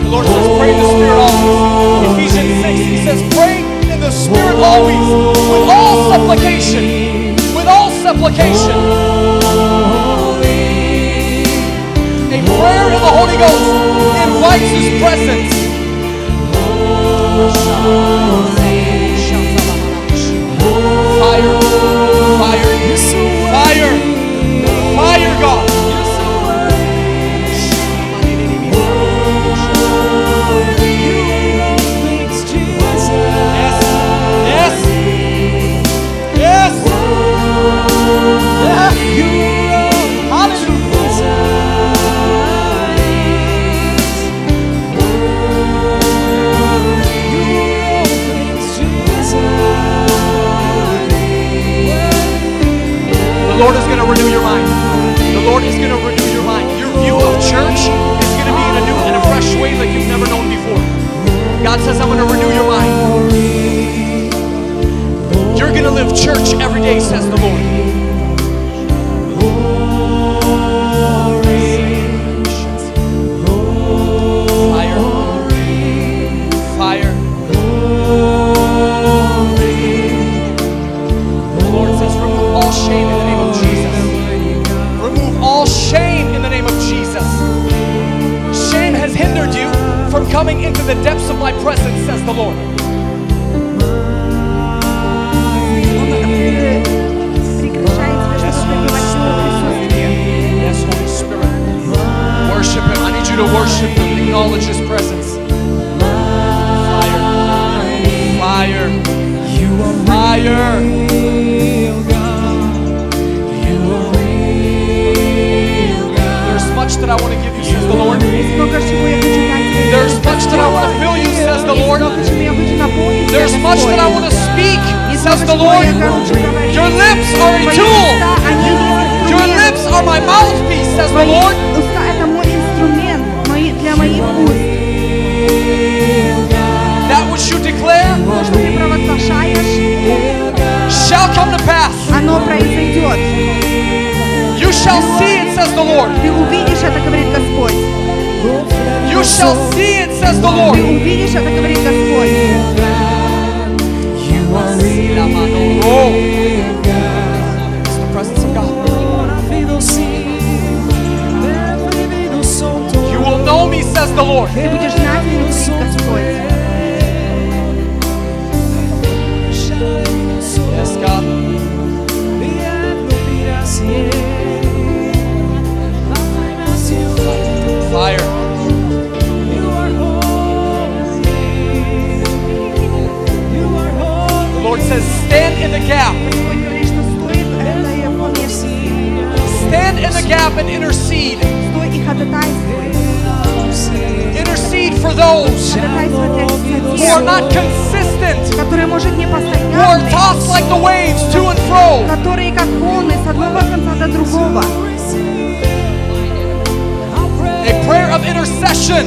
The Lord says, pray the Spirit always. Ephesians 6, He says, pray in the Spirit always, with all supplication. With all supplication. A prayer in the Holy Ghost invites His presence. Fire. Fire. Lord is going to renew your mind. The Lord is going to renew your mind. Your view of church is going to be in a new and a fresh way like you've never known before. God says, I'm going to renew your mind. You're going to live church every day, says the Lord. Coming into the depths of my presence, says the Lord. Yes, Holy Spirit. Worship Him. I need you to worship Him. Acknowledge His presence. Fire. Fire. You are fire. much that I want to give you, says the Lord. There's much that I want to fill you, says the Lord. There's much that I want to speak, says the Lord. Your lips are a tool. Your lips are my mouthpiece, says the Lord. That which you declare shall come to pass. оно произойдет. You shall see it, says the Lord. Ты увидишь это, говорит Господь. You shall see it, says the Ты Lord. увидишь это, говорит Господь. Oh. It's the presence of God. You will know me, says the Lord. Ты будешь знать меня, говорит Господь. says, Stand in the gap. Stand in the gap and intercede. Intercede for those who are not consistent, who are tossed like the waves to and fro. A prayer of intercession.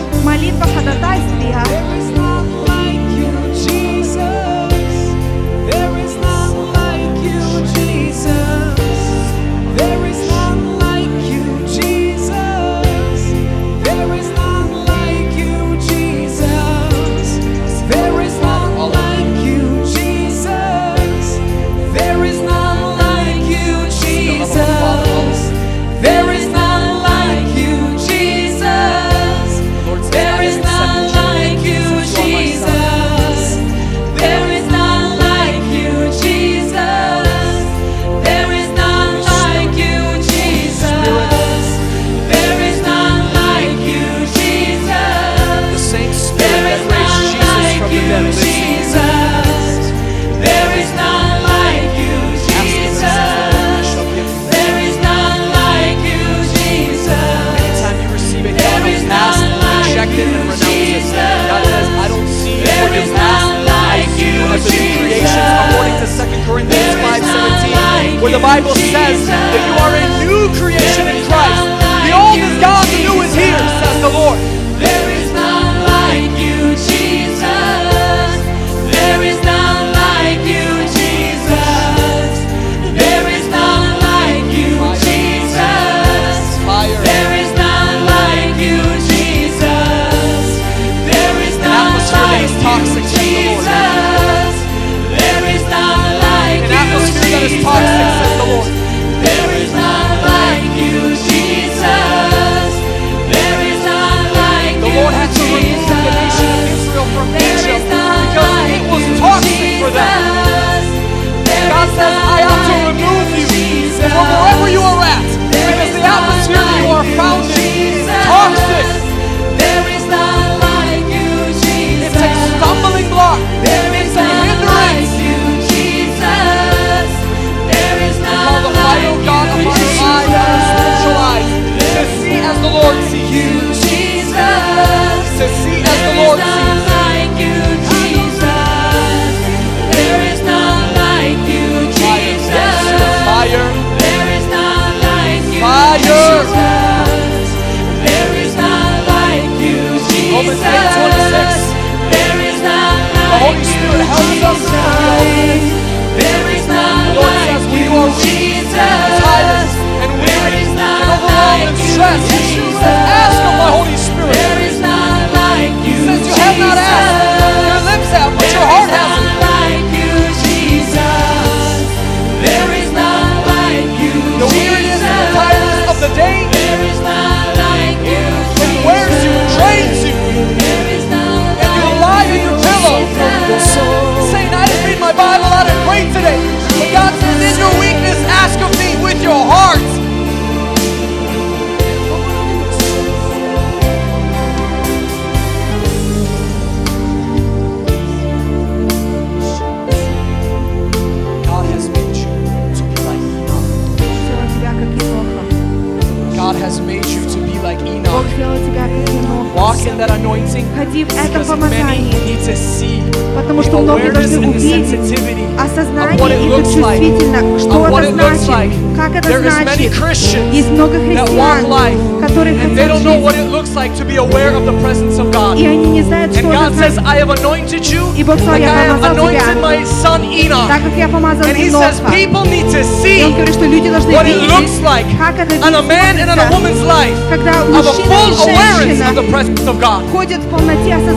presence of God.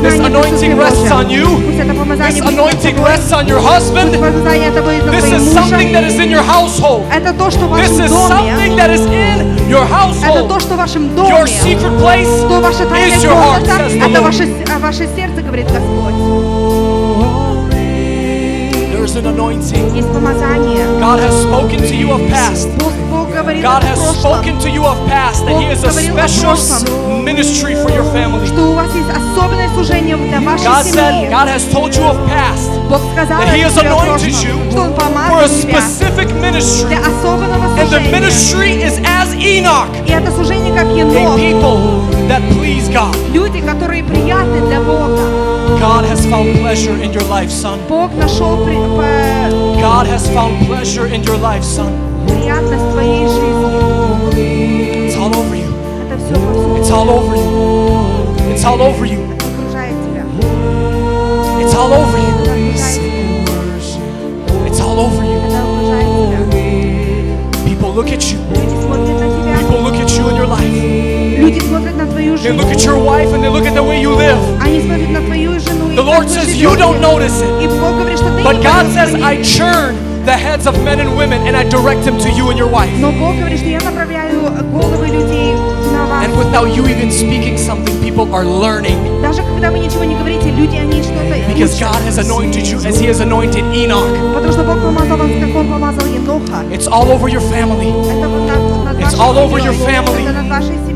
This anointing rests on you. This anointing rests on your husband. This is something that is in your household. This is something that is in your household. Your secret place is your heart. There's an anointing. God has spoken to you of past. God has spoken to you of past, that He is a special ministry for your family. God. Said, God has told you of past, that He has anointed you for a specific ministry. And the ministry is as Enoch. A people that please God. God has found pleasure in your life, son. God has found pleasure in your life, son. приятность в твоей жизни. It's all over you. Это все повсюду. It's all over you. It's all over you. Это окружает тебя. It's all over you. Это окружает тебя. It's all over you. Это окружает тебя. People look at you. Люди смотрят на тебя. People look at you in your life. Люди смотрят на твою They жену. look at your wife and they look at the way you live. Они смотрят на твою жену. и The как Lord вы says живете. you don't notice it. И Бог говорит, что ты But не God можешь says, I заметить. churn the heads of men and women and I direct them to you and your wife. Но Бог говорит, что я направляю головы людей на вас. And without you even speaking something, people are learning Даже когда вы ничего не говорите, люди, они что-то because учат. God has anointed you as He has anointed Enoch. Потому что Бог помазал вас, как Он помазал Еноха. It's all over your family. Это вот над, над It's вашей all over семьей. your family. Это над вашей семьей.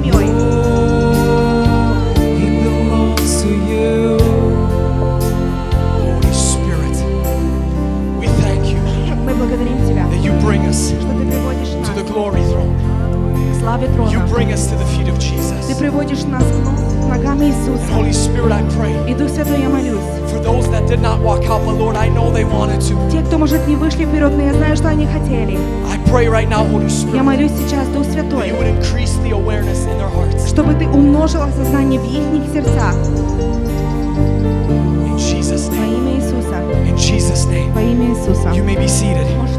bring us to the feet of Ты Jesus. приводишь нас к ног- ногам Иисуса. Holy Spirit, I pray И Дух Святой, я молюсь. for those that did not walk out, but Lord, I know they wanted to. Те, кто, может, не вышли вперед, но я знаю, что они хотели. I pray right now, Holy Я Spirit, молюсь сейчас, Дух that Святой, you would increase the awareness in their hearts. чтобы Ты умножил осознание в их сердцах. In Jesus' Во name. имя Иисуса. In Jesus' name. Во имя Иисуса. You may be seated. Можете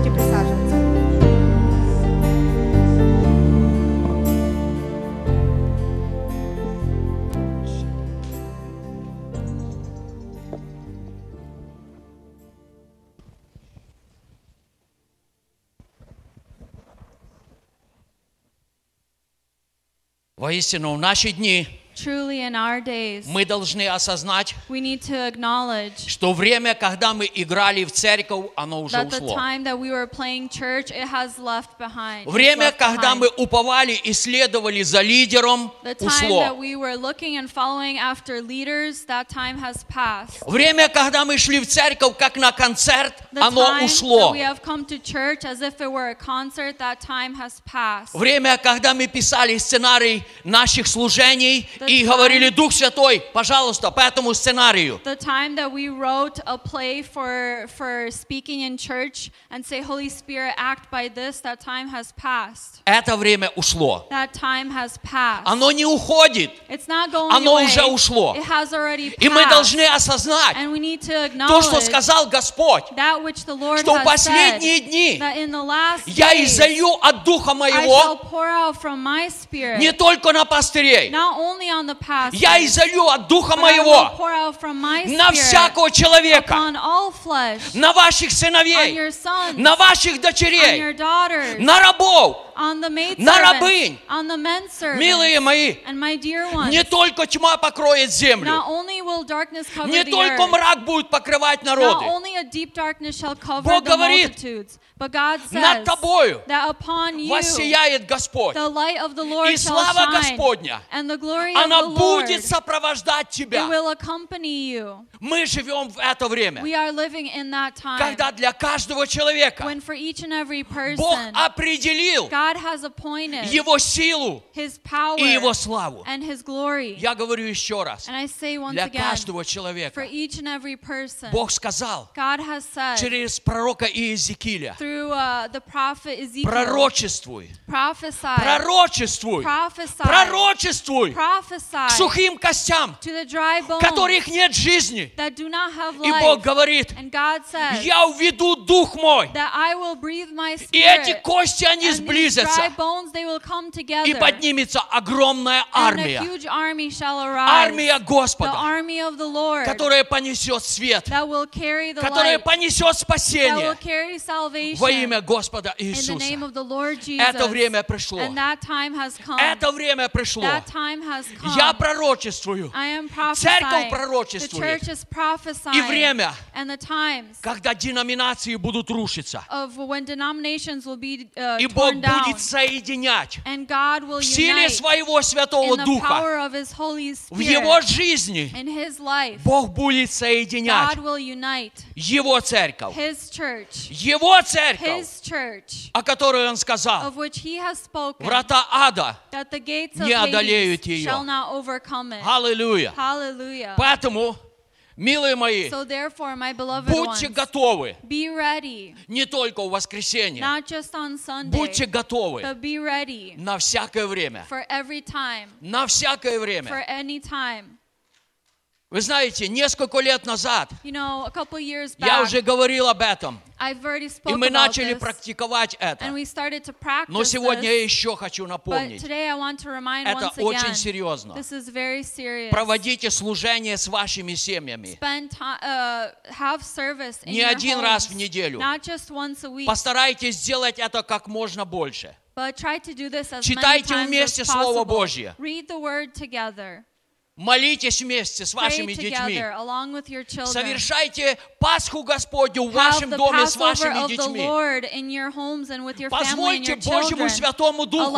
Воистину, в наши дни Truly, in our days, мы должны осознать, we need to acknowledge что время, когда мы играли в церковь, оно уже that the ушло. time that we were playing church, it has left behind. Время, left когда behind. мы уповали и следовали за лидером, The time that ушло. we were looking and following after leaders, that time has passed. Время, когда мы шли в церковь как на концерт, The оно time that ушло. we have come to church as if it were a concert, that time has passed. Время, когда мы писали сценарий наших служений The и говорили, Дух Святой, пожалуйста, по этому сценарию. The time that we wrote a play for for speaking in church and say, Holy Spirit, act by this, that time has passed. Это время ушло. That time has passed. Оно не уходит. It's not going Оно away. уже ушло. It has already passed. И мы должны осознать and we need to то, acknowledge что сказал Господь. that which the Lord что в последние said, дни that in the last Я days, изолью от Духа I shall Моего pour out from my spirit не только на пастырей. not only я изолью от Духа Моего на всякого человека, на ваших сыновей, на ваших дочерей, на рабов, на рабынь. Милые мои, не только тьма покроет землю, не только мрак будет покрывать народы. Бог говорит, над тобою воссияет Господь, и слава Господня, она будет сопровождать тебя. Мы живем в это время, когда для каждого человека Бог определил God has appointed Его силу His power и Его славу. and His glory. Я говорю еще раз, And I say once для again, каждого for человека each and every person, Бог сказал God has said через пророка Иезекииля, through uh, the prophet Ezekiel, пророчествуй, prophesy, пророчествуй, prophesy, пророчествуй к prophesy сухим костям, to the dry bones которых нет жизни. that do not have И Бог life. говорит, And God says я уведу Дух мой, that I will breathe my и эти spirit кости, они dry сблизятся, и поднимется огромная армия, армия Господа, которая понесет свет, которая понесет спасение во имя Господа Иисуса. Это время пришло. Это время пришло. Я пророчествую. Церковь пророчествует. И время, когда деноминации будут рушиться. И Бог будет будет соединять в силе своего Святого Духа, в его жизни. Бог будет соединять его церковь, его церковь, о которой он сказал, врата ада не одолеют ее. Аллилуйя. Поэтому милые мои, So therefore, my beloved будьте ones, готовы be ready, не только в воскресенье, not just on Sunday, будьте готовы but be ready на всякое время. for every time, На всякое for время. any time. Вы знаете, несколько лет назад You know, a couple years я back, уже говорил об этом, I've already и мы начали this, практиковать and это. we started to practice Но сегодня я this. еще хочу But напомнить. today I want to remind Это once очень again, серьезно. this is very serious. Проводите служение с вашими семьями. Spend uh, have service in Не your один раз в homes, неделю. not just once a week, Постарайтесь сделать это как можно больше. but try to do this as Читайте many times вместе as Слово. Божье. Read the Word together. Молитесь вместе с вашими детьми. Совершайте Пасху Господню в вашем доме с вашими детьми. Позвольте Божьему Святому Духу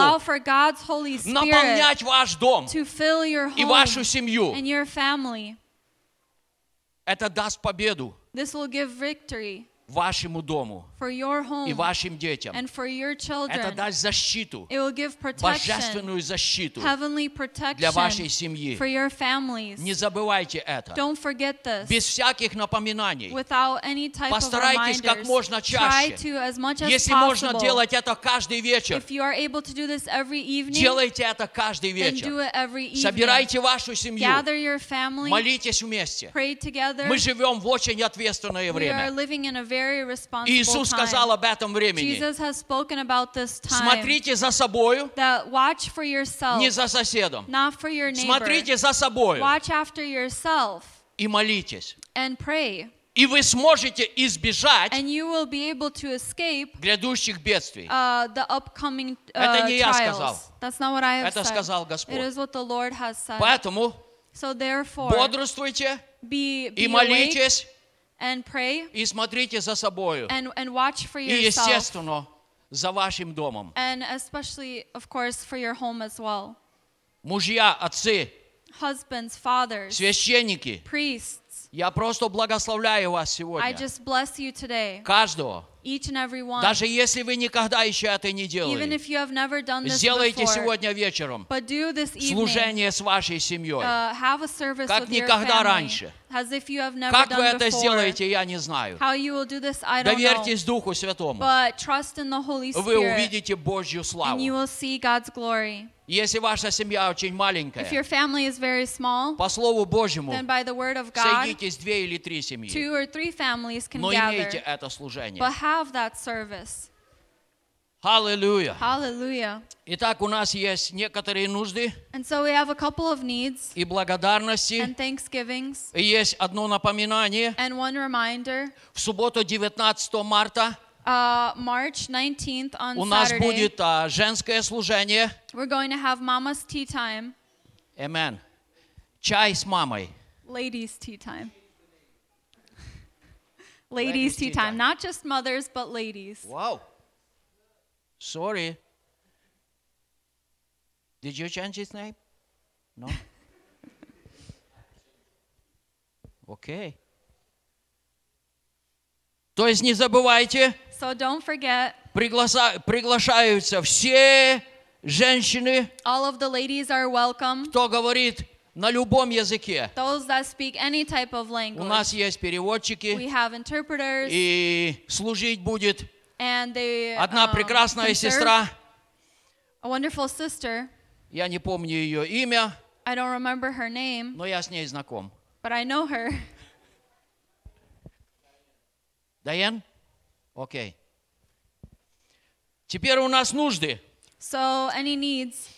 наполнять ваш дом и вашу семью. Это даст победу вашему дому for your home и вашим детям. and for your Это children. даст защиту, It will give protection, божественную защиту heavenly для вашей protection семьи. for your families. Не забывайте это. Don't forget this. Без всяких напоминаний. Without any type of Постарайтесь как reminders, можно try чаще. to as much as Если можно possible. делать это каждый вечер, If you are able to do this every evening, делайте это каждый then do вечер. it every evening. Собирайте вашу семью. Gather your family, Молитесь вместе. pray together. Мы живем в очень ответственное We are время. living in a very responsible Иисус сказал об этом времени. Смотрите за собою, не за соседом. Смотрите за собою и молитесь. И вы сможете избежать грядущих бедствий. Uh, uh, Это не я сказал. Это сказал Господь. Поэтому so boдрствуйте be, be и молитесь and pray и смотрите за собою. and, and watch for И, yourself. естественно, за вашим домом. And especially, of course, for your home as well. Мужья, отцы, Husbands, fathers, священники, priests, Я просто благословляю вас I сегодня. just bless you today. Каждого. Each and every one. Даже если вы никогда еще это не Even делали. if you have never done this Сделайте before. сегодня вечером But do this evening. служение с вашей семьей. Uh, have a service Как with your никогда family, раньше. As if you have never Как вы done это before. сделаете, я не знаю. How you will do this, I don't know. Доверьтесь Духу Святому. But trust in the Holy Вы Spirit, увидите Божью славу. and you will see God's glory. Если ваша семья очень If your маленькая, family is very small, по Слову Божьему, then by the word of God, соединитесь две или три семьи. two or three families can Но имейте gather. это служение. But have that service. Аллилуйя. Hallelujah. Итак, у нас есть некоторые нужды And so we have a couple of needs и благодарности. and thanksgivings. И есть одно напоминание. And one reminder, В субботу 19 марта uh, March 19th on у нас Saturday, будет а, женское служение. we're going to have Mama's tea time, Амен. Чай с мамой. ladies' tea time. Ladies' tea time, not just mothers, but ladies. Wow. Sorry. Did you change his name? No? Окей. То есть не забывайте, So don't forget, пригласа- приглашаются все женщины, all of the ladies are welcome. кто говорит на любом языке. Those that speak any type of У language. нас есть We переводчики, have interpreters, и служить будет and they одна um, прекрасная сестра, a wonderful sister. я не помню ее имя, I don't remember her name, но я с ней знаком. but I know her. Дайен? Окей. Теперь у нас нужды. So any needs,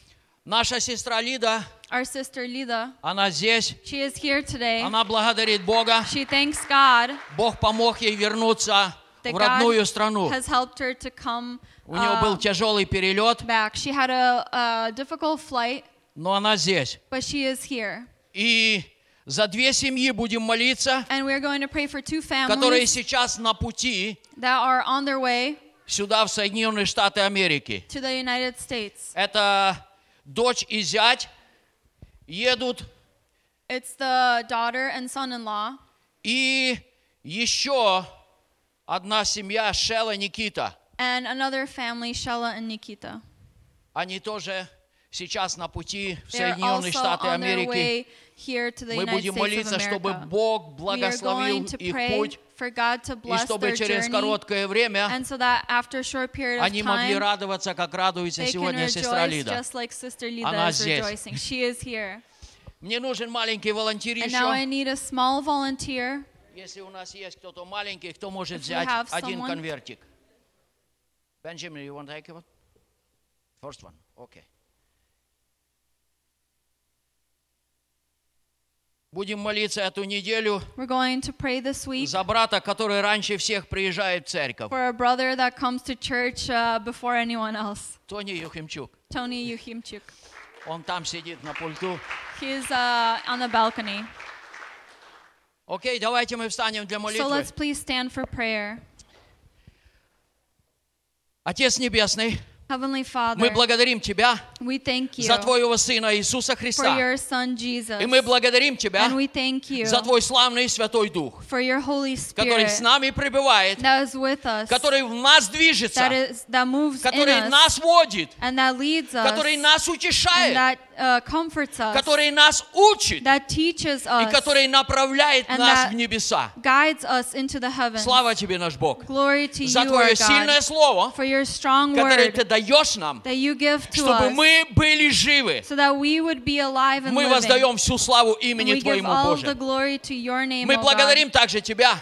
Наша сестра Лида, our sister Lida, она здесь. she is here today. Она благодарит Бога. She thanks God Бог помог ей вернуться в родную страну. has helped her to come У нее был тяжелый перелет, back. She had a, a difficult flight, но она здесь. but she is here. И за две семьи будем молиться, которые сейчас на пути сюда, в Соединенные Штаты Америки. Это дочь и зять едут, It's the daughter and son-in-law, и еще одна семья, Шелла Никита. and another family, Shella and Nikita. Они тоже сейчас на пути в Соединенные Штаты Америки. Мы будем молиться, чтобы Бог благословил их путь, и чтобы через короткое время они могли радоваться, как радуется сегодня сестра Лида. Она здесь. Мне нужен маленький волонтер еще. Если у нас есть кто-то маленький, кто может взять один конвертик? Бенджамин, you want to take one? First one, okay. Будем молиться эту неделю We're going to pray this week за брата, который раньше всех приезжает в церковь. for a brother that comes to church uh, before anyone else, Тони Юхимчук. Tony Yuhimchuk. Он там сидит на пульту. He's uh, on the balcony. Окей, давайте мы встанем для So молитвы. let's please stand for prayer. Отец Небесный, Heavenly Father, мы благодарим Тебя we thank you за Твоего Сына Иисуса for Христа. your Son Jesus. И мы благодарим Тебя And we thank you за Твой славный Святой Дух, for your Holy который Spirit с нами пребывает, that is with us, который в нас движется, that, is, that moves in который us, нас водит, and that leads us, который нас and утешает, that uh, comforts us, который нас учит и который направляет нас в небеса. Слава тебе, наш Бог, за Твое сильное Слово, которое Ты даешь нам, чтобы мы были живы. Мы воздаем всю славу имени Твоему, Боже. Мы благодарим также Тебя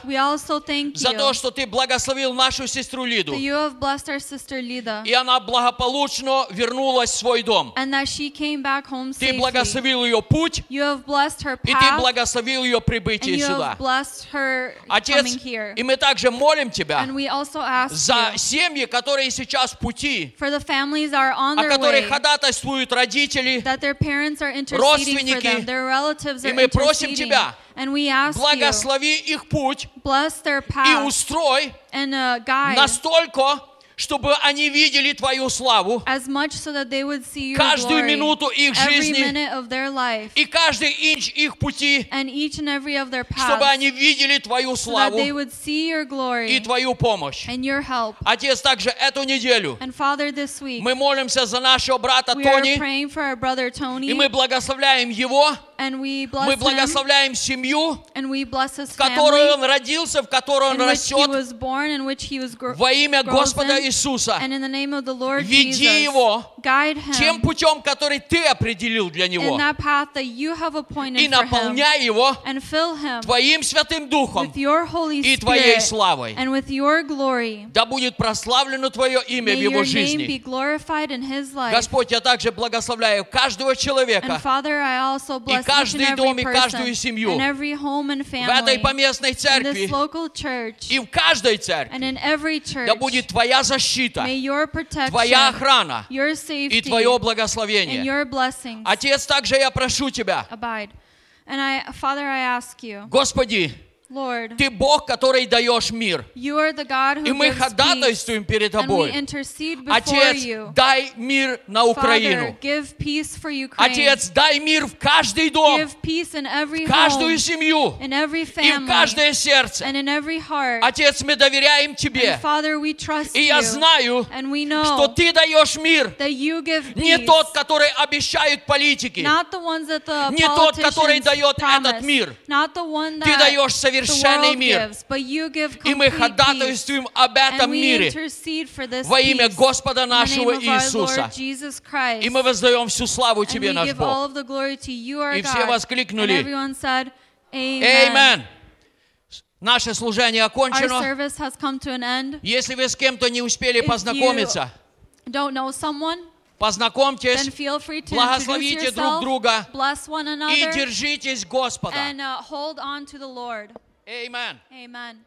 за то, что Ты благословил нашу сестру Лиду. И она благополучно вернулась в свой дом. And that she came back home Ты safely. благословил ее путь, You have blessed her и Ты path, благословил ее and прибытие you сюда. have blessed her Отец, coming here. и мы также молим Тебя And we also ask за you семьи, которые сейчас в пути, for the families are on о которых ходатайствуют родители, that their parents are interceding for родственники. them, their relatives И are мы просим. Тебя, And we ask you, благослови их путь bless their и path устрой and uh, guide настолько, чтобы они видели Твою славу, as much so that they would see your каждую glory минуту их every жизни minute of their life и каждый инч их пути, and each and every of their чтобы paths они видели Твою so that славу they would see your и glory Твою помощь. and your help. Отец, также эту неделю And Father, this week мы молимся за нашего брата we are Тони, praying for our brother Tony и мы благословляем его, мы благословляем семью, в которой он родился, в которой он растет. Во имя Господа Иисуса. Веди его тем путем, который ты определил для него. И наполняй его Твоим Святым Духом и Твоей славой. Да будет прославлено Твое имя в его жизни. Господь, я также благословляю каждого человека и каждый дом и каждую семью, в этой поместной церкви. и в каждой церкви, да будет Твоя защита, Твоя охрана и Твое благословение. Отец, также я прошу Тебя, Господи, Lord, Ты Бог, который даешь мир. you are the God who И мы ходатайствуем перед Тобой. Отец, you. дай мир на Father, Украину. give peace for Ukraine. Отец, дай мир в каждый дом, give peace in every в каждую home, семью in every и family, в каждое сердце. and in every heart. Отец, мы доверяем Тебе. And Father, we trust И я знаю, and we что know Ты даешь мир, that you give не peace, тот, который обещают политики. not the ones that the Не тот, который дает promise, этот мир. not the one Ты that даешь the совершенный мир. И мы ходатайствуем об этом мире во имя Господа нашего Иисуса. И мы воздаем всю славу Тебе, наш Бог. И все воскликнули. Аминь. Наше служение окончено. Если вы с кем-то не успели познакомиться, someone, познакомьтесь, благословите друг друга и держитесь Господа. Amen. Amen.